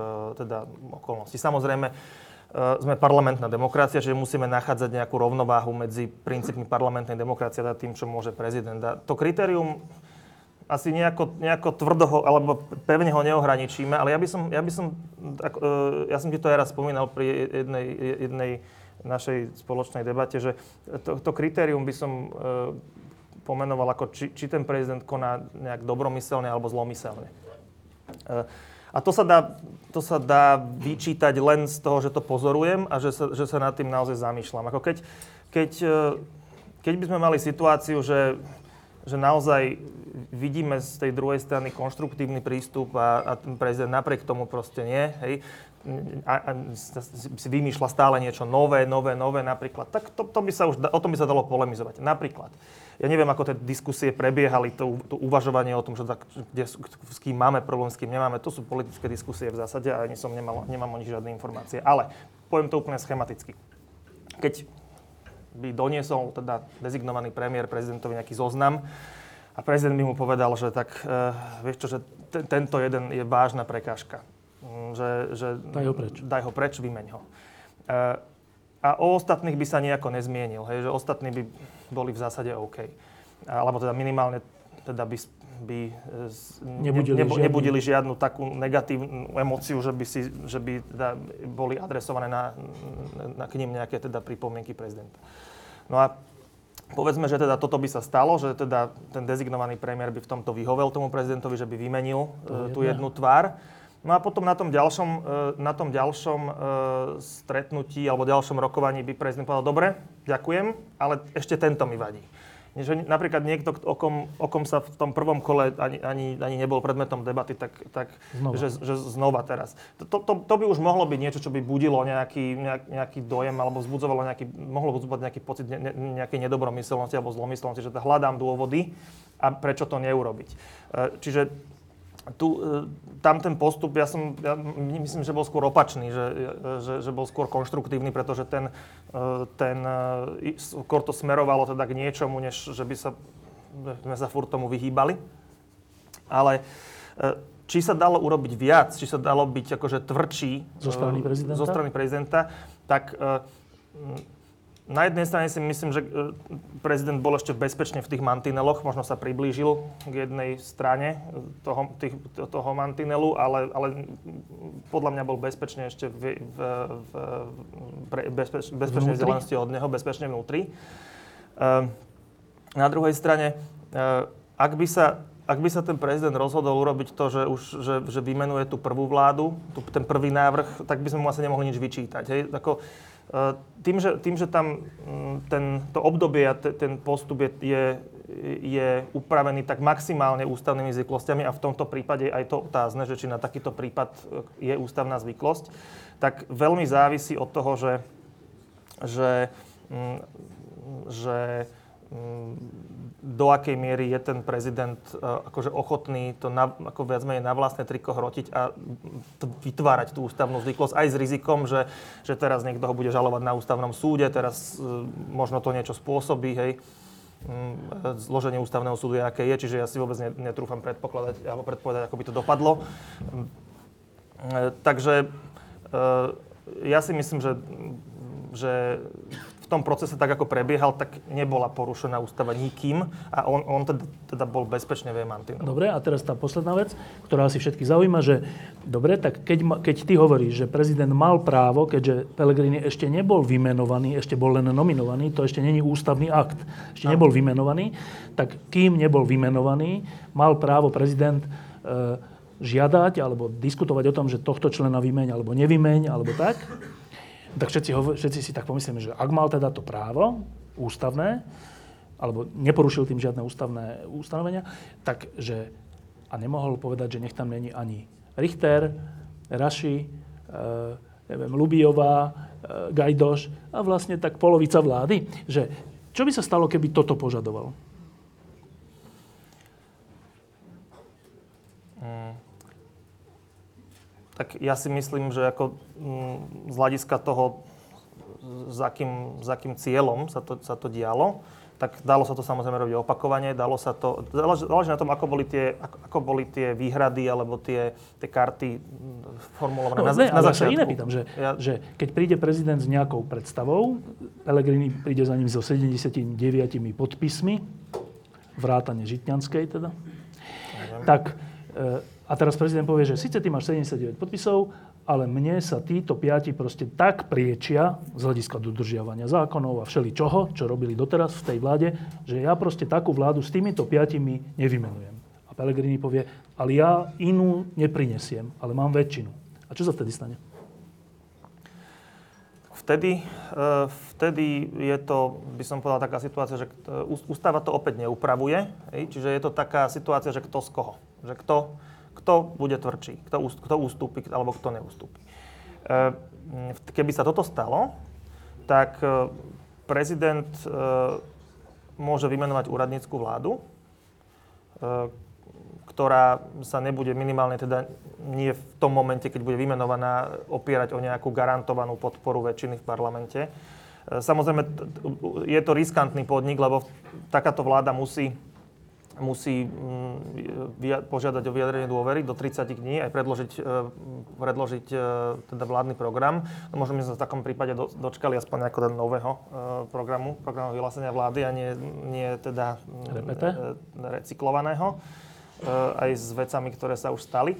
teda, okolností. Samozrejme, sme parlamentná demokracia, že musíme nachádzať nejakú rovnováhu medzi princípmi parlamentnej demokracie a tým, čo môže prezident. A to kritérium asi nejako, nejako tvrdo alebo pevne ho neohraničíme, ale ja by som, ja by som, e, ja som ti to aj raz spomínal pri jednej, jednej našej spoločnej debate, že to, to kritérium by som e, pomenoval ako, či, či ten prezident koná nejak dobromyselne alebo zlomyselne. E, a to sa, dá, to sa dá vyčítať len z toho, že to pozorujem a že sa, že sa nad tým naozaj zamýšľam. Ako keď, keď, keď by sme mali situáciu, že že naozaj vidíme z tej druhej strany konštruktívny prístup a, a prezident napriek tomu proste nie, hej, a, a si vymýšľa stále niečo nové, nové, nové napríklad, tak to, to by sa už, o tom by sa dalo polemizovať. Napríklad, ja neviem, ako tie diskusie prebiehali, to, to uvažovanie o tom, že tak, kde, s kým máme problém, s kým nemáme, to sú politické diskusie v zásade a ani som nemal, nemám o nich žiadne informácie. Ale poviem to úplne schematicky. Keď by doniesol teda dezignovaný premiér prezidentovi nejaký zoznam a prezident by mu povedal, že tak, uh, vieš čo, že t- tento jeden je vážna prekážka. Mm, že, že daj ho preč. Daj ho preč, vymeň ho. Uh, a o ostatných by sa nejako nezmienil, hej, že ostatní by boli v zásade OK. Alebo teda minimálne teda by, by nebudili, nebo, žiadnu. nebudili žiadnu takú negatívnu emóciu, že by, si, že by teda boli adresované na, na, k ním nejaké teda pripomienky prezidenta. No a povedzme, že teda toto by sa stalo, že teda ten dezignovaný premiér by v tomto vyhovel tomu prezidentovi, že by vymenil uh, tú jednu tvár. No a potom na tom ďalšom, na tom ďalšom stretnutí alebo ďalšom rokovaní by prezident povedal, dobre, ďakujem, ale ešte tento mi vadí že napríklad niekto, o kom, o kom sa v tom prvom kole ani, ani, ani nebol predmetom debaty, tak, tak znova. Že, že znova teraz. To, to, to by už mohlo byť niečo, čo by budilo nejaký, nejak, nejaký dojem alebo vzbudzovalo nejaký, mohlo vzbudzovať nejaký pocit ne, ne, nejakej nedobromyselnosti alebo zlomyselnosti, že hľadám dôvody a prečo to neurobiť. E, čiže tu, e, tam ten postup, ja som, ja myslím, že bol skôr opačný, že, že, že bol skôr konštruktívny, pretože ten, e, ten, e, skôr to smerovalo teda k niečomu, než že by sa, sme sa furt tomu vyhýbali. Ale či sa dalo urobiť viac, či sa dalo byť akože tvrdší zo strany prezidenta, zo strany prezidenta tak na jednej strane si myslím, že e, prezident bol ešte bezpečne v tých mantineloch, možno sa priblížil k jednej strane toho, tých, toho mantinelu, ale, ale podľa mňa bol bezpečne ešte v, v, v, pre, bezpeč, bezpečnej vzdialenosti od neho, bezpečne vnútri. Ehm, na druhej strane, e, ak by sa ak by sa ten prezident rozhodol urobiť to, že už že, že vymenuje tú prvú vládu, tú, ten prvý návrh, tak by sme mu asi nemohli nič vyčítať. Hej? Ako, tým, že, tým, že tam mm, ten, to obdobie a ten postup je, je, je upravený tak maximálne ústavnými zvyklostiami a v tomto prípade aj to otázne, že či na takýto prípad eh, je ústavná zvyklosť, tak veľmi závisí od toho, že, že, mm, že mm, do akej miery je ten prezident uh, akože ochotný to na, ako viac menej na vlastné triko hrotiť a vytvárať tú ústavnú zvyklosť aj s rizikom, že, že teraz niekto ho bude žalovať na ústavnom súde, teraz uh, možno to niečo spôsobí, hej. Um, zloženie ústavného súdu je, aké je, čiže ja si vôbec netrúfam predpokladať alebo predpovedať, ako by to dopadlo. Uh, takže ja si myslím, že, že v tom procese, tak ako prebiehal, tak nebola porušená ústava nikým a on, on teda, teda bol bezpečne v mantinelu. Dobre, a teraz tá posledná vec, ktorá si všetky zaujíma, že dobre, tak keď, keď ty hovoríš, že prezident mal právo, keďže Pellegrini ešte nebol vymenovaný, ešte bol len nominovaný, to ešte není ústavný akt, ešte a. nebol vymenovaný, tak kým nebol vymenovaný, mal právo prezident e, žiadať alebo diskutovať o tom, že tohto člena vymeň alebo nevymeň, alebo tak tak všetci, všetci si tak pomyslíme, že ak mal teda to právo ústavné, alebo neporušil tým žiadne ústavné ustanovenia, takže a nemohol povedať, že nech tam není ani Richter, Raši, e, neviem, Lubijová, e, Gajdoš a vlastne tak polovica vlády. Že, čo by sa stalo, keby toto požadoval? Tak ja si myslím, že ako mm, z hľadiska toho, s akým, s akým cieľom sa to, sa to dialo, tak dalo sa to samozrejme robiť opakovane, dalo sa to, záleží na tom, ako boli tie, ako, ako boli tie výhrady alebo tie, tie karty mm, formulované no, na, ne, na začiatku. iné pýtam, že, ja... že keď príde prezident s nejakou predstavou, Pellegrini príde za ním so 79 podpismi, vrátane Žitňanskej teda, Neviem. tak e, a teraz prezident povie, že síce ty máš 79 podpisov, ale mne sa títo piati proste tak priečia z hľadiska dodržiavania zákonov a všeli čoho, čo robili doteraz v tej vláde, že ja proste takú vládu s týmito piatimi nevymenujem. A Pellegrini povie, ale ja inú neprinesiem, ale mám väčšinu. A čo sa vtedy stane? Vtedy, e, vtedy je to, by som povedal, taká situácia, že ústava to opäť neupravuje. Čiže je to taká situácia, že kto z koho. Že kto kto bude tvrdší, kto, kto ústupí alebo kto neústupí. E, keby sa toto stalo, tak e, prezident e, môže vymenovať úradnícku vládu, ktorá sa nebude minimálne teda nie v tom momente, keď bude vymenovaná, opierať o nejakú garantovanú podporu väčšiny v parlamente. Samozrejme, je to riskantný podnik, lebo takáto vláda musí musí mm, požiadať o vyjadrenie dôvery do 30 dní, aj predložiť, e, predložiť teda vládny program. No, možno by sme sa v takom prípade dočkali aspoň nejakého nového e, programu, programu vyhlásenia vlády a nie, nie teda Repete? recyklovaného, aj s vecami, ktoré sa už stali.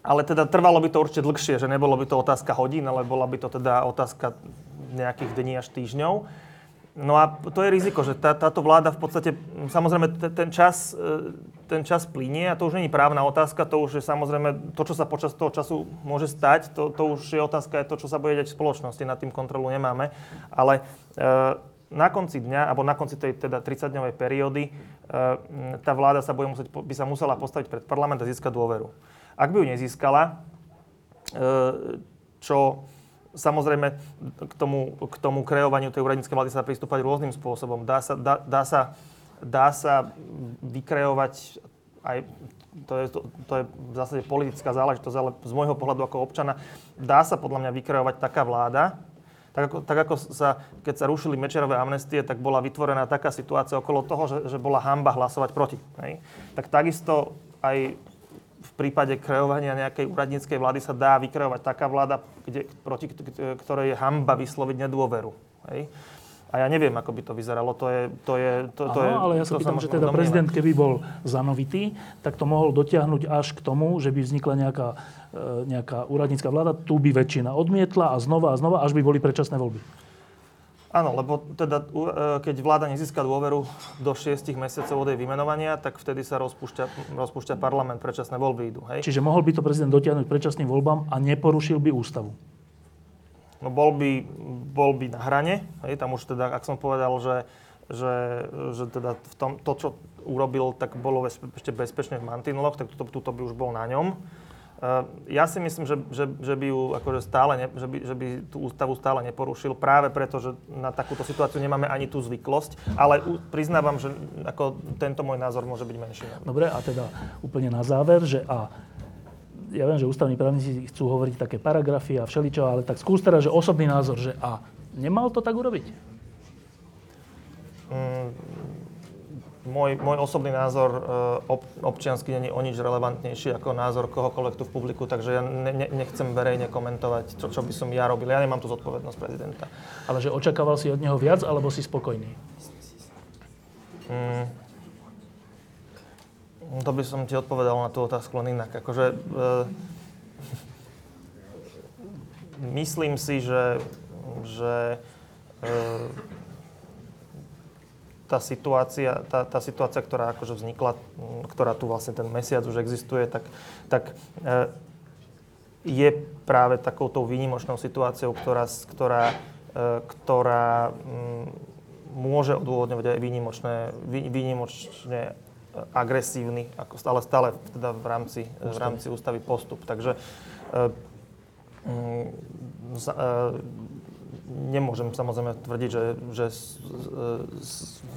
Ale teda trvalo by to určite dlhšie, že nebolo by to otázka hodín, ale bola by to teda otázka nejakých dní až týždňov. No a to je riziko, že tá, táto vláda v podstate, samozrejme ten čas, e, ten čas plinie a to už je právna otázka, to už je samozrejme to, čo sa počas toho času môže stať, to, to už je otázka aj to, čo sa bude deť v spoločnosti, nad tým kontrolu nemáme. Ale e, na konci dňa, alebo na konci tej teda 30-dňovej periódy, e, tá vláda sa bude musieť, by sa musela postaviť pred parlament a získať dôveru. Ak by ju nezískala, e, čo Samozrejme, k tomu, k tomu kreovaniu tej úradníckej vlády sa pristúpať rôznym spôsobom. Dá sa, dá, dá sa, dá sa vykreovať aj to je, to, to je v zásade politická záležitosť, ale z môjho pohľadu ako občana dá sa podľa mňa vykreovať taká vláda, tak ako, tak ako sa, keď sa rušili Mečerové amnestie, tak bola vytvorená taká situácia okolo toho, že, že bola hamba hlasovať proti. Hej? Tak takisto aj prípade kreovania nejakej úradníckej vlády sa dá vykreovať taká vláda, kde, proti ktorej je hamba vysloviť nedôveru. Hej? A ja neviem, ako by to vyzeralo. To je... To je, to, to Aha, je ale ja sa pýtam, že teda prezident, keby bol zanovitý, tak to mohol dotiahnuť až k tomu, že by vznikla nejaká, e, nejaká úradnícka vláda, tu by väčšina odmietla a znova a znova, až by boli predčasné voľby. Áno, lebo teda, e, keď vláda nezíska dôveru do 6 mesiacov od jej vymenovania, tak vtedy sa rozpúšťa, rozpúšťa parlament, predčasné voľby idú. Hej? Čiže mohol by to prezident dotiahnuť predčasným voľbám a neporušil by ústavu? No bol by, bol by na hrane, hej? tam už teda, ak som povedal, že, že, že teda v tom, to, čo urobil, tak bolo ešte bezpečne v mantineloch, tak tuto, tuto by už bol na ňom. Uh, ja si myslím, že, že, že by ju akože stále ne, že by, že by tú ústavu stále neporušil, práve preto, že na takúto situáciu nemáme ani tú zvyklosť, ale u, priznávam, že ako tento môj názor môže byť menší. Dobre, a teda úplne na záver, že a ja viem, že ústavní právnici chcú hovoriť také paragrafy a všeličo, ale tak skús teraz, že osobný názor, že a nemal to tak urobiť? Mm, môj, môj osobný názor uh, ob, občiansky není o nič relevantnejší ako názor kohokoľvek tu v publiku, takže ja ne, ne, nechcem verejne komentovať, čo, čo by som ja robil. Ja nemám tu zodpovednosť prezidenta. Ale že očakával si od neho viac, alebo si spokojný? Mm, to by som ti odpovedal na tú otázku len inak. Akože, uh, *laughs* myslím si, že, že uh, tá situácia, tá, tá situácia, ktorá akože vznikla, ktorá tu vlastne ten mesiac už existuje, tak, tak e, je práve takouto výnimočnou situáciou, ktorá, ktorá, e, ktorá m, môže odôvodňovať aj výnimočné, vý, výnimočne agresívny, ako stále, stále teda v rámci, v rámci ústavy postup. Takže e, nemôžem samozrejme tvrdiť, že, že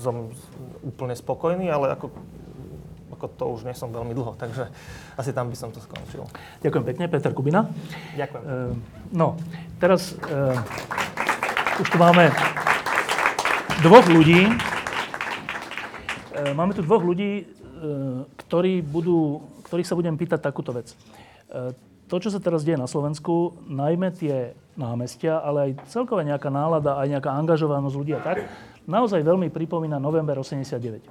som úplne spokojný, ale ako, ako to už nie som veľmi dlho, takže asi tam by som to skončil. Ďakujem pekne, Peter Kubina. Ďakujem. E, no, teraz e, už tu máme dvoch ľudí. E, máme tu dvoch ľudí, e, ktorí budú, ktorých sa budem pýtať takúto vec. E, to, čo sa teraz deje na Slovensku, najmä tie námestia, ale aj celková nejaká nálada, aj nejaká angažovanosť ľudí a tak, naozaj veľmi pripomína november 89.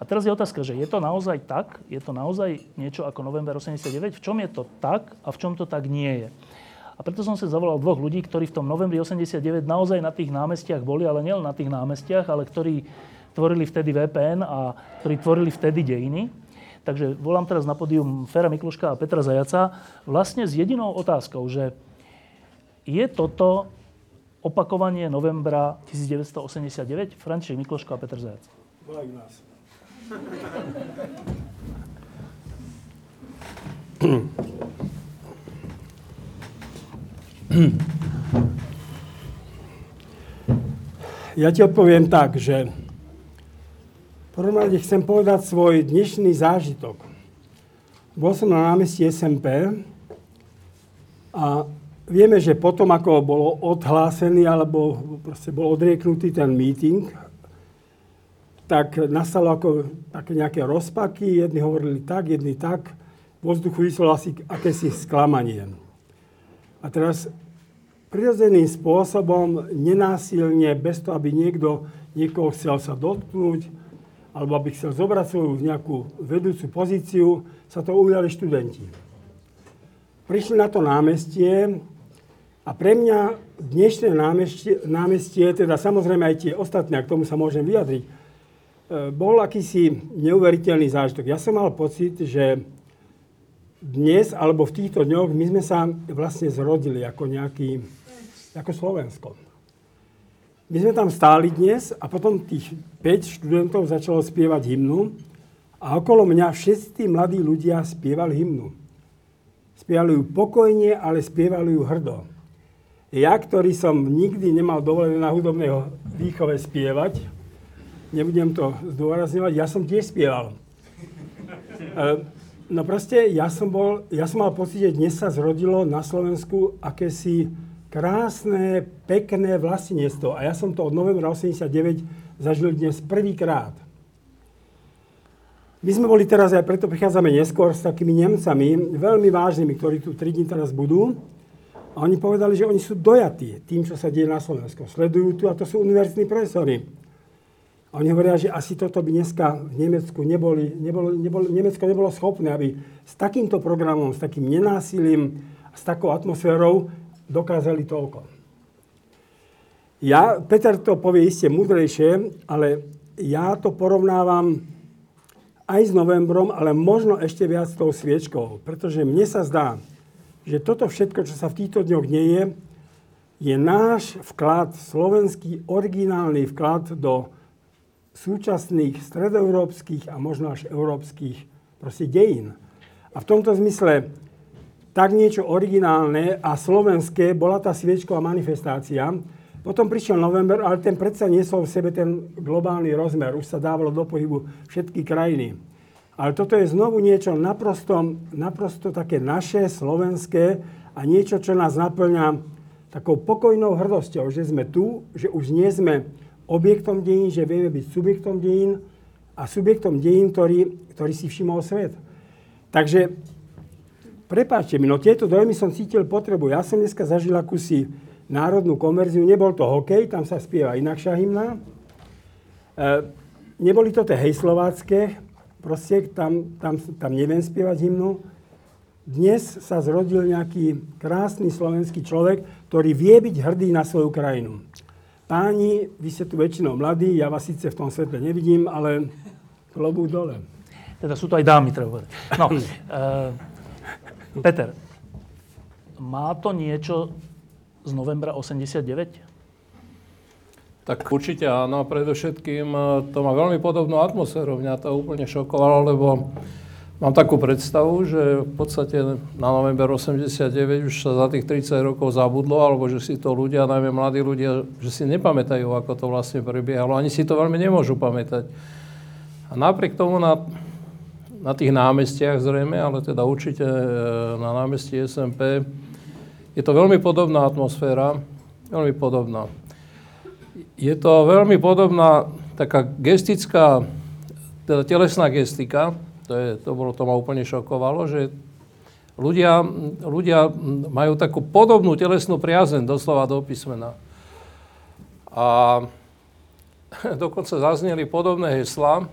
A teraz je otázka, že je to naozaj tak? Je to naozaj niečo ako november 89? V čom je to tak a v čom to tak nie je? A preto som sa zavolal dvoch ľudí, ktorí v tom novembri 89 naozaj na tých námestiach boli, ale nielen na tých námestiach, ale ktorí tvorili vtedy VPN a ktorí tvorili vtedy dejiny. Takže volám teraz na podium Fera Mikluška a Petra Zajaca vlastne s jedinou otázkou, že je toto opakovanie novembra 1989? František Mikloško a Petr Zajac. Volajú nás. *clears throat* Ja ti odpoviem tak, že prvom rade chcem povedať svoj dnešný zážitok. Bol som na námestí SMP a vieme, že potom, ako bolo odhlásený alebo proste bol odrieknutý ten meeting, tak nastalo ako také nejaké rozpaky, jedni hovorili tak, jedni tak, vo vzduchu vyselo asi akési sklamanie. A teraz prirodzeným spôsobom, nenásilne, bez toho, aby niekto niekoho chcel sa dotknúť, alebo aby chcel zobrať svoju nejakú vedúcu pozíciu, sa to ujali študenti. Prišli na to námestie a pre mňa dnešné námestie, námestie, teda samozrejme aj tie ostatné, a k tomu sa môžem vyjadriť, bol akýsi neuveriteľný zážitok. Ja som mal pocit, že dnes alebo v týchto dňoch my sme sa vlastne zrodili ako nejaký, ako Slovensko. My sme tam stáli dnes a potom tých 5 študentov začalo spievať hymnu a okolo mňa všetci mladí ľudia spievali hymnu. Spievali ju pokojne, ale spievali ju hrdo. Ja, ktorý som nikdy nemal dovolené na hudobnej výchove spievať, nebudem to zdôrazňovať, ja som tiež spieval. *laughs* E, no proste, ja som, bol, ja som mal pocit, že dnes sa zrodilo na Slovensku akési krásne, pekné vlastníctvo. A ja som to od novembra 89 zažil dnes prvýkrát. My sme boli teraz, aj preto prichádzame neskôr, s takými Nemcami, veľmi vážnymi, ktorí tu 3 dní teraz budú. A oni povedali, že oni sú dojatí tým, čo sa deje na Slovensku. Sledujú tu a to sú univerzitní profesori. A oni hovoria, že asi toto by dneska v Nemecku neboli, nebolo, nebolo, Nemecko nebolo schopné, aby s takýmto programom, s takým nenásilím, s takou atmosférou dokázali toľko. Ja, Peter to povie iste múdrejšie, ale ja to porovnávam aj s novembrom, ale možno ešte viac s tou sviečkou. Pretože mne sa zdá, že toto všetko, čo sa v týchto dňoch deje, je náš vklad, slovenský originálny vklad do súčasných stredoeurópskych a možno až európskych proste dejín. A v tomto zmysle tak niečo originálne a slovenské bola tá sviečková manifestácia. Potom prišiel november, ale ten predsa niesol v sebe ten globálny rozmer. Už sa dávalo do pohybu všetky krajiny. Ale toto je znovu niečo naprosto, naprosto také naše, slovenské a niečo, čo nás naplňa takou pokojnou hrdosťou, že sme tu, že už nie sme objektom dejín, že vieme byť subjektom dejín a subjektom dejín, ktorý, ktorý si všimol svet. Takže Prepáčte mi, no tieto dojmy som cítil potrebu. Ja som dneska zažil akúsi národnú komerziu, nebol to hokej, tam sa spieva inakšia hymna. E, neboli to tie hejslovácké, proste tam, tam, tam neviem spievať hymnu. Dnes sa zrodil nejaký krásny slovenský človek, ktorý vie byť hrdý na svoju krajinu. Páni, vy ste tu väčšinou mladí, ja vás síce v tom svetle nevidím, ale klobúk dole. Teda sú to aj dámy, treba povedať. No, *clears throat* e, Peter, má to niečo z novembra 89? Tak určite áno, predovšetkým e, to má veľmi podobnú atmosféru. Mňa to úplne šokovalo, lebo mám takú predstavu, že v podstate na november 89 už sa za tých 30 rokov zabudlo, alebo že si to ľudia, najmä mladí ľudia, že si nepamätajú, ako to vlastne prebiehalo. Ani si to veľmi nemôžu pamätať. A napriek tomu na na tých námestiach zrejme, ale teda určite e, na námestí SMP. Je to veľmi podobná atmosféra, veľmi podobná. Je to veľmi podobná taká gestická, teda telesná gestika, to, je, to, bolo, to ma úplne šokovalo, že ľudia, ľudia majú takú podobnú telesnú priazeň, doslova do písmena. A *laughs* dokonca zazneli podobné hesla.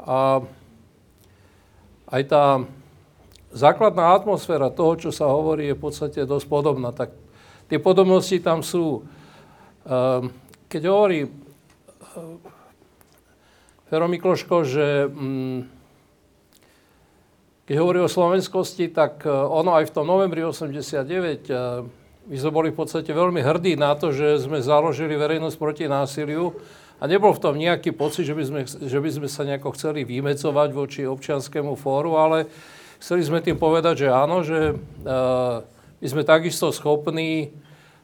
A aj tá základná atmosféra toho, čo sa hovorí, je v podstate dosť podobná. Tak tie podobnosti tam sú. Ehm, keď hovorí ehm, Fero Mikloško, že mm, keď hovorí o slovenskosti, tak e, ono aj v tom novembri 89 e, my sme boli v podstate veľmi hrdí na to, že sme založili verejnosť proti násiliu a nebol v tom nejaký pocit, že by sme, že by sme sa nejako chceli vymecovať voči občianskému fóru, ale chceli sme tým povedať, že áno, že uh, my sme takisto schopní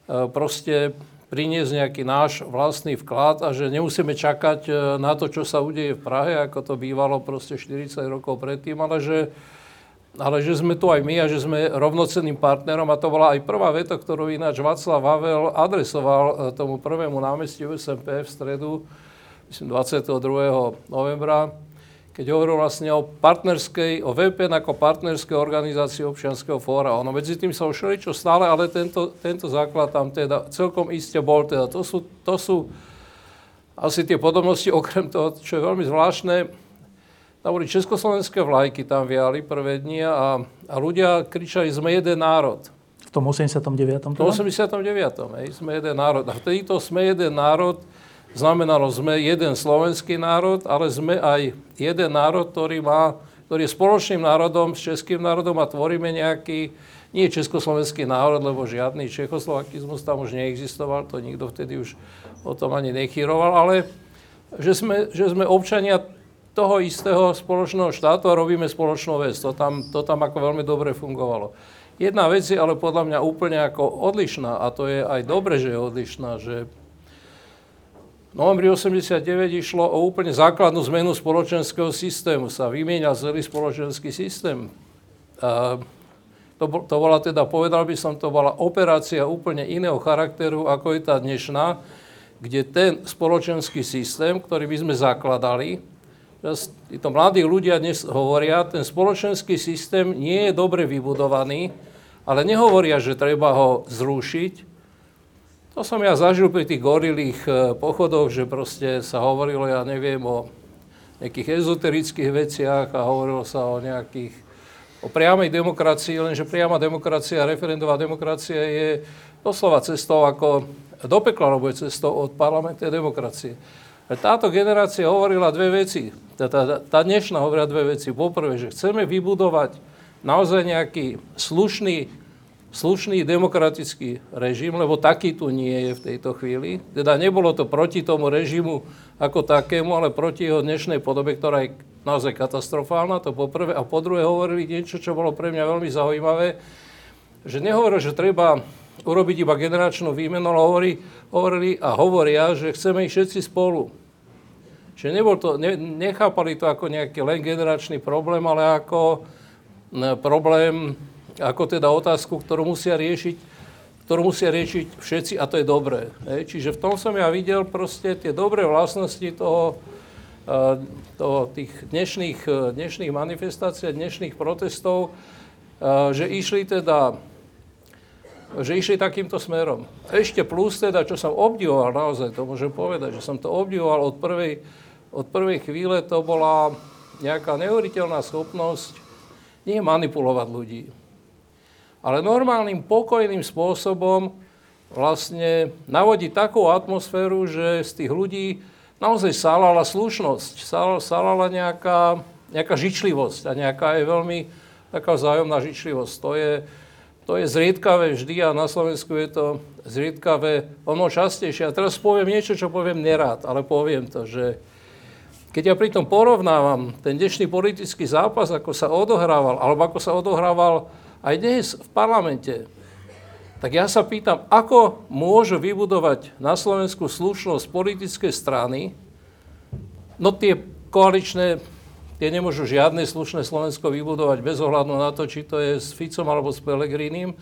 uh, proste priniesť nejaký náš vlastný vklad a že nemusíme čakať uh, na to, čo sa udeje v Prahe, ako to bývalo proste 40 rokov predtým, ale že ale že sme tu aj my a že sme rovnocenným partnerom a to bola aj prvá veta, ktorú ináč Václav Havel adresoval e, tomu prvému námestiu SMP v stredu, myslím 22. novembra, keď hovoril vlastne o partnerskej, o VPN ako partnerskej organizácii občianského fóra. Ono medzi tým sa už čo stále, ale tento, tento základ tam teda celkom iste bol. Teda to sú, to sú asi tie podobnosti, okrem toho, čo je veľmi zvláštne, tam boli československé vlajky, tam viali prvé dni a, a ľudia kričali, sme jeden národ. V tom 89. V tom 89. Hej, sme jeden národ. A vtedy to sme jeden národ znamenalo, sme jeden slovenský národ, ale sme aj jeden národ, ktorý, má, ktorý je spoločným národom s českým národom a tvoríme nejaký, nie československý národ, lebo žiadny čechoslovakizmus tam už neexistoval, to nikto vtedy už o tom ani nechyroval, ale že sme, že sme občania toho istého spoločného štátu a robíme spoločnú vec. To tam, to tam ako veľmi dobre fungovalo. Jedna vec je ale podľa mňa úplne ako odlišná a to je aj dobre, že je odlišná, že v novembri 89 išlo o úplne základnú zmenu spoločenského systému. Sa vymienial celý spoločenský systém. A to, to bola teda, povedal by som, to bola operácia úplne iného charakteru, ako je tá dnešná, kde ten spoločenský systém, ktorý by sme zakladali, títo mladí ľudia dnes hovoria, ten spoločenský systém nie je dobre vybudovaný, ale nehovoria, že treba ho zrušiť, to som ja zažil pri tých gorilých e, pochodoch, že proste sa hovorilo, ja neviem, o nejakých ezoterických veciach a hovorilo sa o nejakých, o priamej demokracii, lenže priama demokracia, referendová demokracia je doslova cestou ako do pekla, alebo je cestou od parlamentnej demokracie. Táto generácia hovorila dve veci. Tá, tá, tá dnešná hovorila dve veci. Poprvé, že chceme vybudovať naozaj nejaký slušný slušný demokratický režim, lebo taký tu nie je v tejto chvíli. Teda nebolo to proti tomu režimu ako takému, ale proti jeho dnešnej podobe, ktorá je naozaj katastrofálna, to po prvé. A po druhé hovorili niečo, čo bolo pre mňa veľmi zaujímavé, že nehovorili, že treba urobiť iba generačnú výmenu, ale hovorí, hovorili a hovoria, že chceme ich všetci spolu. Čiže nebol to, ne, nechápali to ako nejaký len generačný problém, ale ako problém ako teda otázku, ktorú musia riešiť ktorú musia riešiť všetci a to je dobré. Hej. Čiže v tom som ja videl proste tie dobré vlastnosti toho, eh, toho tých dnešných, eh, dnešných manifestácií, dnešných protestov, že išli teda že išli takýmto smerom. Ešte plus teda, čo som obdivoval, naozaj to môžem povedať, že som to obdivoval od prvej, od prvej chvíle, to bola nejaká neuveriteľná schopnosť nie manipulovať ľudí, ale normálnym, pokojným spôsobom vlastne navodí takú atmosféru, že z tých ľudí naozaj salala slušnosť, salala nejaká, nejaká žičlivosť a nejaká je veľmi taká vzájomná žičlivosť. To je, to je zriedkavé vždy a na Slovensku je to zriedkavé ono častejšie. A teraz poviem niečo, čo poviem nerád, ale poviem to, že keď ja pritom porovnávam ten dnešný politický zápas, ako sa odohrával, alebo ako sa odohrával aj dnes v parlamente, tak ja sa pýtam, ako môžu vybudovať na Slovensku slušnosť politické strany, no tie koaličné, tie nemôžu žiadne slušné Slovensko vybudovať bez ohľadu na to, či to je s Ficom alebo s Pelegrínim.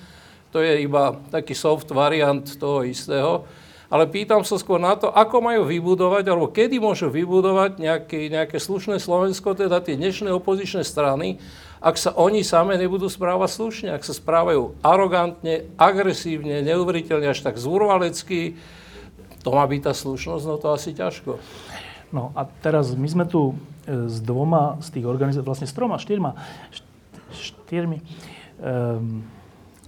To je iba taký soft variant toho istého. Ale pýtam sa skôr na to, ako majú vybudovať, alebo kedy môžu vybudovať nejaké, nejaké slušné Slovensko, teda tie dnešné opozičné strany, ak sa oni same nebudú správať slušne, ak sa správajú arogantne, agresívne, neuveriteľne, až tak zúrvalecky, to má byť tá slušnosť, no to asi ťažko. No a teraz my sme tu e, s dvoma z tých organizácií, vlastne s troma, štyrma, štyrmi, um,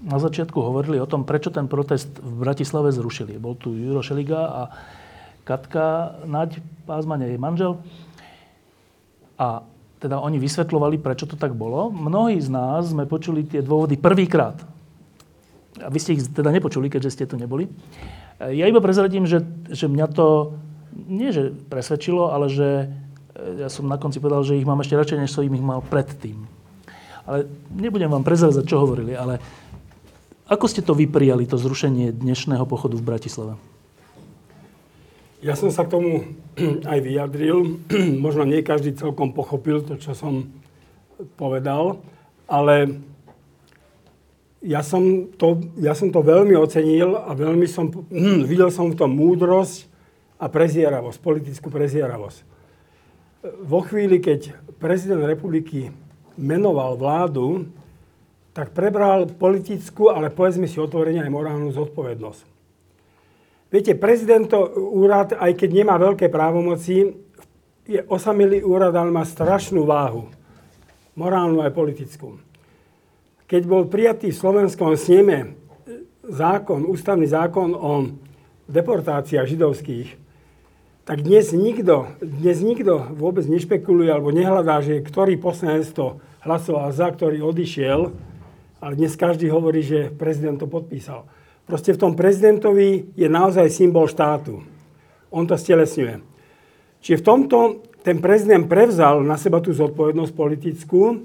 na začiatku hovorili o tom, prečo ten protest v Bratislave zrušili. Bol tu Juro Šeliga a Katka Naď Pázmane, jej manžel. A teda oni vysvetľovali, prečo to tak bolo. Mnohí z nás sme počuli tie dôvody prvýkrát. A vy ste ich teda nepočuli, keďže ste tu neboli. Ja iba prezradím, že, že mňa to nie že presvedčilo, ale že e, ja som na konci povedal, že ich mám ešte radšej, než som ich mal predtým. Ale nebudem vám prezradzať, čo hovorili, ale ako ste to vyprijali, to zrušenie dnešného pochodu v Bratislave? Ja som sa k tomu *clears throat* aj vyjadril. *clears throat* Možno nie každý celkom pochopil to, čo som povedal, ale ja som to, ja som to veľmi ocenil a veľmi som, *clears throat* videl som v tom múdrosť a prezieravosť, politickú prezieravosť. Vo chvíli, keď prezident republiky menoval vládu, tak prebral politickú, ale povedzme si otvorene aj morálnu zodpovednosť. Viete, prezidento úrad, aj keď nemá veľké právomoci, je osamelý úrad, ale má strašnú váhu. Morálnu aj politickú. Keď bol prijatý v slovenskom sneme zákon, ústavný zákon o deportáciách židovských, tak dnes nikto, dnes nikto vôbec nešpekuluje alebo nehľadá, že ktorý poslanec to hlasoval za, ktorý odišiel, ale dnes každý hovorí, že prezident to podpísal. Proste v tom prezidentovi je naozaj symbol štátu. On to stelesňuje. Čiže v tomto ten prezident prevzal na seba tú zodpovednosť politickú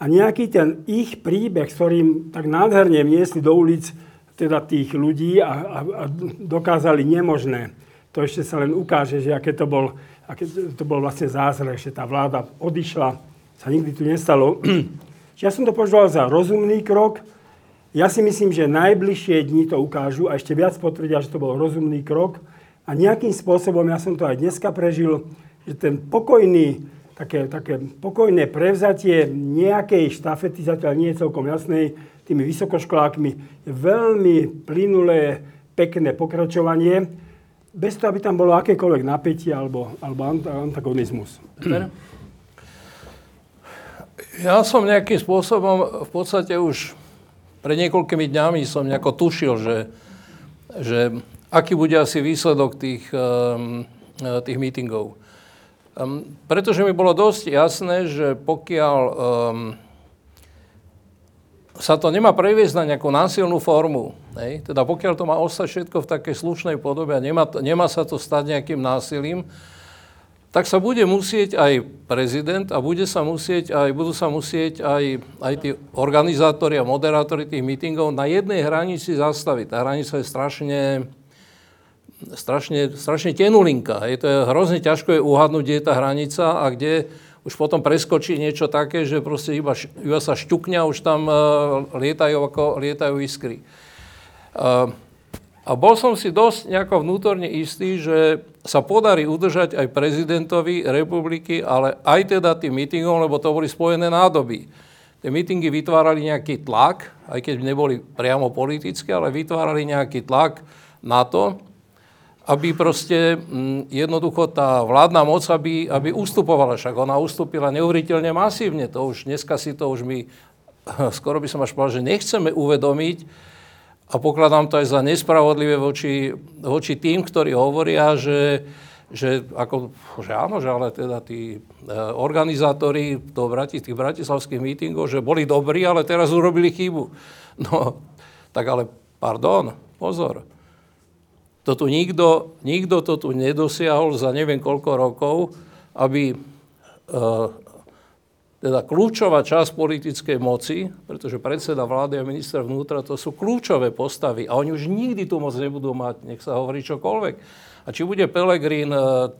a nejaký ten ich príbeh, s ktorým tak nádherne vniesli do ulic teda tých ľudí a, a, a dokázali nemožné to ešte sa len ukáže, že aké to bol, aké to bol vlastne zázrak, že tá vláda odišla, sa nikdy tu nestalo. Ja som to považoval za rozumný krok. Ja si myslím, že najbližšie dni to ukážu a ešte viac potvrdia, že to bol rozumný krok. A nejakým spôsobom, ja som to aj dneska prežil, že ten pokojný, také, také pokojné prevzatie nejakej štafety, zatiaľ nie je celkom jasnej, tými vysokoškolákmi, je veľmi plynulé, pekné pokračovanie bez toho, aby tam bolo akékoľvek napätie alebo, alebo antagonizmus. Ja som nejakým spôsobom v podstate už pred niekoľkými dňami som nejako tušil, že, že aký bude asi výsledok tých, um, tých meetingov. Um, pretože mi bolo dosť jasné, že pokiaľ um, sa to nemá previesť na nejakú násilnú formu. Hej? Teda pokiaľ to má ostať všetko v takej slušnej podobe a nemá, nemá sa to stať nejakým násilím, tak sa bude musieť aj prezident a bude sa musieť aj, budú sa musieť aj, aj tí organizátori a moderátori tých mítingov na jednej hranici zastaviť. Tá hranica je strašne, strašne, strašne tenulinka. Hej? To je hrozne ťažko je uhadnúť, kde je tá hranica a kde už potom preskočí niečo také, že proste iba, iba sa šťukňa, už tam uh, lietajú, ako, lietajú iskry. Uh, a bol som si dosť nejako vnútorne istý, že sa podarí udržať aj prezidentovi republiky, ale aj teda tým mítingom, lebo to boli spojené nádoby. Tie mítingy vytvárali nejaký tlak, aj keď neboli priamo politické, ale vytvárali nejaký tlak na to, aby proste mm, jednoducho tá vládna moc, aby, aby ustupovala. Však ona ustúpila neuveriteľne masívne. To už dneska si to už my, *laughs* skoro by som až povedal, že nechceme uvedomiť a pokladám to aj za nespravodlivé voči, voči tým, ktorí hovoria, že, že, ako, že áno, že ale teda tí e, organizátori to, tých bratislavských mítingov, že boli dobrí, ale teraz urobili chybu. No, tak ale pardon, pozor to tu nikto, nikto to tu nedosiahol za neviem koľko rokov, aby e, teda kľúčová časť politickej moci, pretože predseda vlády a minister vnútra to sú kľúčové postavy a oni už nikdy tu moc nebudú mať, nech sa hovorí čokoľvek. A či bude Pelegrín e,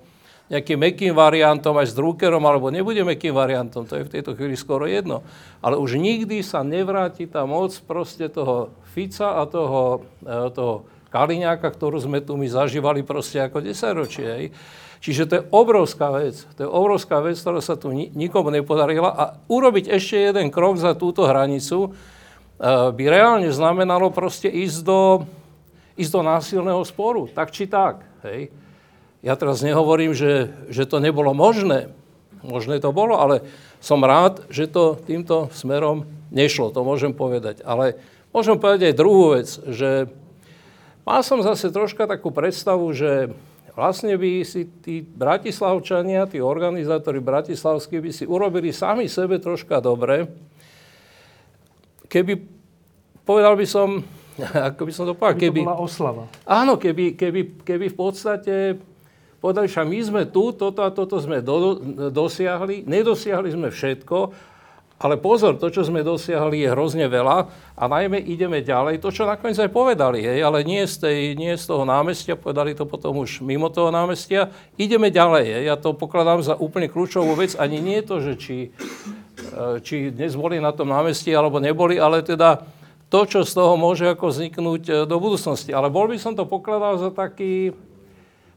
nejakým mekým variantom aj s Druckerom, alebo nebude mekým variantom, to je v tejto chvíli skoro jedno. Ale už nikdy sa nevráti tá moc proste toho Fica a toho, e, toho Kaliňáka, ktorú sme tu my zažívali proste ako desaťročie. Čiže to je obrovská vec. To je obrovská vec, ktorá sa tu nikomu nepodarila. A urobiť ešte jeden krok za túto hranicu uh, by reálne znamenalo proste ísť do, ísť do násilného sporu. Tak či tak. Hej. Ja teraz nehovorím, že, že to nebolo možné. Možné to bolo, ale som rád, že to týmto smerom nešlo. To môžem povedať. Ale môžem povedať aj druhú vec, že Mal som zase troška takú predstavu, že vlastne by si tí bratislavčania, tí organizátori bratislavskí by si urobili sami sebe troška dobre, keby, povedal by som, *laughs* ako by som to povedal, keby... To bola oslava. Áno, keby, keby, keby v podstate povedali, že my sme tu, toto a toto sme do, dosiahli, nedosiahli sme všetko, ale pozor, to, čo sme dosiahli, je hrozne veľa a najmä ideme ďalej. To, čo nakoniec aj povedali, hej, ale nie z, tej, nie z toho námestia, povedali to potom už mimo toho námestia. Ideme ďalej. Hej. Ja to pokladám za úplne kľúčovú vec. Ani nie je to, že či, e, či dnes boli na tom námestí alebo neboli, ale teda to, čo z toho môže ako vzniknúť e, do budúcnosti. Ale bol by som to pokladal za taký,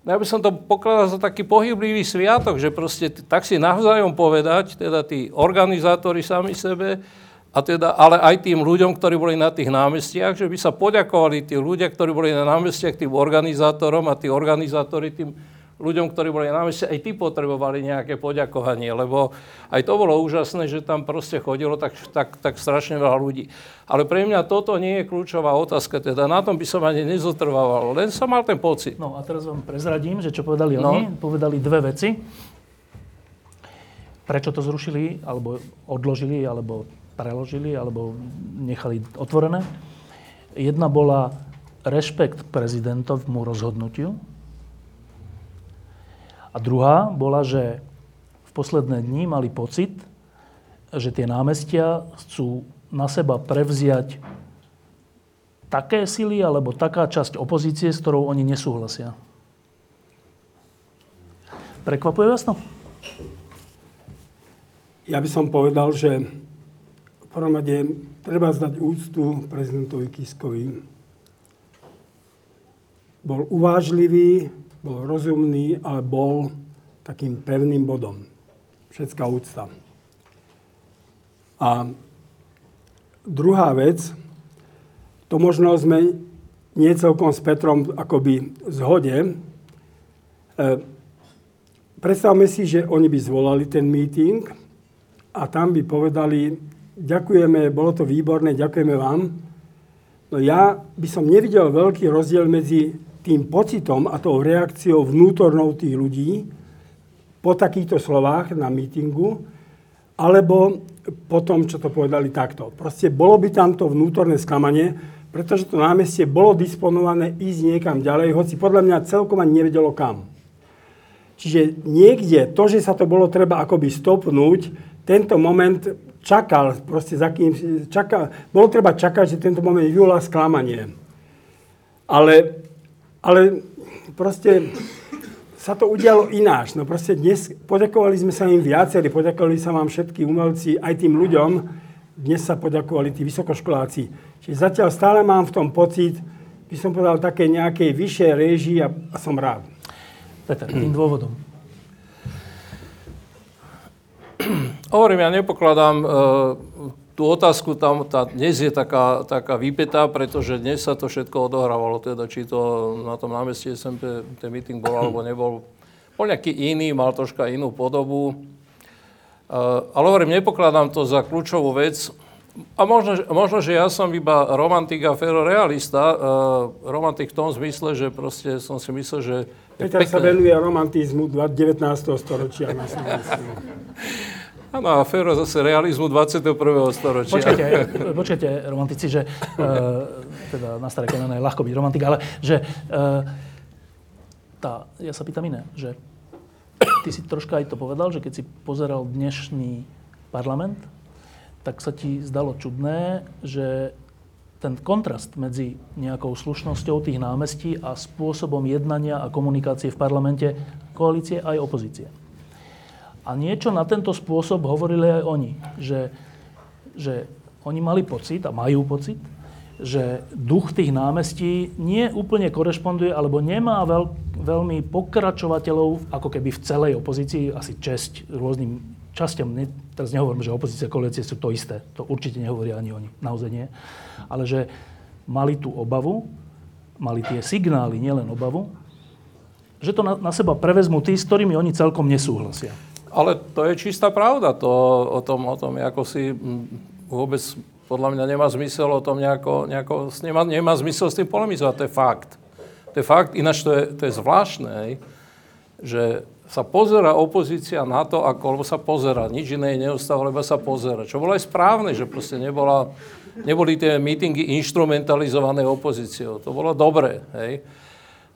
ja by som to pokladal za taký pohyblivý sviatok, že proste tak si navzájom povedať, teda tí organizátori sami sebe, a teda, ale aj tým ľuďom, ktorí boli na tých námestiach, že by sa poďakovali tí ľudia, ktorí boli na námestiach tým organizátorom a tí organizátori tým ľuďom, ktorí boli na meste, aj tí potrebovali nejaké poďakovanie, lebo aj to bolo úžasné, že tam proste chodilo tak, tak, tak strašne veľa ľudí. Ale pre mňa toto nie je kľúčová otázka, teda na tom by som ani nezotrvával, len som mal ten pocit. No a teraz vám prezradím, že čo povedali no. oni. Povedali dve veci. Prečo to zrušili, alebo odložili, alebo preložili, alebo nechali otvorené. Jedna bola rešpekt prezidentovmu rozhodnutiu, a druhá bola, že v posledné dni mali pocit, že tie námestia chcú na seba prevziať také sily alebo taká časť opozície, s ktorou oni nesúhlasia. Prekvapuje vás to? Ja by som povedal, že v prvom rade treba zdať úctu prezidentovi Kiskovi. Bol uvážlivý, bol rozumný, ale bol takým pevným bodom. Všetká úcta. A druhá vec, to možno sme nie celkom s Petrom akoby v zhode. E, predstavme si, že oni by zvolali ten meeting a tam by povedali, ďakujeme, bolo to výborné, ďakujeme vám. No ja by som nevidel veľký rozdiel medzi tým pocitom a tou reakciou vnútornou tých ľudí po takýchto slovách na mítingu, alebo po tom, čo to povedali takto. Proste bolo by tam to vnútorné sklamanie, pretože to námestie bolo disponované ísť niekam ďalej, hoci podľa mňa celkom ani nevedelo kam. Čiže niekde to, že sa to bolo treba akoby stopnúť, tento moment čakal, proste za kým, čakal, bolo treba čakať, že tento moment vyvolá sklamanie. Ale ale proste sa to udialo ináč. No proste dnes poďakovali sme sa im viacerí, poďakovali sa vám všetky umelci, aj tým ľuďom, dnes sa poďakovali tí vysokoškoláci. Čiže zatiaľ stále mám v tom pocit, by som povedal, také nejakej vyššej réžii a, a som rád. Peter, tým dôvodom. Hovorím, ja nepokladám uh, tú otázku tam, tá dnes je taká, taká výpetá, pretože dnes sa to všetko odohrávalo, teda či to na tom námestí SMP ten meeting bol alebo nebol. Bol nejaký iný, mal troška inú podobu. Uh, ale hovorím, nepokladám to za kľúčovú vec. A možno, možno, že ja som iba romantik a ferorealista. Uh, romantik v tom zmysle, že proste som si myslel, že... Peter pekne... sa venuje romantizmu 19. storočia. *laughs* Áno, a Fero zase realizmu 21. storočia. Počkajte, počkajte, romantici, že uh, teda na staré kolena je ľahko byť romantik, ale že uh, tá, ja sa pýtam iné, že ty si troška aj to povedal, že keď si pozeral dnešný parlament, tak sa ti zdalo čudné, že ten kontrast medzi nejakou slušnosťou tých námestí a spôsobom jednania a komunikácie v parlamente koalície aj opozície. A niečo na tento spôsob hovorili aj oni, že, že oni mali pocit a majú pocit, že duch tých námestí nie úplne korešponduje alebo nemá veľ, veľmi pokračovateľov, ako keby v celej opozícii, asi česť rôznym častiam. Ne, teraz nehovorím, že opozícia a koalície sú to isté. To určite nehovoria ani oni. Naozaj nie. Ale že mali tú obavu, mali tie signály, nielen obavu, že to na, na seba prevezmú tí, s ktorými oni celkom nesúhlasia. Ale to je čistá pravda, to o tom, o tom ako si vôbec podľa mňa nemá zmysel o tom nejako, nejako nemá, nemá zmysel s tým polemizovať, to je fakt. To je fakt, ináč to je, to je zvláštne, že sa pozera opozícia na to, ako, lebo sa pozera, nič iné neustále, lebo sa pozera. Čo bolo aj správne, že proste nebola, neboli tie mítingy instrumentalizované opozíciou. To bolo dobré, hej.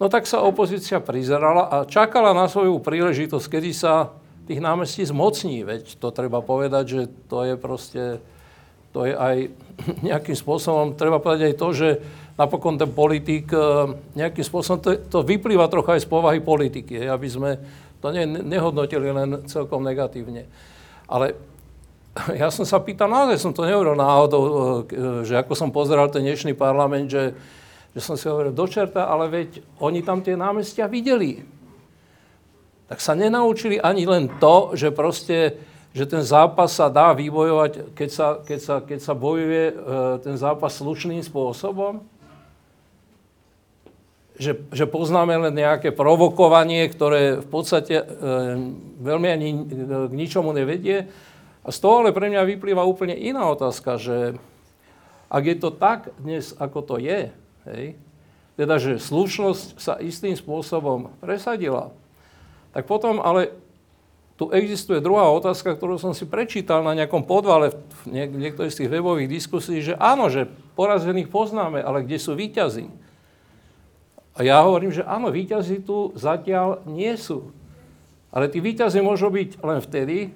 No tak sa opozícia prizerala a čakala na svoju príležitosť, kedy sa tých námestí zmocní. Veď to treba povedať, že to je proste, to je aj *laughs* nejakým spôsobom, treba povedať aj to, že napokon ten politik e, nejakým spôsobom, to, to vyplýva trocha aj z povahy politiky, aby sme to ne, nehodnotili len celkom negatívne. Ale *laughs* ja som sa pýtal, naozaj som to nehovoril náhodou, e, že ako som pozeral ten dnešný parlament, že, že som si hovoril, dočerta, ale veď oni tam tie námestia videli tak sa nenaučili ani len to, že proste že ten zápas sa dá vybojovať, keď sa, keď sa, keď sa bojuje e, ten zápas slušným spôsobom? že, že poznáme len nejaké provokovanie, ktoré v podstate e, veľmi ani k ničomu nevedie. A z toho ale pre mňa vyplýva úplne iná otázka, že ak je to tak dnes, ako to je, hej, teda, že slušnosť sa istým spôsobom presadila, tak potom ale tu existuje druhá otázka, ktorú som si prečítal na nejakom podvale v niektorých z tých webových diskusí, že áno, že porazených poznáme, ale kde sú výťazí? A ja hovorím, že áno, výťazí tu zatiaľ nie sú. Ale tí výťazí môžu byť len vtedy,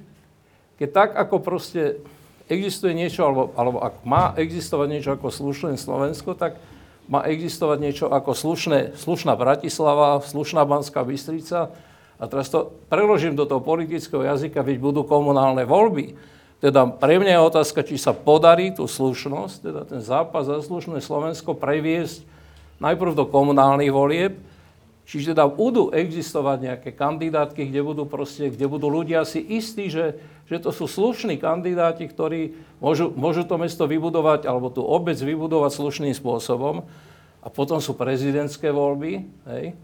keď tak, ako proste existuje niečo, alebo, alebo ak má existovať niečo ako slušné Slovensko, tak má existovať niečo ako slušné, slušná Bratislava, slušná Banská Bystrica. A teraz to preložím do toho politického jazyka, veď budú komunálne voľby. Teda pre mňa je otázka, či sa podarí tú slušnosť, teda ten zápas za slušné Slovensko previesť najprv do komunálnych volieb, čiže teda budú existovať nejaké kandidátky, kde budú, proste, kde budú ľudia si istí, že, že to sú slušní kandidáti, ktorí môžu, môžu to mesto vybudovať, alebo tú obec vybudovať slušným spôsobom. A potom sú prezidentské voľby. Hej.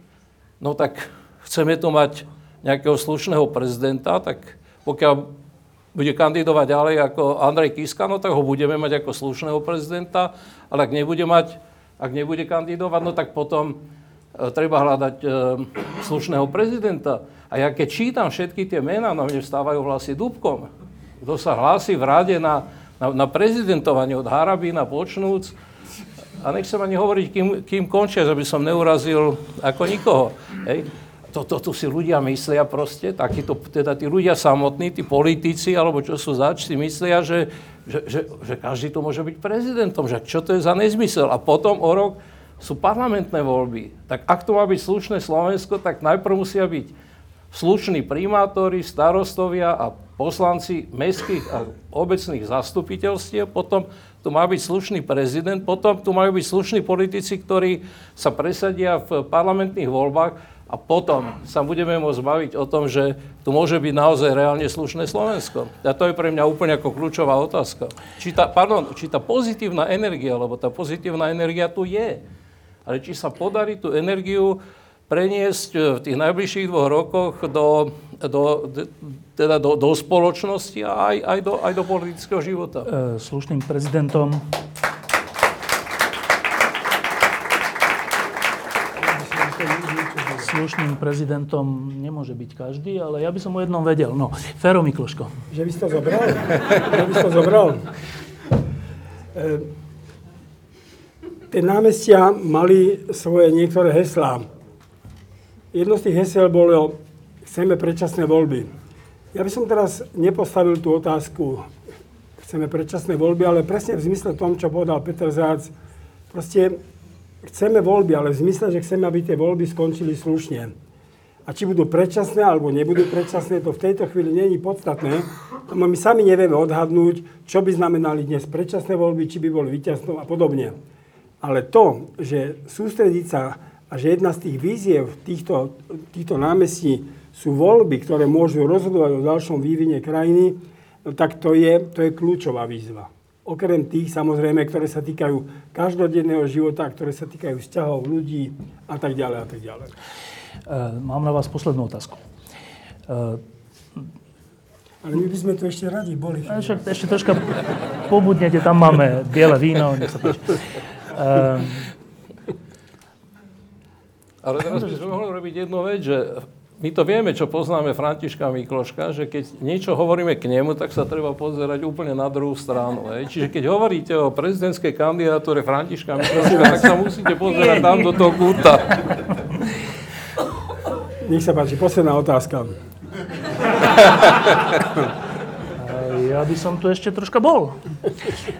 No tak chceme tu mať nejakého slušného prezidenta, tak pokiaľ bude kandidovať ďalej ako Andrej Kiska, no tak ho budeme mať ako slušného prezidenta, ale ak nebude mať ak nebude kandidovať, no tak potom e, treba hľadať e, slušného prezidenta. A ja keď čítam všetky tie mená, no mne vstávajú hlasy dúbkom. Kto sa hlási v rade na, na, na prezidentovanie od Harabína počnúc, a nechcem ani hovoriť, kým, kým končia, aby som neurazil ako nikoho. Hej. Toto tu si ľudia myslia proste, takíto, teda tí ľudia samotní, tí politici, alebo čo sú zač, si myslia, že, že, že, že každý tu môže byť prezidentom, že čo to je za nezmysel. A potom o rok sú parlamentné voľby. Tak ak to má byť slušné Slovensko, tak najprv musia byť slušní primátori, starostovia a poslanci mestských a obecných zastupiteľstiev, potom tu má byť slušný prezident, potom tu majú byť slušní politici, ktorí sa presadia v parlamentných voľbách a potom sa budeme môcť baviť o tom, že tu môže byť naozaj reálne slušné Slovensko. A to je pre mňa úplne ako kľúčová otázka. Či tá, pardon, či tá pozitívna energia, lebo tá pozitívna energia tu je, ale či sa podarí tú energiu preniesť v tých najbližších dvoch rokoch do, do, teda do, do spoločnosti a aj, aj, do, aj do politického života. E, slušným prezidentom slušným prezidentom nemôže byť každý, ale ja by som o jednom vedel. No, Fero Mikloško. Že by si to zobral? Že by si to zobral? E, tie námestia mali svoje niektoré heslá. Jedno z tých hesiel bolo chceme predčasné voľby. Ja by som teraz nepostavil tú otázku chceme predčasné voľby, ale presne v zmysle tom, čo povedal Peter Zác, proste chceme voľby, ale v zmysle, že chceme, aby tie voľby skončili slušne. A či budú predčasné alebo nebudú predčasné, to v tejto chvíli není podstatné. My sami nevieme odhadnúť, čo by znamenali dnes predčasné voľby, či by boli víťazstvom a podobne. Ale to, že sústrediť sa a že jedna z tých víziev týchto, týchto námestí sú voľby, ktoré môžu rozhodovať o ďalšom vývine krajiny, no tak to je, to je kľúčová výzva. Okrem tých, samozrejme, ktoré sa týkajú každodenného života, ktoré sa týkajú vzťahov ľudí a tak ďalej a tak ďalej. E, mám na vás poslednú otázku. Ale my by sme tu ešte radi boli. Ešte, ešte troška pobudnete, tam máme biele víno, nech sa páči. Uh, ale teraz by sme mohli robiť jednu vec, že my to vieme, čo poznáme Františka Mikloška, že keď niečo hovoríme k nemu, tak sa treba pozerať úplne na druhú stranu. Hej. Čiže keď hovoríte o prezidentskej kandidatúre Františka Mikloška, tak sa musíte pozerať tam do toho kúta. Nech sa páči, posledná otázka. *laughs* Ja by som tu ešte troška bol.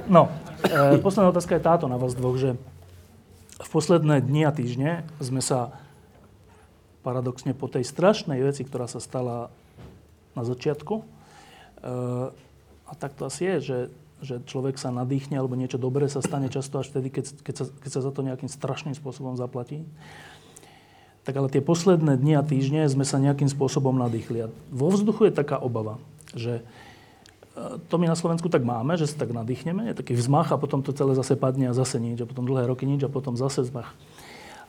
No, e, posledná otázka je táto na vás dvoch, že v posledné dni a týždne sme sa paradoxne po tej strašnej veci, ktorá sa stala na začiatku. E, a tak to asi je, že, že človek sa nadýchne alebo niečo dobré sa stane často až vtedy, keď, keď, sa, keď sa za to nejakým strašným spôsobom zaplatí. Tak ale tie posledné dni a týždne sme sa nejakým spôsobom nadýchli. A vo vzduchu je taká obava, že e, to my na Slovensku tak máme, že sa tak nadýchneme, je taký vzmach a potom to celé zase padne a zase nič a potom dlhé roky nič a potom zase vzmach.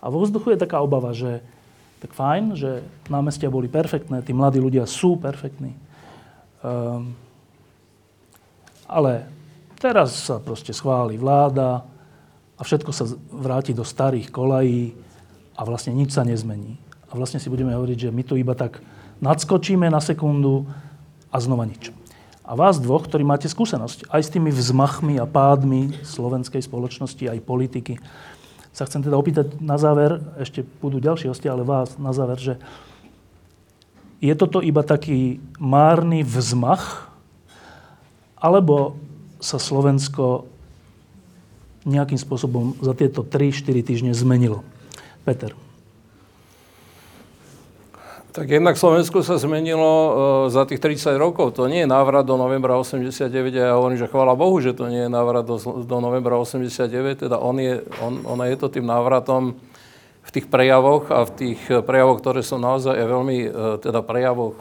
A vo vzduchu je taká obava, že tak fajn, že námestia boli perfektné, tí mladí ľudia sú perfektní. Um, ale teraz sa proste schváli vláda a všetko sa vráti do starých kolají a vlastne nič sa nezmení. A vlastne si budeme hovoriť, že my tu iba tak nadskočíme na sekundu a znova nič. A vás dvoch, ktorí máte skúsenosť aj s tými vzmachmi a pádmi slovenskej spoločnosti, aj politiky, sa chcem teda opýtať na záver, ešte budú ďalší hostia, ale vás na záver, že je toto iba taký márny vzmach, alebo sa Slovensko nejakým spôsobom za tieto 3-4 týždne zmenilo? Peter. Tak jednak Slovensko sa zmenilo uh, za tých 30 rokov. To nie je návrat do novembra 89 a ja hovorím, že chvála Bohu, že to nie je návrat do, do novembra 89, teda on je, on, ona je to tým návratom v tých prejavoch a v tých prejavoch, ktoré sú naozaj veľmi, uh, teda prejavoch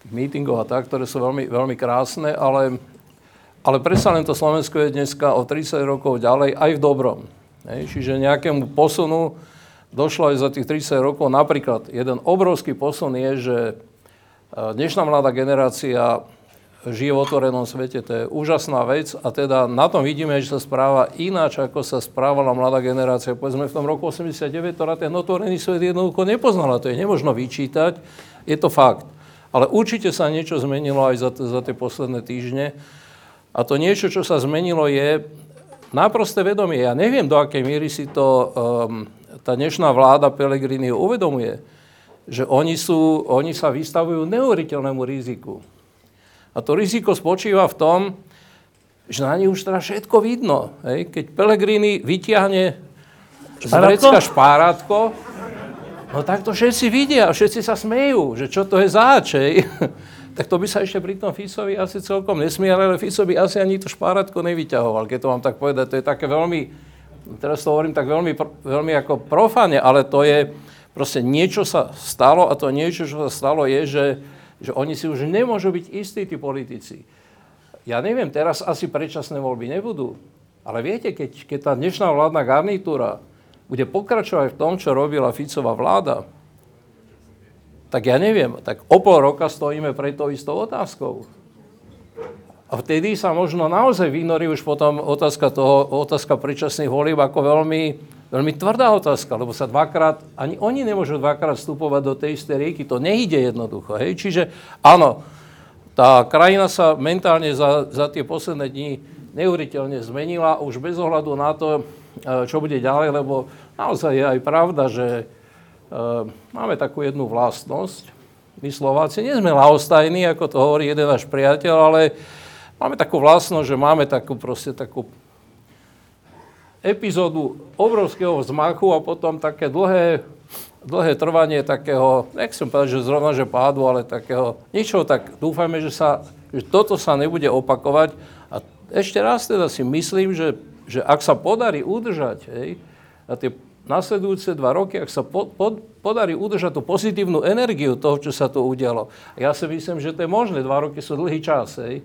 tých mítingov a tak, ktoré sú veľmi, veľmi krásne, ale, ale predsa len to Slovensko je dneska o 30 rokov ďalej aj v dobrom. Hej? Čiže nejakému posunu došlo aj za tých 30 rokov. Napríklad jeden obrovský posun je, že e, dnešná mladá generácia žije v otvorenom svete, to je úžasná vec a teda na tom vidíme, že sa správa ináč, ako sa správala mladá generácia. Povedzme v tom roku 89, ktorá ten otvorený svet jednoducho nepoznala, to je nemožno vyčítať, je to fakt. Ale určite sa niečo zmenilo aj za, za tie posledné týždne. A to niečo, čo sa zmenilo, je náprosté vedomie. Ja neviem, do akej miery si to um, tá dnešná vláda Pelegrini uvedomuje, že oni, sú, oni sa vystavujú neuveriteľnému riziku. A to riziko spočíva v tom, že na nich už teda všetko vidno. Hej? Keď Pelegrini vyťahne z vrecka špárátko, no tak to všetci vidia, všetci sa smejú, že čo to je zač, *laughs* tak to by sa ešte pri tom Ficovi asi celkom nesmiali, ale Fico by asi ani to špárátko nevyťahoval, keď to mám tak povedať. To je také veľmi teraz to hovorím tak veľmi, veľmi ako profáne, ale to je, proste niečo sa stalo a to niečo, čo sa stalo je, že, že oni si už nemôžu byť istí, tí politici. Ja neviem, teraz asi predčasné voľby nebudú, ale viete, keď, keď tá dnešná vládna garnitúra bude pokračovať v tom, čo robila Ficová vláda, tak ja neviem, tak o pol roka stojíme pred tou istou otázkou. A vtedy sa možno naozaj vynorí už potom otázka, toho, otázka predčasných volieb ako veľmi, veľmi tvrdá otázka, lebo sa dvakrát, ani oni nemôžu dvakrát vstupovať do tej istej rieky, to nejde jednoducho. Hej? Čiže áno, tá krajina sa mentálne za, za tie posledné dni neuveriteľne zmenila, už bez ohľadu na to, e, čo bude ďalej, lebo naozaj je aj pravda, že uh, máme takú jednu vlastnosť. My Slováci nie sme lahostajní, ako to hovorí jeden náš priateľ, ale Máme takú vlastnosť, že máme takú proste takú epizódu obrovského vzmachu a potom také dlhé, dlhé trvanie takého, nechcem povedať, že zrovna, že pádu, ale takého ničoho, tak dúfajme, že, sa, že toto sa nebude opakovať. A ešte raz teda si myslím, že, že ak sa podarí udržať hej, a tie nasledujúce dva roky, ak sa po, po, podarí udržať tú pozitívnu energiu toho, čo sa tu udialo. Ja si myslím, že to je možné, dva roky sú dlhý čas, hej,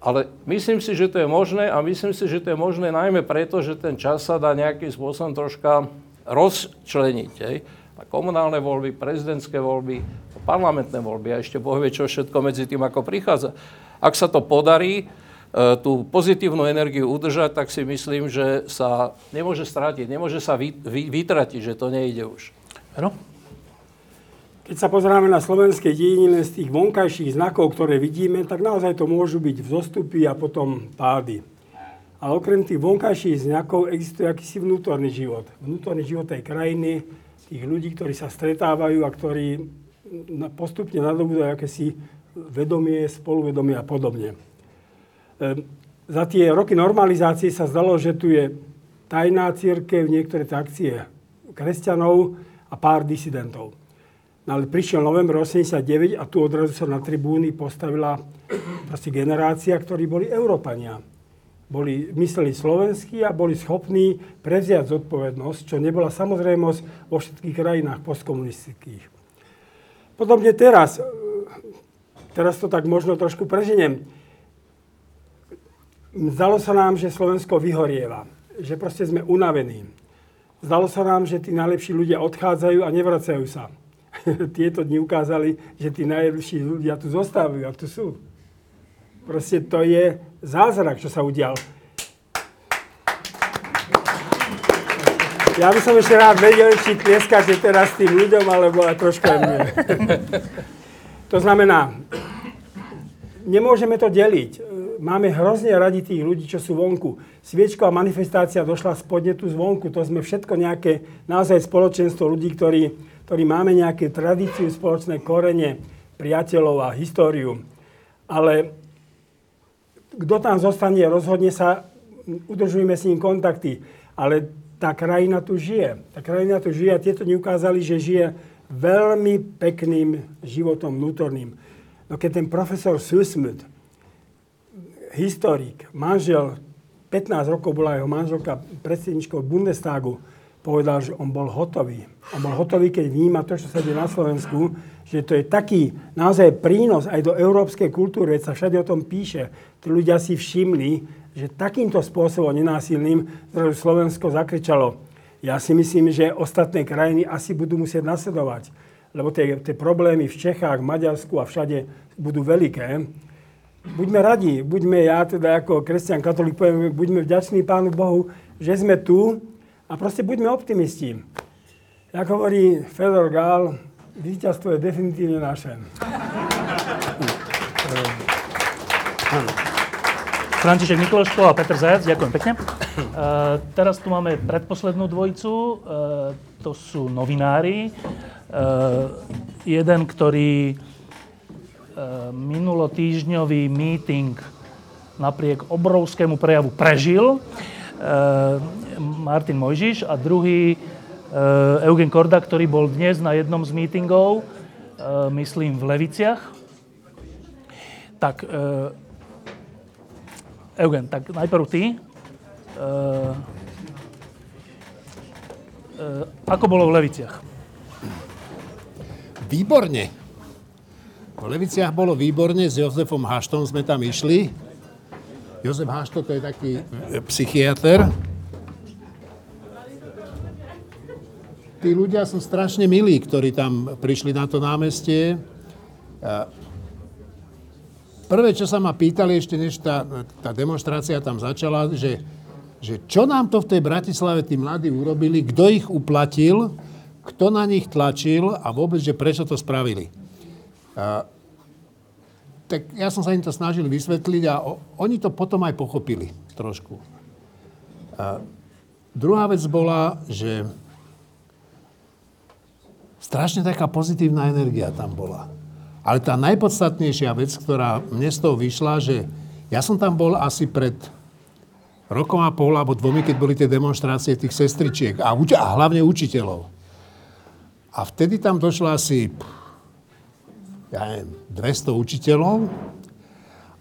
ale myslím si, že to je možné a myslím si, že to je možné najmä preto, že ten čas sa dá nejakým spôsobom troška rozčleniť. Hej. Na komunálne voľby, prezidentské voľby, parlamentné voľby a ešte Boh vie, čo všetko medzi tým ako prichádza. Ak sa to podarí, e, tú pozitívnu energiu udržať, tak si myslím, že sa nemôže strátiť, nemôže sa vytratiť, že to nejde už. Ano? Keď sa pozráme na slovenské dejiny z tých vonkajších znakov, ktoré vidíme, tak naozaj to môžu byť vzostupy a potom pády. Ale okrem tých vonkajších znakov existuje akýsi vnútorný život. Vnútorný život tej krajiny, tých ľudí, ktorí sa stretávajú a ktorí postupne nadobúdajú akési vedomie, spoluvedomie a podobne. E, za tie roky normalizácie sa zdalo, že tu je tajná církev, niektoré akcie kresťanov a pár disidentov. No ale prišiel november 89 a tu odrazu sa na tribúny postavila proste generácia, ktorí boli Európania. Boli, mysleli slovensky a boli schopní prevziať zodpovednosť, čo nebola samozrejmosť vo všetkých krajinách postkomunistických. Podobne teraz, teraz to tak možno trošku preženiem, zdalo sa nám, že Slovensko vyhorieva, že proste sme unavení. zdalo sa nám, že tí najlepší ľudia odchádzajú a nevracajú sa. *laughs* Tieto dni ukázali, že tí najlepší ľudia tu zostávajú a tu sú. Proste to je zázrak, čo sa udial. Ja by som ešte rád vedel, či tlieskáte teraz tým ľuďom, alebo aj trošku aj mne. *laughs* to znamená, nemôžeme to deliť. Máme hrozne radi tých ľudí, čo sú vonku. Sviečková manifestácia došla z podnetu zvonku. To sme všetko nejaké naozaj spoločenstvo ľudí, ktorí, ktorí máme nejaké tradíciu, spoločné korene, priateľov a históriu. Ale kto tam zostane, rozhodne sa, udržujeme s ním kontakty. Ale tá krajina tu žije. Tá krajina tu žije a tieto dni ukázali, že žije veľmi pekným životom vnútorným. No keď ten profesor Susmut, historik, manžel, 15 rokov bola jeho manželka predsedničkou Bundestagu, povedal, že on bol hotový. On bol hotový, keď vníma to, čo sa deje na Slovensku, že to je taký naozaj prínos aj do európskej kultúry, veď sa všade o tom píše. Tí ľudia si všimli, že takýmto spôsobom nenásilným Slovensko zakričalo. Ja si myslím, že ostatné krajiny asi budú musieť nasledovať, lebo tie, tie problémy v Čechách, Maďarsku a všade budú veľké. Buďme radi, buďme ja teda ako kresťan katolík poviem, buďme vďační Pánu Bohu, že sme tu a proste buďme optimisti. Jak hovorí Fedor Gál, víťazstvo je definitívne naše. František Mikloško a Petr Zajac, ďakujem pekne. Uh, teraz tu máme predposlednú dvojicu, uh, to sú novinári. Uh, jeden, ktorý minulotýždňový meeting napriek obrovskému prejavu prežil, Martin Mojžiš, a druhý uh, Eugen Korda, ktorý bol dnes na jednom z meetingov, uh, myslím v Leviciach. Tak Eugen, tak najprv ty. Ako bolo v Leviciach? Výborne. V Leviciach bolo výborne, s Jozefom Haštom sme tam išli. Jozef Hašto to je taký psychiatr. Tí ľudia sú strašne milí, ktorí tam prišli na to námestie. Prvé, čo sa ma pýtali ešte, než tá, tá demonstrácia tam začala, že, že čo nám to v tej Bratislave tí mladí urobili, kto ich uplatil, kto na nich tlačil a vôbec, že prečo to spravili. A, tak ja som sa im to snažil vysvetliť a o, oni to potom aj pochopili trošku. A druhá vec bola, že strašne taká pozitívna energia tam bola. Ale tá najpodstatnejšia vec, ktorá mne z toho vyšla, že ja som tam bol asi pred rokom a pol alebo dvomi, keď boli tie demonstrácie tých sestričiek a, a hlavne učiteľov. A vtedy tam došlo asi, ja neviem, 200 učiteľov,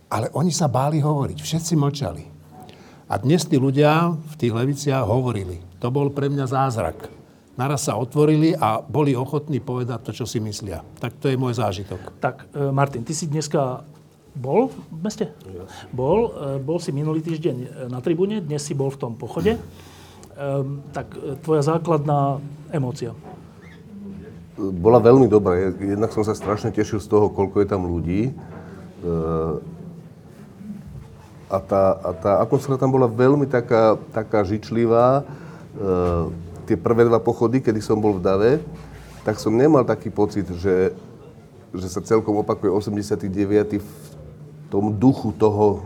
ale oni sa báli hovoriť, všetci mlčali. A dnes tí ľudia v tých leviciach hovorili. To bol pre mňa zázrak naraz sa otvorili a boli ochotní povedať to, čo si myslia. Tak to je môj zážitok. Tak, e, Martin, ty si dneska bol v meste? Ja. Bol. E, bol si minulý týždeň e, na tribúne, dnes si bol v tom pochode. Tak tvoja základná emócia? Bola veľmi dobrá. Jednak som sa strašne tešil z toho, koľko je tam ľudí. A tá, a tá atmosféra tam bola veľmi taká, taká žičlivá tie prvé dva pochody, kedy som bol v Dave, tak som nemal taký pocit, že, že sa celkom opakuje 89. v tom duchu toho,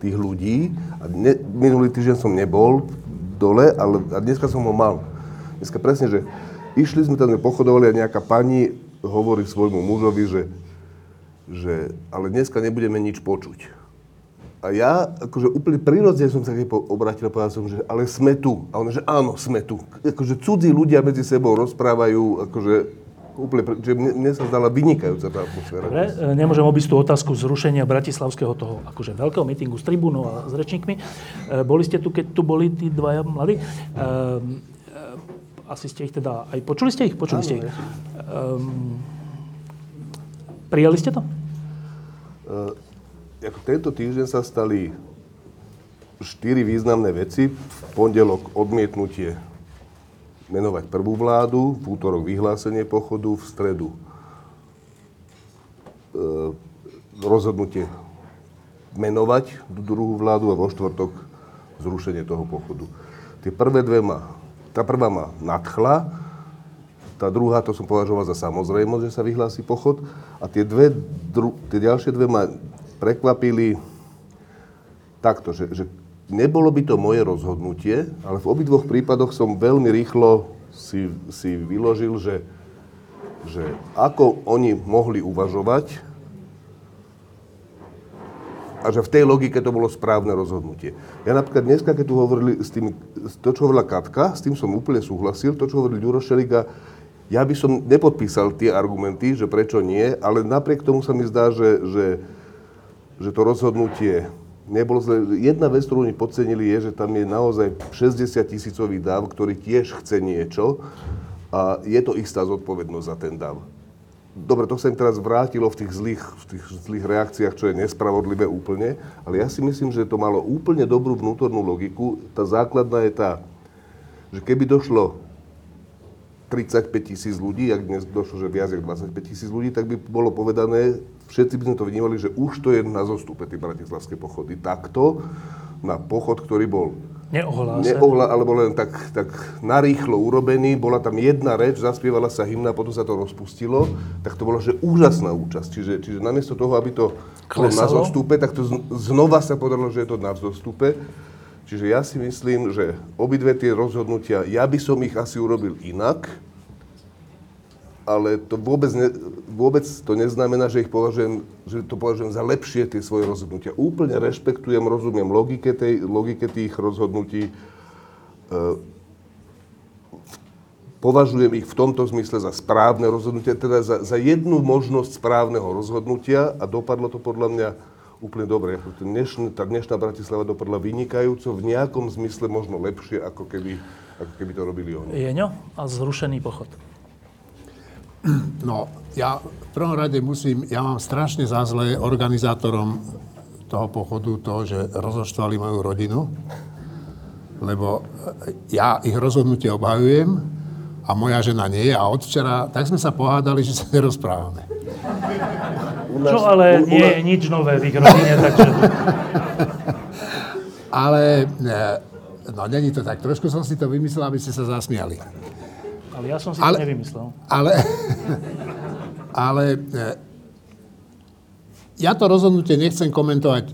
tých ľudí. A ne, minulý týždeň som nebol dole, ale a dneska som ho mal. Dneska presne, že išli sme tam, pochodovali a nejaká pani hovorí svojmu mužovi, že, že ale dneska nebudeme nič počuť. A ja, akože úplne prirodzene som sa obrátil a povedal som, že ale sme tu. A on, že áno, sme tu. Akože cudzí ľudia medzi sebou rozprávajú, akože úplne, že mne, mne sa zdala vynikajúca tá atmosféra. Dobre, e, nemôžem obísť tú otázku zrušenia bratislavského toho akože veľkého mítingu s tribúnou a s rečníkmi. E, boli ste tu, keď tu boli tí dvaja mladí? E, asi ste ich teda aj... Počuli ste ich? Počuli áno, ste ich. Ja. prijali ste to? Uh, ako tento týždeň sa stali štyri významné veci. V pondelok odmietnutie menovať prvú vládu, v útorok vyhlásenie pochodu, v stredu e, rozhodnutie menovať druhú vládu a vo štvrtok zrušenie toho pochodu. Tie prvé dve ma, tá prvá ma nadchla, tá druhá, to som považoval za samozrejmosť, že sa vyhlási pochod. A tie, dve, dru, tie ďalšie dve ma prekvapili takto, že, že nebolo by to moje rozhodnutie, ale v obidvoch prípadoch som veľmi rýchlo si, si vyložil, že, že ako oni mohli uvažovať a že v tej logike to bolo správne rozhodnutie. Ja napríklad dneska, keď tu hovorili s tým, to, čo hovorila Katka, s tým som úplne súhlasil, to, čo hovoril Ďuro Šeliga, ja by som nepodpísal tie argumenty, že prečo nie, ale napriek tomu sa mi zdá, že, že, že to rozhodnutie nebolo zle. Jedna vec, ktorú oni podcenili, je, že tam je naozaj 60 tisícový dáv, ktorý tiež chce niečo a je to istá zodpovednosť za ten dáv. Dobre, to sa im teraz vrátilo v tých zlých, v tých zlých reakciách, čo je nespravodlivé úplne, ale ja si myslím, že to malo úplne dobrú vnútornú logiku. Tá základná je tá, že keby došlo 35 tisíc ľudí, ak dnes došlo, že viac ako 25 tisíc ľudí, tak by bolo povedané, všetci by sme to vnímali, že už to je na zostupe, tie bratislavské pochody. Takto na pochod, ktorý bol Neohlásený. Neohla, alebo len tak, tak narýchlo urobený. Bola tam jedna reč, zaspievala sa hymna, potom sa to rozpustilo. Tak to bola, že úžasná účasť. Čiže, čiže namiesto toho, aby to bolo na zostupe, tak to znova sa podarilo, že je to na zostupe. Čiže ja si myslím, že obidve tie rozhodnutia, ja by som ich asi urobil inak, ale to vôbec, ne, vôbec to neznamená, že ich považujem, že to považujem za lepšie tie svoje rozhodnutia. Úplne rešpektujem, rozumiem logike, tej, logike tých rozhodnutí. E, považujem ich v tomto zmysle za správne rozhodnutia, teda za, za jednu možnosť správneho rozhodnutia a dopadlo to podľa mňa úplne dobre. Dnešný, tá dnešná Bratislava dopadla vynikajúco, v nejakom zmysle možno lepšie, ako keby, ako keby to robili oni. Jeňo a zrušený pochod. No, ja v prvom rade musím, ja mám strašne za zlé organizátorom toho pochodu to, že rozoštvali moju rodinu, lebo ja ich rozhodnutie obhajujem a moja žena nie je a od včera, tak sme sa pohádali, že sa nerozprávame. Čo ale nie je nič nové v ich rodine, takže... *laughs* ale, no není to tak. Trošku som si to vymyslel, aby ste sa zasmiali. Ale ja som si ale, to nevymyslel. Ale, ale ja to rozhodnutie nechcem komentovať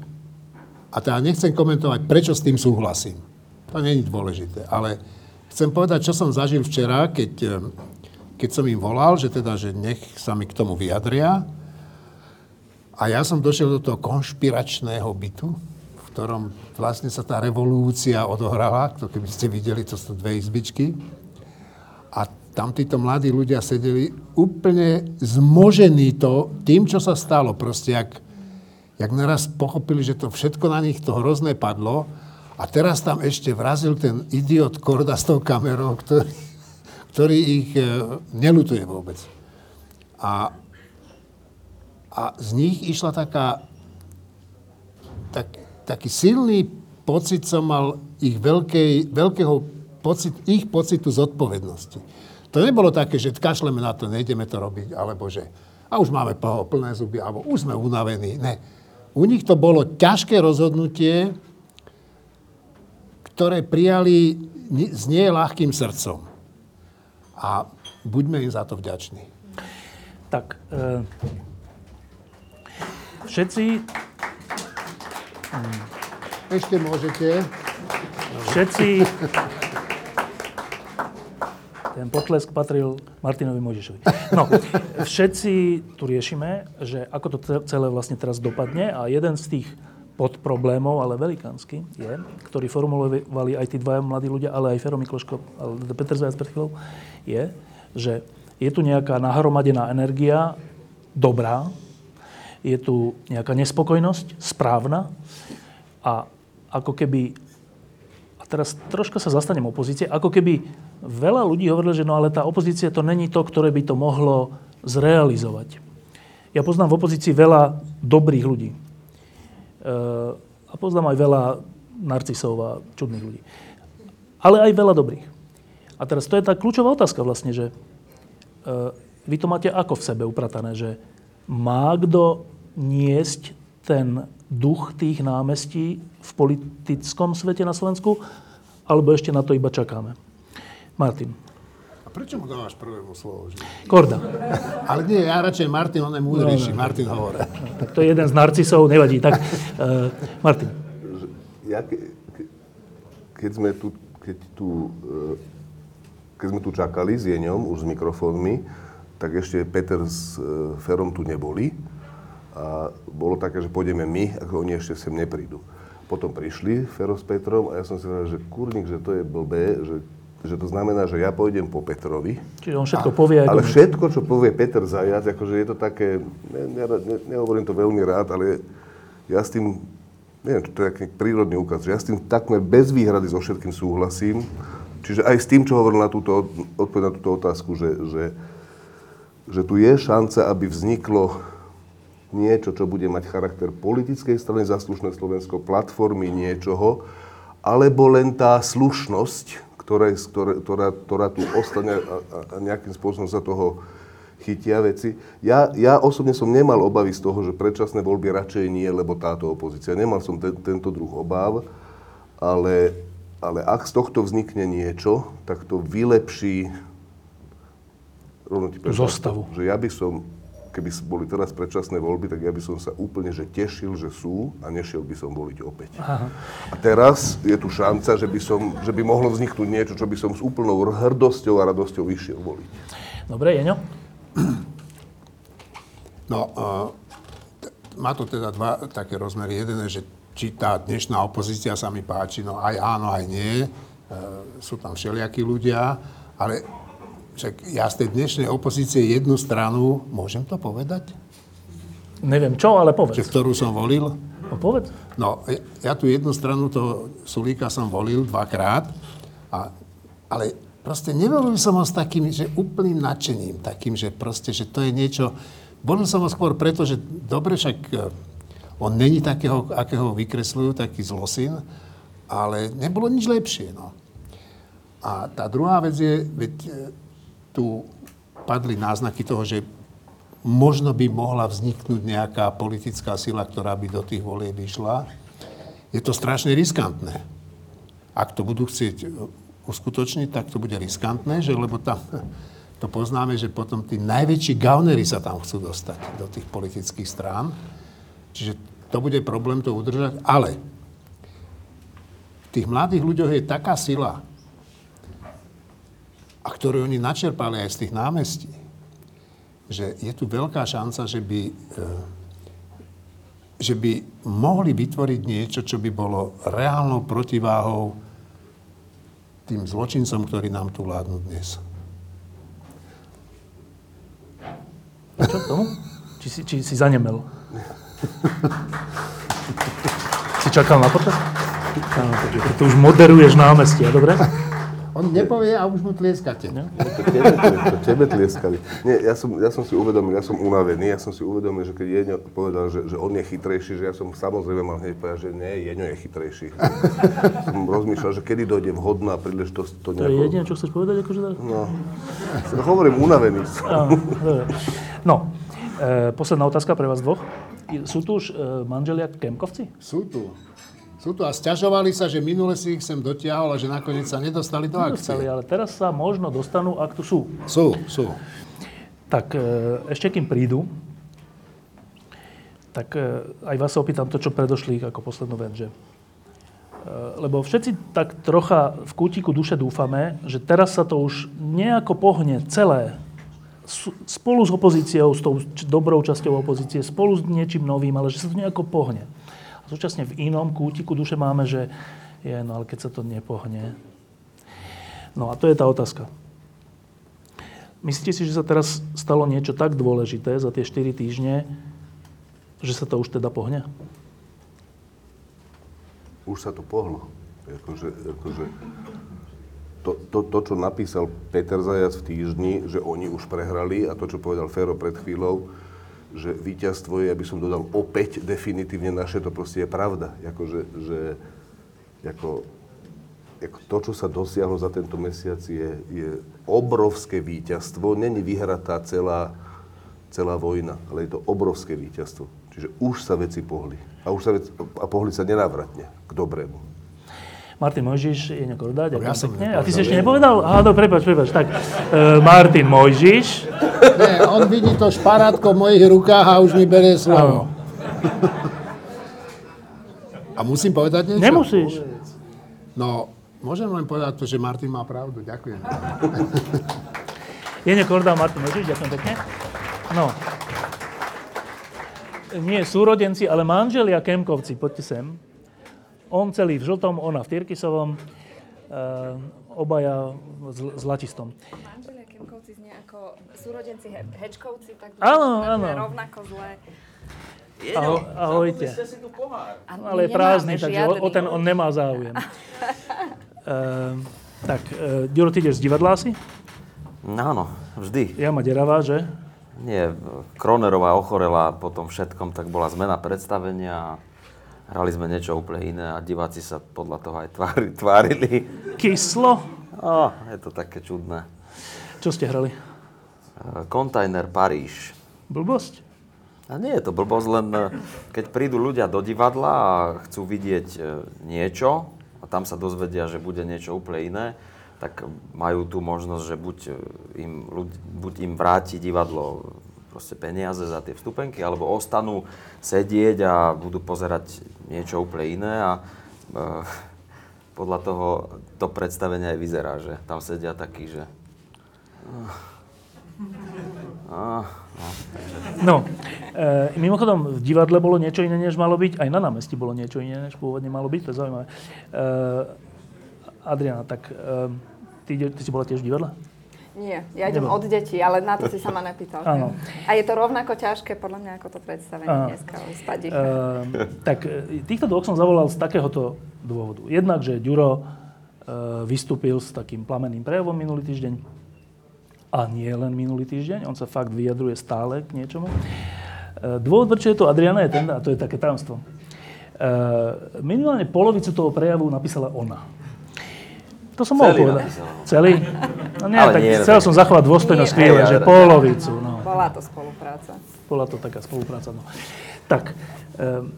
a teda nechcem komentovať, prečo s tým súhlasím. To je dôležité. Ale chcem povedať, čo som zažil včera, keď, keď som im volal, že teda, že nech sa mi k tomu vyjadria. A ja som došiel do toho konšpiračného bytu, v ktorom vlastne sa tá revolúcia odohrala, to keby ste videli, to sú dve izbičky. A tam títo mladí ľudia sedeli úplne zmožení to tým, čo sa stalo. Proste, jak, jak naraz pochopili, že to všetko na nich to hrozné padlo a teraz tam ešte vrazil ten idiot Korda s tou kamerou, ktorý, ktorý ich e, nelutuje vôbec. A a z nich išla taká, tak, taký silný pocit som mal ich veľkej, veľkého pocit, ich pocitu zodpovednosti. To nebolo také, že kašleme na to, nejdeme to robiť, alebo že a už máme plné zuby, alebo už sme unavení. Ne. U nich to bolo ťažké rozhodnutie, ktoré prijali s nie ľahkým srdcom. A buďme im za to vďační. Tak, e, Všetci... Ešte môžete. Všetci... Ten potlesk patril Martinovi Mojžišovi. No, všetci tu riešime, že ako to celé vlastne teraz dopadne a jeden z tých podproblémov, ale velikánsky, je, ktorý formulovali aj tí dvaja mladí ľudia, ale aj Fero Mikloško, ale Petr Zajac pred chvíľou, je, že je tu nejaká nahromadená energia, dobrá, je tu nejaká nespokojnosť správna a ako keby, a teraz troška sa zastanem opozície, ako keby veľa ľudí hovorilo, že no ale tá opozícia to není to, ktoré by to mohlo zrealizovať. Ja poznám v opozícii veľa dobrých ľudí. E, a poznám aj veľa narcisov a čudných ľudí. Ale aj veľa dobrých. A teraz to je tá kľúčová otázka vlastne, že uh, vy to máte ako v sebe upratané, že má kto niesť ten duch tých námestí v politickom svete na Slovensku, alebo ešte na to iba čakáme? Martin. A prečo mu dávaš prvému slovo? Že? Korda. Ale nie, ja radšej Martin, on je múdrejší. No, no. Martin hovorí. Tak to je jeden z narcisov, nevadí. Tak, uh, Martin. Ja, ke, ke, keď sme tu, keď tu, uh, keď sme tu čakali s Jeňom, už s mikrofónmi, tak ešte Peter s uh, Ferom tu neboli. A bolo také, že pôjdeme my, ako oni ešte sem neprídu. Potom prišli Fero s Petrom a ja som si povedal, že kurník, že to je blbé, že, že to znamená, že ja pôjdem po Petrovi. Čiže on všetko povie aj Ale všetko, čo povie Peter Zajac, akože je to také, ne, ne, ne, nehovorím to veľmi rád, ale ja s tým, neviem, to je taký prírodný úkaz, že ja s tým takmer bez výhrady so všetkým súhlasím. Čiže aj s tým, čo hovoril na túto, odpoveď na túto otázku, že, že, že tu je šanca, aby vzniklo niečo, čo bude mať charakter politickej strany Zaslušné Slovensko, platformy niečoho, alebo len tá slušnosť, ktorá, ktorá, ktorá tu ostane a, a nejakým spôsobom sa toho chytia veci. Ja, ja osobne som nemal obavy z toho, že predčasné voľby radšej nie, lebo táto opozícia. Nemal som ten, tento druh obáv, ale, ale ak z tohto vznikne niečo, tak to vylepší rovno ti Zostavu. Že ja by som keby boli teraz predčasné voľby, tak ja by som sa úplne že tešil, že sú a nešiel by som voliť opäť. Aha. A teraz je tu šanca, že by, som, že by mohlo vzniknúť niečo, čo by som s úplnou hrdosťou a radosťou vyšiel voliť. Dobre, Jeňo? *clears throat* No, uh, t- má to teda dva také rozmery. Jeden je, že či tá dnešná opozícia sa mi páči, no aj áno, aj nie. Uh, sú tam všelijakí ľudia, ale však ja z tej dnešnej opozície jednu stranu, môžem to povedať? Neviem čo, ale povedz. Že, ktorú som volil? No povedz. No, ja, ja tú jednu stranu toho Sulíka som volil dvakrát, a, ale proste nevolil som ho s takým, že úplným nadšením, takým, že proste, že to je niečo... Volil som ho skôr preto, že dobre, však e, on není takého, akého vykresľujú, taký zlosin, ale nebolo nič lepšie, no. A tá druhá vec je, veď e, tu padli náznaky toho, že možno by mohla vzniknúť nejaká politická sila, ktorá by do tých volieb išla. Je to strašne riskantné. Ak to budú chcieť uskutočniť, tak to bude riskantné, že, lebo tam *laughs* to poznáme, že potom tí najväčší gaunery sa tam chcú dostať do tých politických strán. Čiže to bude problém to udržať. Ale v tých mladých ľuďoch je taká sila, a ktoré oni načerpali aj z tých námestí, že je tu veľká šanca, že by, e, že by mohli vytvoriť niečo, čo by bolo reálnou protiváhou tým zločincom, ktorí nám tu vládnu dnes. Čo tomu? Či si, či si zanemel? si čakal na potlesk? To už moderuješ námestia, dobre? On nepovie a už mu tlieskate. No, to tebe, to tebe tlieskali. Nie, ja som, ja som si uvedomil, ja som unavený, ja som si uvedomil, že keď Jeňo povedal, že, že on je chytrejší, že ja som samozrejme mal hneď povedať, že nie, Jeňo je chytrejší. *laughs* som rozmýšľal, že kedy dojde vhodná príležitosť to nejako... To je jediné, čo chceš povedať? Akože tak? No, hovorím unavený No, e, posledná otázka pre vás dvoch. Sú tu už e, manželia Kemkovci? Sú tu. Sú tu a stiažovali sa, že minule si ich sem dotiahol a že nakoniec sa nedostali do akcie. Nedostali, ale teraz sa možno dostanú, ak tu sú. Sú, sú. Tak e, ešte kým prídu, tak e, aj vás opýtam to, čo predošli ako poslednú vec, že e, lebo všetci tak trocha v kútiku duše dúfame, že teraz sa to už nejako pohne celé spolu s opozíciou, s tou dobrou časťou opozície, spolu s niečím novým, ale že sa to nejako pohne. A súčasne v inom kútiku duše máme, že je, no ale keď sa to nepohne. No a to je tá otázka. Myslíte si, že sa teraz stalo niečo tak dôležité za tie 4 týždne, že sa to už teda pohne? Už sa to pohlo. Akože, akože to, to, to, čo napísal Peter Zajac v týždni, že oni už prehrali a to, čo povedal Fero pred chvíľou, že víťazstvo je, aby som dodal opäť definitívne naše, to proste je pravda. Jako, že, že, ako, ako to, čo sa dosiahlo za tento mesiac, je, je obrovské víťazstvo. Není vyhratá celá, celá vojna, ale je to obrovské víťazstvo. Čiže už sa veci pohli. A, už sa veci, a pohli sa nenávratne k dobrému. Martin Mojžiš je nejako dodať? Ja som pekne. A ty si ešte nepovedal? Aha, no, prepač, prepač. Tak, uh, Martin Mojžiš. Nie, on vidí to šparátko v mojich rukách a už mi berie slovo. A musím povedať niečo? Nemusíš. No, môžem len povedať to, že Martin má pravdu. Ďakujem. Je Korda, Martin Mojžiš, ďakujem pekne. No. Nie súrodenci, ale manželia Kemkovci, poďte sem. On celý v žltom, ona v Tyrkisovom, uh, obaja z, zlatistom. Manželia Kemkovci znie ako súrodenci He- Hečkovci, tak Áno, áno. rovnako zlé. Aho, ahojte. Ale je prázdny, takže o, o ten on nemá záujem. uh, *laughs* tak, uh, Ďuro, ty ideš z divadla asi? Áno, vždy. Ja ma deravá, že? Nie, Kronerová ochorela po tom všetkom, tak bola zmena predstavenia. Hrali sme niečo úplne iné a diváci sa podľa toho aj tvári, *laughs* tvárili. Kyslo? Oh, je to také čudné. Čo ste hrali? Kontajner Paríž. Blbosť? A nie je to blbosť, len e, keď prídu ľudia do divadla a chcú vidieť e, niečo a tam sa dozvedia, že bude niečo úplne iné, tak majú tu možnosť, že buď e, im, buď im vráti divadlo proste peniaze za tie vstupenky, alebo ostanú sedieť a budú pozerať niečo úplne iné a e, podľa toho to predstavenie aj vyzerá, že tam sedia takí, že... Ah, no, e, mimochodom, v divadle bolo niečo iné, než malo byť. Aj na námestí bolo niečo iné, než pôvodne malo byť. To je zaujímavé. E, Adriana, tak e, ty, ty si bola tiež v divadle? Nie, ja idem od detí, ale na to si sa ma nepýtal. *laughs* Áno. A je to rovnako ťažké, podľa mňa, ako to predstavenie Áno. dneska z Padícha. Ehm, tak e, týchto dvoch som zavolal z takéhoto dôvodu. Jednak, že Ďuro e, vystúpil s takým plamenným prejavom minulý týždeň. A nie len minulý týždeň, on sa fakt vyjadruje stále k niečomu. E, dôvod, prečo je to Adriana, je ten, a to je také tajomstvo. E, minimálne polovicu toho prejavu napísala ona. To som mohol Celý povedať. Celý? No nie, Ale tak nie, chcel tak- som zachovať dôstojnosť chvíle, že polovicu. No. Bola to spolupráca. Bola to taká spolupráca. No. Tak, e,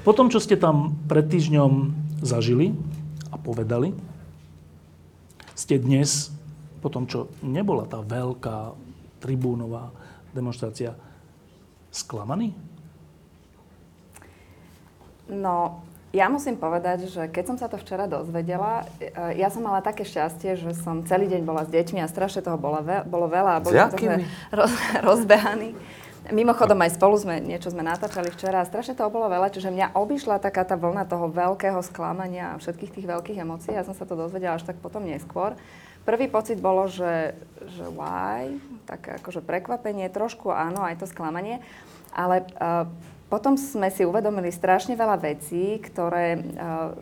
po tom, čo ste tam pred týždňom zažili a povedali, ste dnes, po tom, čo nebola tá veľká tribúnová demonstrácia, sklamaní? No, ja musím povedať, že keď som sa to včera dozvedela, e, ja som mala také šťastie, že som celý deň bola s deťmi a strašne toho bolo, ve- bolo veľa a boli sme roz, *laughs* rozbehaní. Mimochodom aj spolu sme niečo sme natáčali včera a strašne toho bolo veľa, čiže mňa obišla taká tá vlna toho veľkého sklamania a všetkých tých veľkých emócií. Ja som sa to dozvedela až tak potom neskôr. Prvý pocit bolo, že, že why, také akože prekvapenie, trošku áno, aj to sklamanie, ale uh, potom sme si uvedomili strašne veľa vecí, ktoré uh,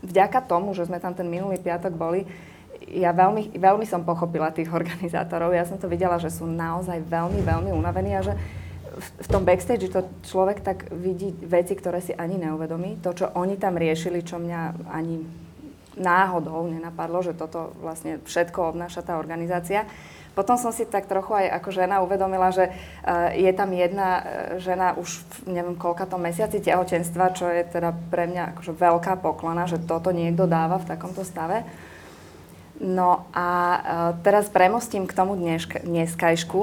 vďaka tomu, že sme tam ten minulý piatok boli, ja veľmi, veľmi som pochopila tých organizátorov. Ja som to videla, že sú naozaj veľmi, veľmi unavení a že v, v tom backstage to človek tak vidí veci, ktoré si ani neuvedomí. To, čo oni tam riešili, čo mňa ani náhodou nenapadlo, že toto vlastne všetko obnáša tá organizácia. Potom som si tak trochu aj ako žena uvedomila, že uh, je tam jedna uh, žena už v neviem koľkatom mesiaci tehotenstva, čo je teda pre mňa akože veľká poklona, že toto niekto dáva v takomto stave. No a uh, teraz premostím k tomu dneška, dneskajšku.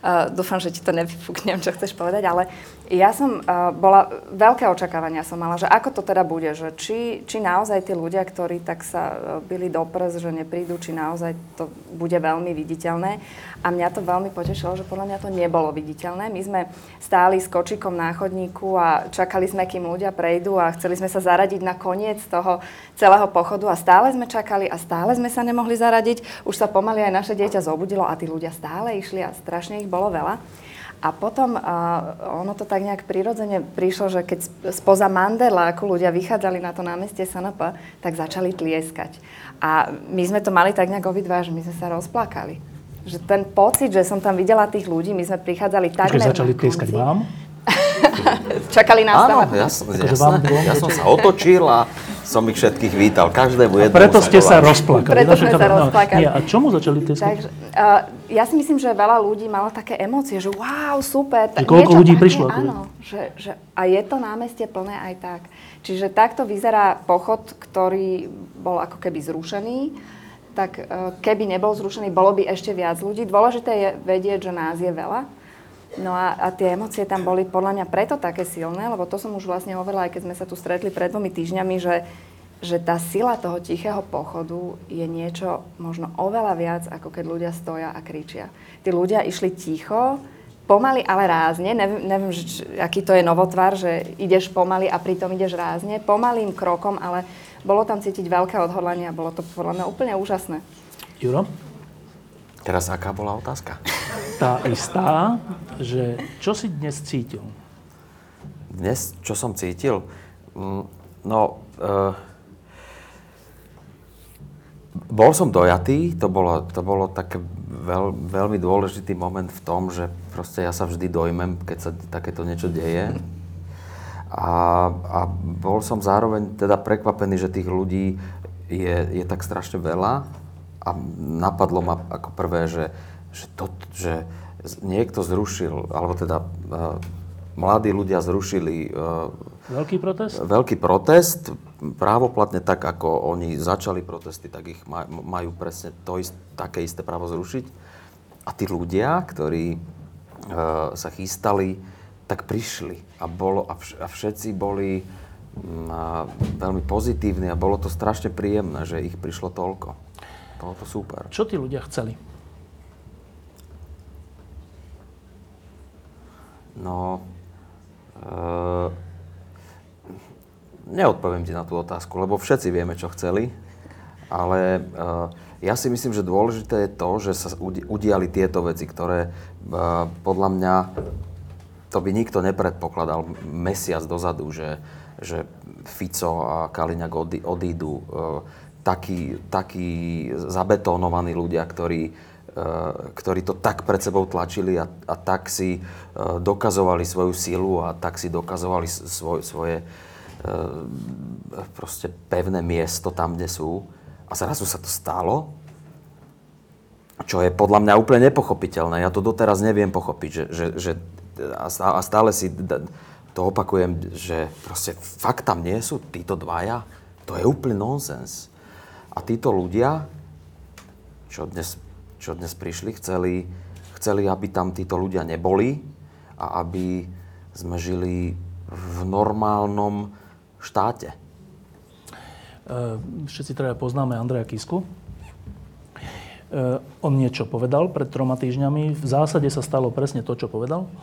Uh, dúfam, že ti to nevyfúknem, čo chceš povedať, ale ja som uh, bola, veľké očakávania som mala, že ako to teda bude, že či, či naozaj tí ľudia, ktorí tak sa uh, byli do prs, že neprídu, či naozaj to bude veľmi viditeľné. A mňa to veľmi potešilo, že podľa mňa to nebolo viditeľné. My sme stáli s kočikom na chodníku a čakali sme, kým ľudia prejdú a chceli sme sa zaradiť na koniec toho celého pochodu a stále sme čakali a stále sme sa nemohli zaradiť. Už sa pomaly aj naše dieťa zobudilo a tí ľudia stále išli a strašne ich bolo veľa. A potom uh, ono to tak nejak prirodzene prišlo, že keď sp- spoza Mandeláku ľudia vychádzali na to námestie SNP, tak začali tlieskať. A my sme to mali tak nejak obidva, že my sme sa rozplakali. Že ten pocit, že som tam videla tých ľudí, my sme prichádzali takmer Počkaj, začali na tlieskať vám? *laughs* Čakali nás tam. Áno, ja som, Akože ja som sa otočil a som ich všetkých vítal. Každému jednému Preto sa ste sa rozplakali. Preto sme sa No, rozplakali. nie, a čomu začali tie Takže, uh, ja si myslím, že veľa ľudí malo také emócie, že wow, super. Že koľko ľudí prišlo? Áno, že, že, a je to námestie plné aj tak. Čiže takto vyzerá pochod, ktorý bol ako keby zrušený. Tak uh, keby nebol zrušený, bolo by ešte viac ľudí. Dôležité je vedieť, že nás je veľa. No a, a tie emócie tam boli podľa mňa preto také silné, lebo to som už vlastne hovorila, aj keď sme sa tu stretli pred dvomi týždňami, že, že tá sila toho tichého pochodu je niečo možno oveľa viac, ako keď ľudia stoja a kričia. Tí ľudia išli ticho, pomaly, ale rázne. Neviem, neviem že, aký to je novotvar, že ideš pomaly a pritom ideš rázne. Pomalým krokom, ale bolo tam cítiť veľké odhodlanie a bolo to podľa mňa úplne úžasné. Juro? Teraz aká bola otázka? Tá istá, že čo si dnes cítil? Dnes, čo som cítil? Mm, No, uh, bol som dojatý, to bolo, to bolo také veľ, veľmi dôležitý moment v tom, že proste ja sa vždy dojmem, keď sa takéto niečo deje. A, a bol som zároveň teda prekvapený, že tých ľudí je, je tak strašne veľa. A napadlo ma ako prvé, že, že, to, že niekto zrušil, alebo teda uh, mladí ľudia zrušili uh, Veľký protest? veľký protest. Právoplatne tak, ako oni začali protesty, tak ich maj, majú presne to ist, také isté právo zrušiť. A tí ľudia, ktorí uh, sa chystali, tak prišli. A, bolo, a, vš, a všetci boli mm, a veľmi pozitívni a bolo to strašne príjemné, že ich prišlo toľko. Bolo to super. Čo tí ľudia chceli? No, uh, neodpoviem ti na tú otázku, lebo všetci vieme, čo chceli, ale uh, ja si myslím, že dôležité je to, že sa udi- udiali tieto veci, ktoré uh, podľa mňa to by nikto nepredpokladal mesiac dozadu, že, že Fico a Kaliňák odídu. Uh, takí, takí zabetónovaní ľudia, ktorí, uh, ktorí to tak pred sebou tlačili a, a tak si uh, dokazovali svoju silu a tak si dokazovali svoj, svoje uh, proste pevné miesto tam, kde sú. A zrazu sa to stalo, čo je podľa mňa úplne nepochopiteľné. Ja to doteraz neviem pochopiť, že, že, že a stá- a stále si to opakujem, že proste fakt tam nie sú títo dvaja. To je úplne nonsens. A títo ľudia, čo dnes, čo dnes prišli, chceli, chceli, aby tam títo ľudia neboli a aby sme žili v normálnom štáte. E, Všetci traja poznáme Andreja Kisku. E, On niečo povedal pred troma týždňami. V zásade sa stalo presne to, čo povedal. E,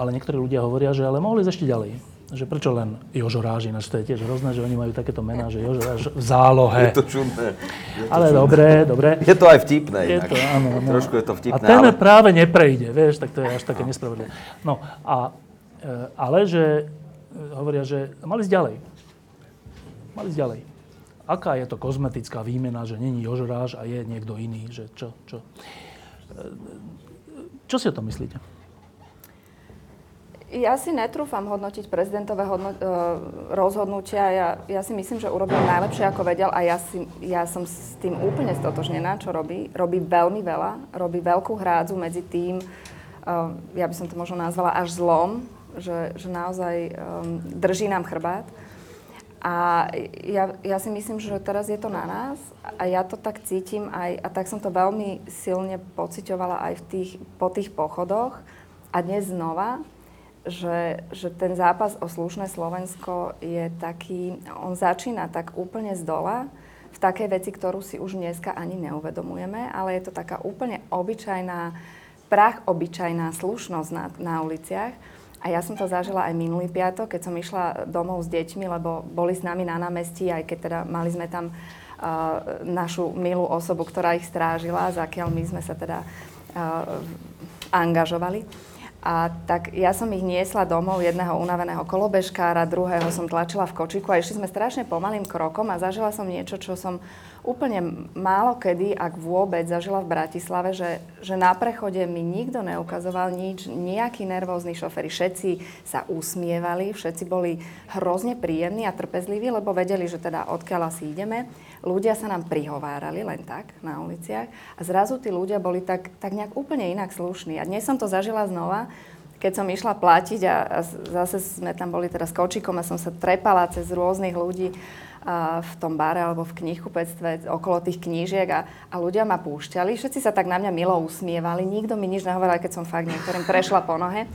Ale niektorí ľudia hovoria, že ale mohli ešte ďalej. Že prečo len Jožo Ráž, ináč to je tiež hrozné, že oni majú takéto mená, že Jožo Ráž v zálohe. Je to čudné. Je to Ale čudné. dobre, dobre. Je to aj vtipné Je inak. to, áno, áno. Trošku je to vtipné, A ten ale- práve neprejde, vieš, tak to je až také nespravodlivé. No, a, e, ale že e, hovoria, že mali ísť ďalej. Mali ísť ďalej. Aká je to kozmetická výmena, že není Jožoráž a je niekto iný, že čo, čo? E, Čo si o tom myslíte? Ja si netrúfam hodnotiť prezidentové hodno- e, rozhodnutia. Ja, ja si myslím, že urobil najlepšie, ako vedel a ja, si, ja som s tým úplne stotožnená, čo robí. Robí veľmi veľa, robí veľkú hrádzu medzi tým, e, ja by som to možno nazvala až zlom, že, že naozaj e, drží nám chrbát. A ja, ja si myslím, že teraz je to na nás a ja to tak cítim aj, a tak som to veľmi silne pociťovala aj v tých, po tých pochodoch a dnes znova, že, že ten zápas o slušné Slovensko je taký, on začína tak úplne z dola, v takej veci, ktorú si už dneska ani neuvedomujeme, ale je to taká úplne obyčajná, prach obyčajná slušnosť na, na uliciach. A ja som to zažila aj minulý piatok, keď som išla domov s deťmi, lebo boli s nami na námestí, aj keď teda mali sme tam uh, našu milú osobu, ktorá ich strážila, zakiaľ my sme sa teda uh, angažovali. A tak ja som ich niesla domov, jedného unaveného kolobežkára, druhého som tlačila v kočiku a išli sme strašne pomalým krokom a zažila som niečo, čo som úplne málo kedy, ak vôbec, zažila v Bratislave, že, že na prechode mi nikto neukazoval nič, nejakí nervózni šoféry. Všetci sa usmievali, všetci boli hrozne príjemní a trpezliví, lebo vedeli, že teda odkiaľ asi ideme. Ľudia sa nám prihovárali len tak na uliciach a zrazu tí ľudia boli tak, tak nejak úplne inak slušní. A dnes som to zažila znova, keď som išla platiť a, a zase sme tam boli teraz kočikom a som sa trepala cez rôznych ľudí v tom bare alebo v knihkupectve okolo tých knížiek a, a ľudia ma púšťali. Všetci sa tak na mňa milo usmievali, nikto mi nič nehovoril, keď som fakt niektorým prešla po nohe.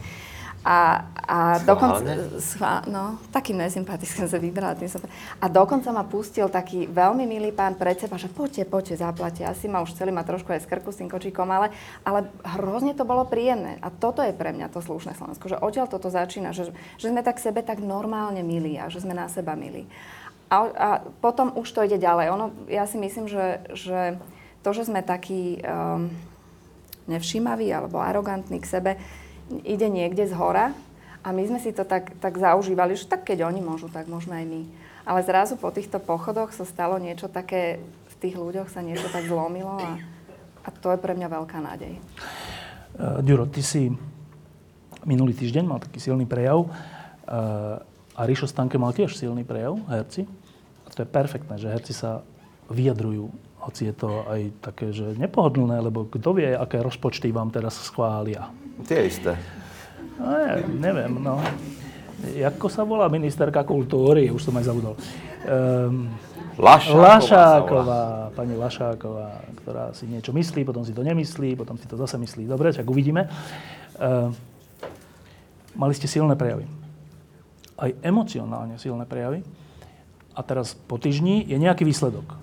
A, a dokonca... Schvá, no, takým nesympatickým sa vybrala. Tým som, a dokonca ma pustil taký veľmi milý pán pred seba, že poďte, poďte, zaplate. Asi ma už celý ma trošku aj s krku s tým kočíkom, ale, ale hrozne to bolo príjemné. A toto je pre mňa to slušné Slovensko, že odtiaľ toto začína, že, že sme tak sebe tak normálne milí a že sme na seba milí. A, a potom už to ide ďalej. Ono, ja si myslím, že, že to, že sme takí um, nevšímaví alebo arogantní k sebe, ide niekde z hora a my sme si to tak, tak zaužívali, že tak keď oni môžu, tak môžeme aj my. Ale zrazu po týchto pochodoch sa stalo niečo také, v tých ľuďoch sa niečo tak zlomilo a, a to je pre mňa veľká nádej. Uh, Ďuro, ty si minulý týždeň mal taký silný prejav uh, a Ríšo Stanke mal tiež silný prejav, herci. To je perfektné, že herci sa vyjadrujú, hoci je to aj také, že nepohodlné, lebo kto vie, aké rozpočty vám teraz schvália. Tie isté. No, ja, neviem, no. Ako sa volá ministerka kultúry? Už som aj zabudol. Um, Lašáková, Lašáková pani Lašáková, ktorá si niečo myslí, potom si to nemyslí, potom si to zase myslí. Dobre, tak uvidíme. Uh, mali ste silné prejavy aj emocionálne silné prejavy. A teraz po týždni je nejaký výsledok.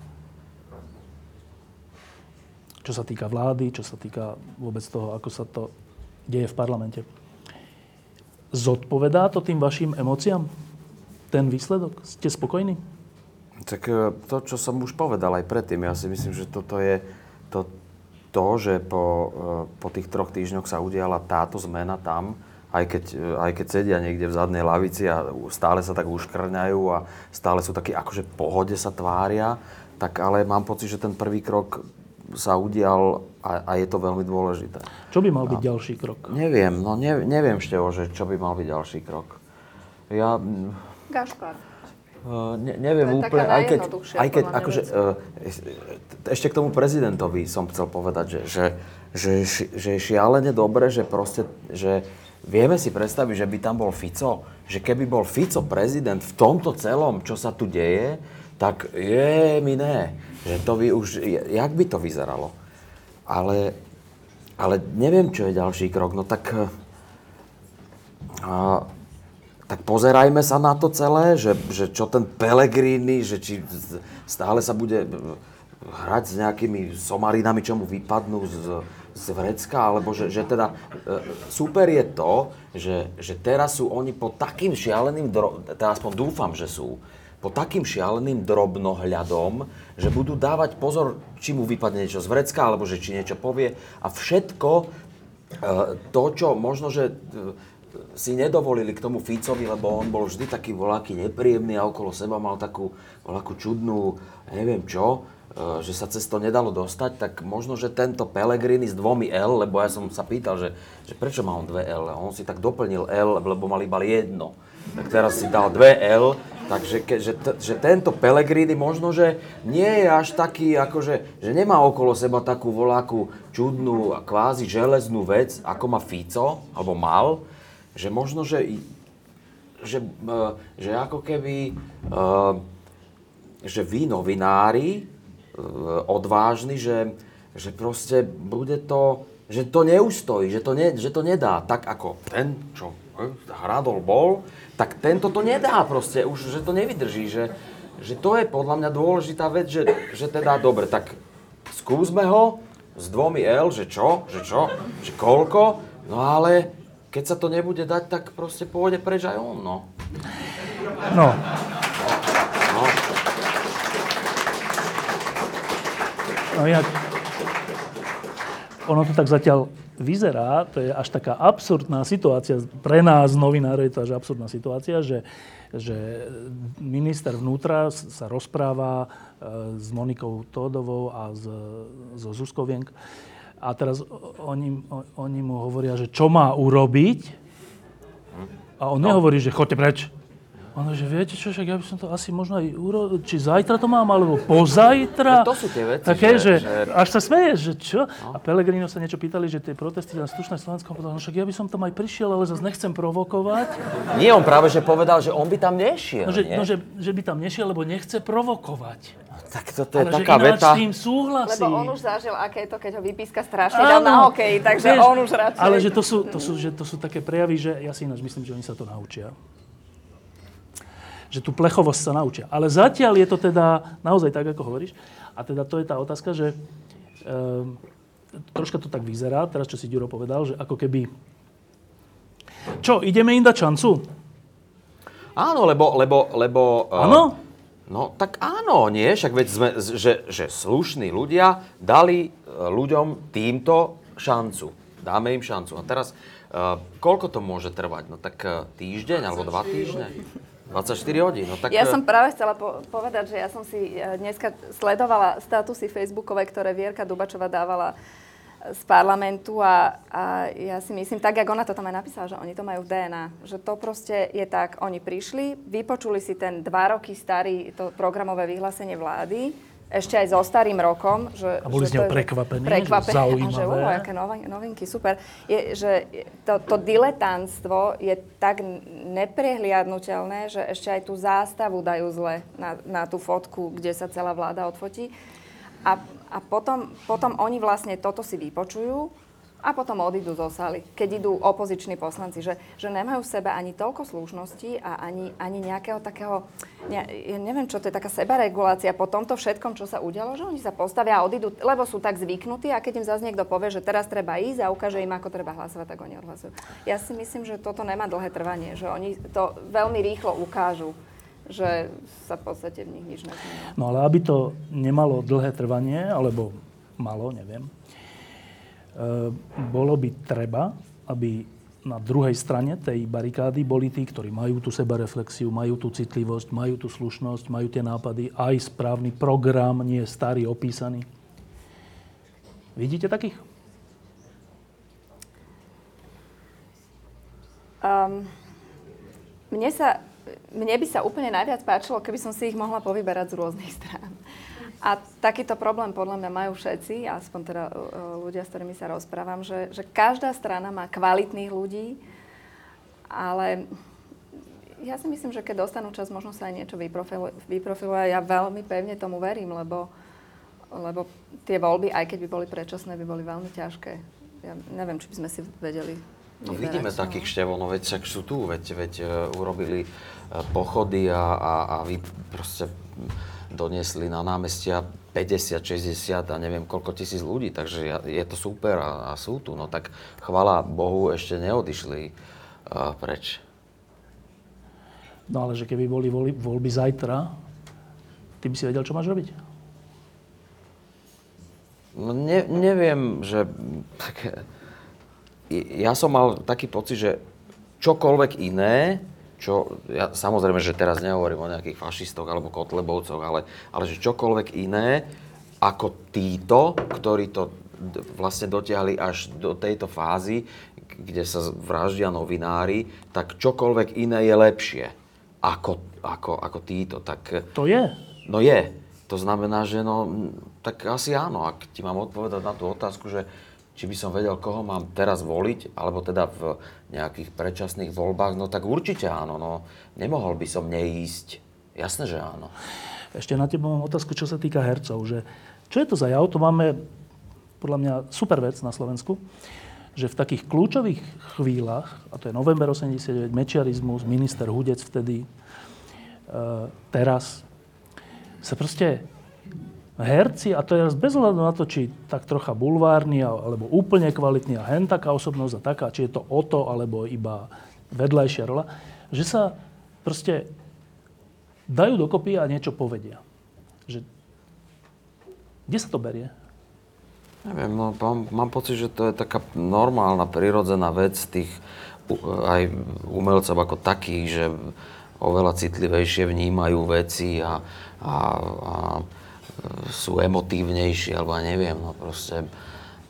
Čo sa týka vlády, čo sa týka vôbec toho, ako sa to deje v parlamente. Zodpovedá to tým vašim emóciám? Ten výsledok? Ste spokojní? Tak e, to, čo som už povedal aj predtým, ja si myslím, že toto je to, to že po, e, po tých troch týždňoch sa udiala táto zmena tam, aj keď, aj keď sedia niekde v zadnej lavici a stále sa tak uškrňajú a stále sú takí akože pohode sa tvária, tak ale mám pocit, že ten prvý krok sa udial a, a je to veľmi dôležité. Čo by mal byť a, ďalší krok? Neviem, no ne, neviem, Števo, že čo by mal byť ďalší krok. Ja... Gašpar. Uh, ne, neviem úplne, aj keď, aj keď akože, uh, ešte k tomu prezidentovi som chcel povedať, že, že, že, že je šialene dobre, že proste, že Vieme si predstaviť, že by tam bol Fico? Že keby bol Fico prezident v tomto celom, čo sa tu deje, tak je mi ne. Že to by už, jak by to vyzeralo? Ale, ale neviem, čo je ďalší krok. No tak, a, tak pozerajme sa na to celé, že, že čo ten Pelegrini, že či stále sa bude hrať s nejakými somarinami, čo mu vypadnú z, z vrecka, alebo že, že teda e, super je to, že, že teraz sú oni pod takým šialeným, teda aspoň dúfam, že sú, pod takým šialeným drobnohľadom, že budú dávať pozor, či mu vypadne niečo z vrecka, alebo že či niečo povie. A všetko e, to, čo možno, že e, si nedovolili k tomu Ficovi, lebo on bol vždy taký voľaký nepríjemný a okolo seba mal takú voľakú čudnú, neviem čo, že sa cez to nedalo dostať, tak možno, že tento Pellegrini s dvomi L, lebo ja som sa pýtal, že, že prečo má on dve L, a on si tak doplnil L, lebo mal iba jedno. Tak teraz si dal dve L, takže ke, že, že tento Pellegrini možno, že nie je až taký, akože, že nemá okolo seba takú voláku čudnú a kvázi železnú vec, ako má Fico, alebo mal, že možno, že, že, eh, že ako keby, eh, že vy novinári, odvážny, že, že proste bude to, že to neustojí, že to, ne, že to nedá. Tak ako ten, čo e, hradol bol, tak tento to nedá proste, už, že to nevydrží, že, že to je podľa mňa dôležitá vec, že, že teda dobre, tak skúsme ho s dvomi L, že čo, že čo, že koľko, no ale keď sa to nebude dať, tak proste pôjde preč aj on, no. No, No inak, ono to tak zatiaľ vyzerá, to je až taká absurdná situácia, pre nás novinárov je to až absurdná situácia, že, že minister vnútra sa rozpráva e, s Monikou Tódovou a s, so Zuzkou Vienk. A teraz oni, oni mu hovoria, že čo má urobiť. A on nehovorí, že choďte preč. Ono, že viete čo, však ja by som to asi možno aj urobil, či zajtra to mám, alebo pozajtra. No to sú tie veci, Také, že, že- že- až sa smeješ, že čo? No. A Pelegrino sa niečo pýtali, že tie protesty na slušné Slovensko, povedal, no však ja by som tam aj prišiel, ale zase nechcem provokovať. Nie, on práve že povedal, že on by tam nešiel, No, že, nie? no, že, že by tam nešiel, lebo nechce provokovať. Tak toto je ale taká že veta. s tým súhlasí. Lebo on už zažil, aké je to, keď ho vypíska strašne dal na hokej, takže vieš, on už radšej... Ale že to, sú, to, sú, že to sú také prejavy, že ja si ináč myslím, že oni sa to naučia. Že tú plechovosť sa naučia. Ale zatiaľ je to teda naozaj tak, ako hovoríš. A teda to je tá otázka, že um, troška to tak vyzerá, teraz čo si Ďuro povedal, že ako keby... Čo, ideme im dať šancu? Áno, lebo... lebo, lebo eh, Áno? No tak áno, nie? Však veď sme, že, že slušní ľudia dali eh, ľuďom týmto šancu. Dáme im šancu. A teraz, uh, koľko to môže trvať? No tak uh, týždeň alebo dva týždne? 24 hodín. No tak, Ja eh, som práve chcela po- povedať, že ja som si eh, dneska sledovala statusy Facebookové, ktoré Vierka Dubačová dávala eh, z parlamentu a, a ja si myslím, tak, jak ona to tam aj napísala, že oni to majú v DNA. Že to proste je tak, oni prišli, vypočuli si ten dva roky starý to programové vyhlásenie vlády, ešte aj so starým rokom. Že, A boli že z neho prekvapení, že prekvapení, a že zaujímavé. aké novi- novinky, super. Je, že to, to diletantstvo je tak neprehliadnutelné, že ešte aj tú zástavu dajú zle na, na tú fotku, kde sa celá vláda odfotí. A, a potom, potom oni vlastne toto si vypočujú a potom odídu zo sály, keď idú opoziční poslanci, že, že nemajú v sebe ani toľko slušnosti a ani, ani nejakého takého, ne, ja neviem čo, to je taká sebaregulácia po tomto všetkom, čo sa udialo, že oni sa postavia a odídu, lebo sú tak zvyknutí a keď im zase niekto povie, že teraz treba ísť a ukáže im, ako treba hlasovať, tak oni odhlasujú. Ja si myslím, že toto nemá dlhé trvanie, že oni to veľmi rýchlo ukážu že sa v podstate v nich nič nezmení. No ale aby to nemalo dlhé trvanie, alebo malo, neviem, e, bolo by treba, aby na druhej strane tej barikády boli tí, ktorí majú tú sebareflexiu, majú tú citlivosť, majú tú slušnosť, majú tie nápady, aj správny program, nie starý, opísaný. Vidíte takých? Um, mne, sa, mne by sa úplne najviac páčilo, keby som si ich mohla povyberať z rôznych *laughs* strán. A takýto problém podľa mňa majú všetci, aspoň teda uh, ľudia, s ktorými sa rozprávam, že, že každá strana má kvalitných ľudí, ale ja si myslím, že keď dostanú čas, možno sa aj niečo vyprofiluje. Ja veľmi pevne tomu verím, lebo, lebo tie voľby, aj keď by boli predčasné, by boli veľmi ťažké. Ja neviem, či by sme si vedeli No vidíme no. takých števov, no veď však sú tu, veď, veď uh, urobili uh, pochody a, a, a vy proste doniesli na námestia 50, 60 a neviem koľko tisíc ľudí, takže je to super a, a sú tu. No tak chvala Bohu ešte neodišli uh, preč. No ale že keby boli voľby, voľby zajtra, ty by si vedel, čo máš robiť? No ne, neviem, že... Tak, ja som mal taký pocit, že čokoľvek iné, čo, ja samozrejme, že teraz nehovorím o nejakých fašistoch alebo kotlebovcoch, ale, ale že čokoľvek iné, ako títo, ktorí to vlastne dotiahli až do tejto fázy, kde sa vraždia novinári, tak čokoľvek iné je lepšie ako, ako, ako títo. Tak, To je. No je. To znamená, že no, tak asi áno, ak ti mám odpovedať na tú otázku, že či by som vedel, koho mám teraz voliť, alebo teda v nejakých predčasných voľbách, no tak určite áno, no nemohol by som neísť. Jasné, že áno. Ešte na teba mám otázku, čo sa týka hercov. Že, čo je to za jav? To máme podľa mňa super vec na Slovensku, že v takých kľúčových chvíľach, a to je november 89, mečiarizmus, minister Hudec vtedy, e, teraz, sa proste herci, a to je bez ohľadu na to, či tak trocha bulvárny, alebo úplne kvalitný a hen taká osobnosť a taká, či je to o to, alebo iba vedľajšia rola, že sa proste dajú dokopy a niečo povedia. Že, kde sa to berie? Neviem, no, mám, mám pocit, že to je taká normálna, prirodzená vec tých aj umelcov ako takých, že oveľa citlivejšie vnímajú veci a, a, a sú emotívnejší, alebo ja neviem, no proste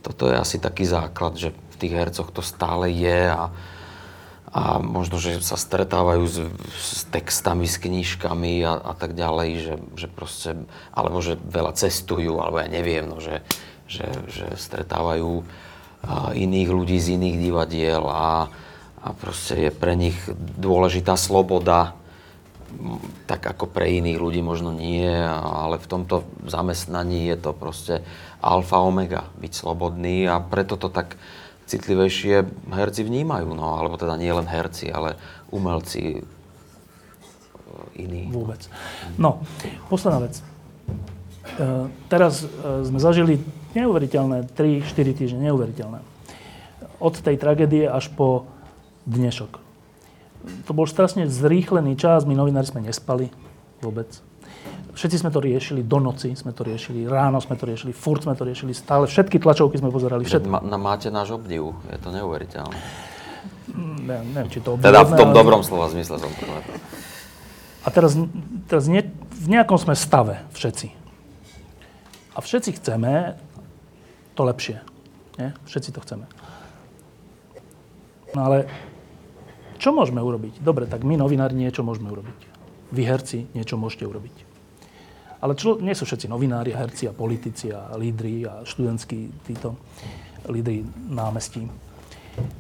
toto je asi taký základ, že v tých hercoch to stále je a, a možno, že sa stretávajú s, s textami, s knižkami a, a tak ďalej, že, že proste, alebo že veľa cestujú, alebo ja neviem, no, že, že, že stretávajú iných ľudí z iných divadiel a, a proste je pre nich dôležitá sloboda, tak ako pre iných ľudí možno nie, ale v tomto zamestnaní je to proste alfa omega, byť slobodný a preto to tak citlivejšie herci vnímajú, no, alebo teda nie len herci, ale umelci e, iní. Vôbec. No, posledná vec. E, teraz e, sme zažili neuveriteľné 3-4 týždne, neuveriteľné. Od tej tragédie až po dnešok. To bol strašne zrýchlený čas, my novinári sme nespali vôbec. Všetci sme to riešili, do noci sme to riešili, ráno sme to riešili, furt sme to riešili, stále všetky tlačovky sme pozerali. Všetko. Ma, na, máte náš obdiv, je to neuveriteľné. Ne, neviem, či to obdiv. Teda v tom ale... dobrom slova zmysle som to A teraz, teraz nie, v nejakom sme stave všetci. A všetci chceme to lepšie. Nie? Všetci to chceme. No ale čo môžeme urobiť? Dobre, tak my novinári niečo môžeme urobiť. Vy herci niečo môžete urobiť. Ale čo, nie sú všetci novinári, herci a politici a lídri a študentskí títo lídri námestí.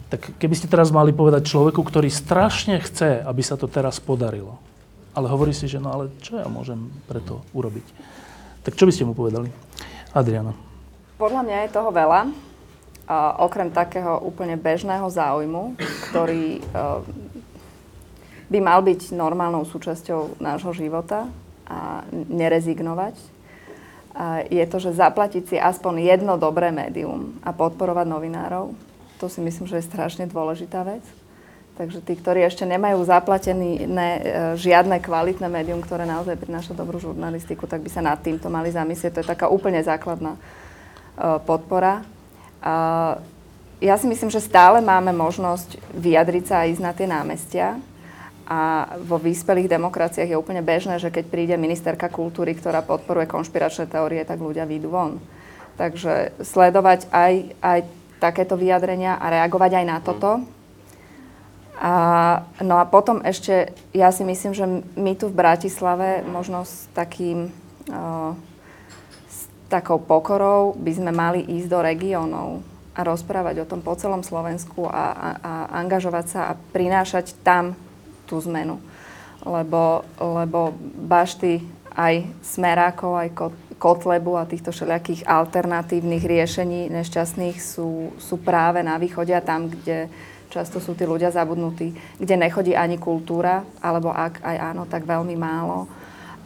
Tak keby ste teraz mali povedať človeku, ktorý strašne chce, aby sa to teraz podarilo, ale hovorí si, že no ale čo ja môžem preto urobiť? Tak čo by ste mu povedali? Adriana. Podľa mňa je toho veľa. Okrem takého úplne bežného záujmu, ktorý uh, by mal byť normálnou súčasťou nášho života, a nerezignovať, je to, že zaplatiť si aspoň jedno dobré médium a podporovať novinárov. To si myslím, že je strašne dôležitá vec. Takže tí, ktorí ešte nemajú zaplatené ne, žiadne kvalitné médium, ktoré naozaj prináša dobrú žurnalistiku, tak by sa nad týmto mali zamyslieť. To je taká úplne základná uh, podpora. Uh, ja si myslím, že stále máme možnosť vyjadriť sa a ísť na tie námestia. A vo vyspelých demokraciách je úplne bežné, že keď príde ministerka kultúry, ktorá podporuje konšpiračné teórie, tak ľudia výjdu von. Takže sledovať aj, aj takéto vyjadrenia a reagovať aj na toto. A, no a potom ešte, ja si myslím, že my tu v Bratislave možno s takým, s takou pokorou by sme mali ísť do regiónov a rozprávať o tom po celom Slovensku a, a, a angažovať sa a prinášať tam tú zmenu. Lebo, lebo bašty aj smerákov, aj kotlebu a týchto všelijakých alternatívnych riešení nešťastných sú, sú práve na východe a tam, kde často sú tí ľudia zabudnutí, kde nechodí ani kultúra, alebo ak aj áno, tak veľmi málo.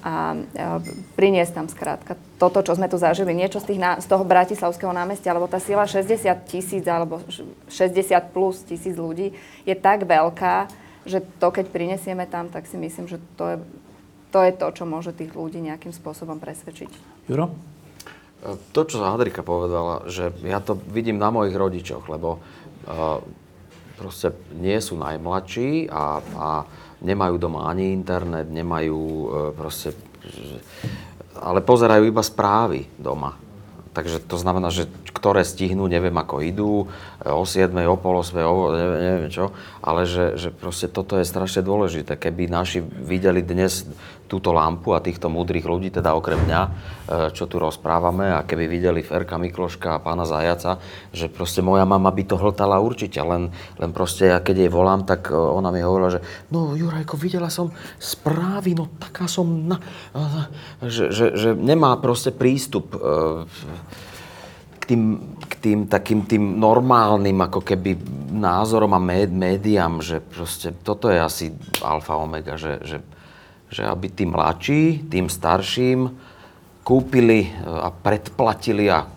A, a priniesť tam skrátka toto, čo sme tu zažili, niečo z, tých, z toho bratislavského námestia, alebo tá sila 60 tisíc alebo 60 plus tisíc ľudí je tak veľká, že to, keď prinesieme tam, tak si myslím, že to je to, je to čo môže tých ľudí nejakým spôsobom presvedčiť. Juro? To, čo Hadrika povedala, že ja to vidím na mojich rodičoch, lebo uh, proste nie sú najmladší a, a nemajú doma ani internet, nemajú uh, proste... Ale pozerajú iba správy doma. Takže to znamená, že ktoré stihnú, neviem ako idú, o 7, o pol 8, o neviem, neviem čo, ale že, že proste toto je strašne dôležité. Keby naši videli dnes túto lampu a týchto múdrych ľudí, teda okrem mňa, e, čo tu rozprávame a keby videli Ferka Mikloška a pána Zajaca, že proste moja mama by to hltala určite, len, len proste ja keď jej volám, tak e, ona mi hovorila, že no Jurajko, videla som správy, no taká som na... Že, že, že nemá proste prístup e, k tým, k tým takým tým normálnym ako keby názorom a médiám, že proste toto je asi alfa omega, že, že že aby tí mladší, tým starším kúpili e, a predplatili a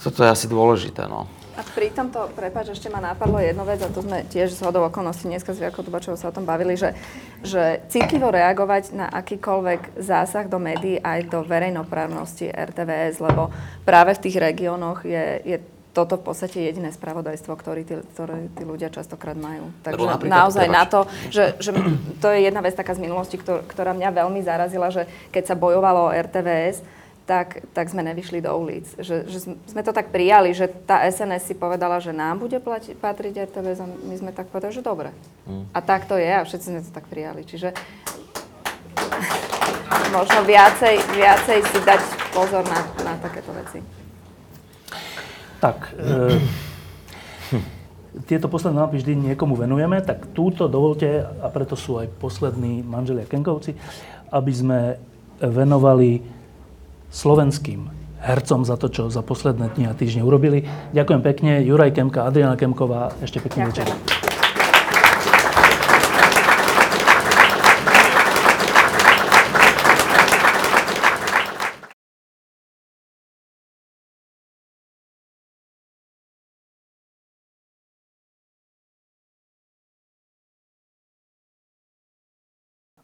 toto je asi dôležité. No. A pri tomto, prepáč, ešte ma napadlo jednu vec, a to sme tiež z hodou okolností dneska s Viakou Tubačovou sa o tom bavili, že, že citlivo reagovať na akýkoľvek zásah do médií aj do verejnoprávnosti RTVS, lebo práve v tých regiónoch je, je toto v podstate jediné spravodajstvo, ktoré tí, ktoré tí ľudia častokrát majú. Takže naozaj na to, že, že *clears throat* to je jedna vec taká z minulosti, ktorá mňa veľmi zarazila, že keď sa bojovalo o RTVS, tak, tak sme nevyšli do ulic. Že, že sme to tak prijali, že tá SNS si povedala, že nám bude plati, patriť RTVS a my sme tak povedali, že dobre. Mm. A tak to je a všetci sme to tak prijali. Čiže *laughs* možno viacej, viacej si dať pozor na, na takéto veci. Tak, e, *clears throat* tieto posledné mapy vždy niekomu venujeme, tak túto dovolte, a preto sú aj poslední manželia Kenkovci, aby sme venovali slovenským hercom za to, čo za posledné dni a týždne urobili. Ďakujem pekne. Juraj Kemka, Adriana Kemková. Ešte pekný večer.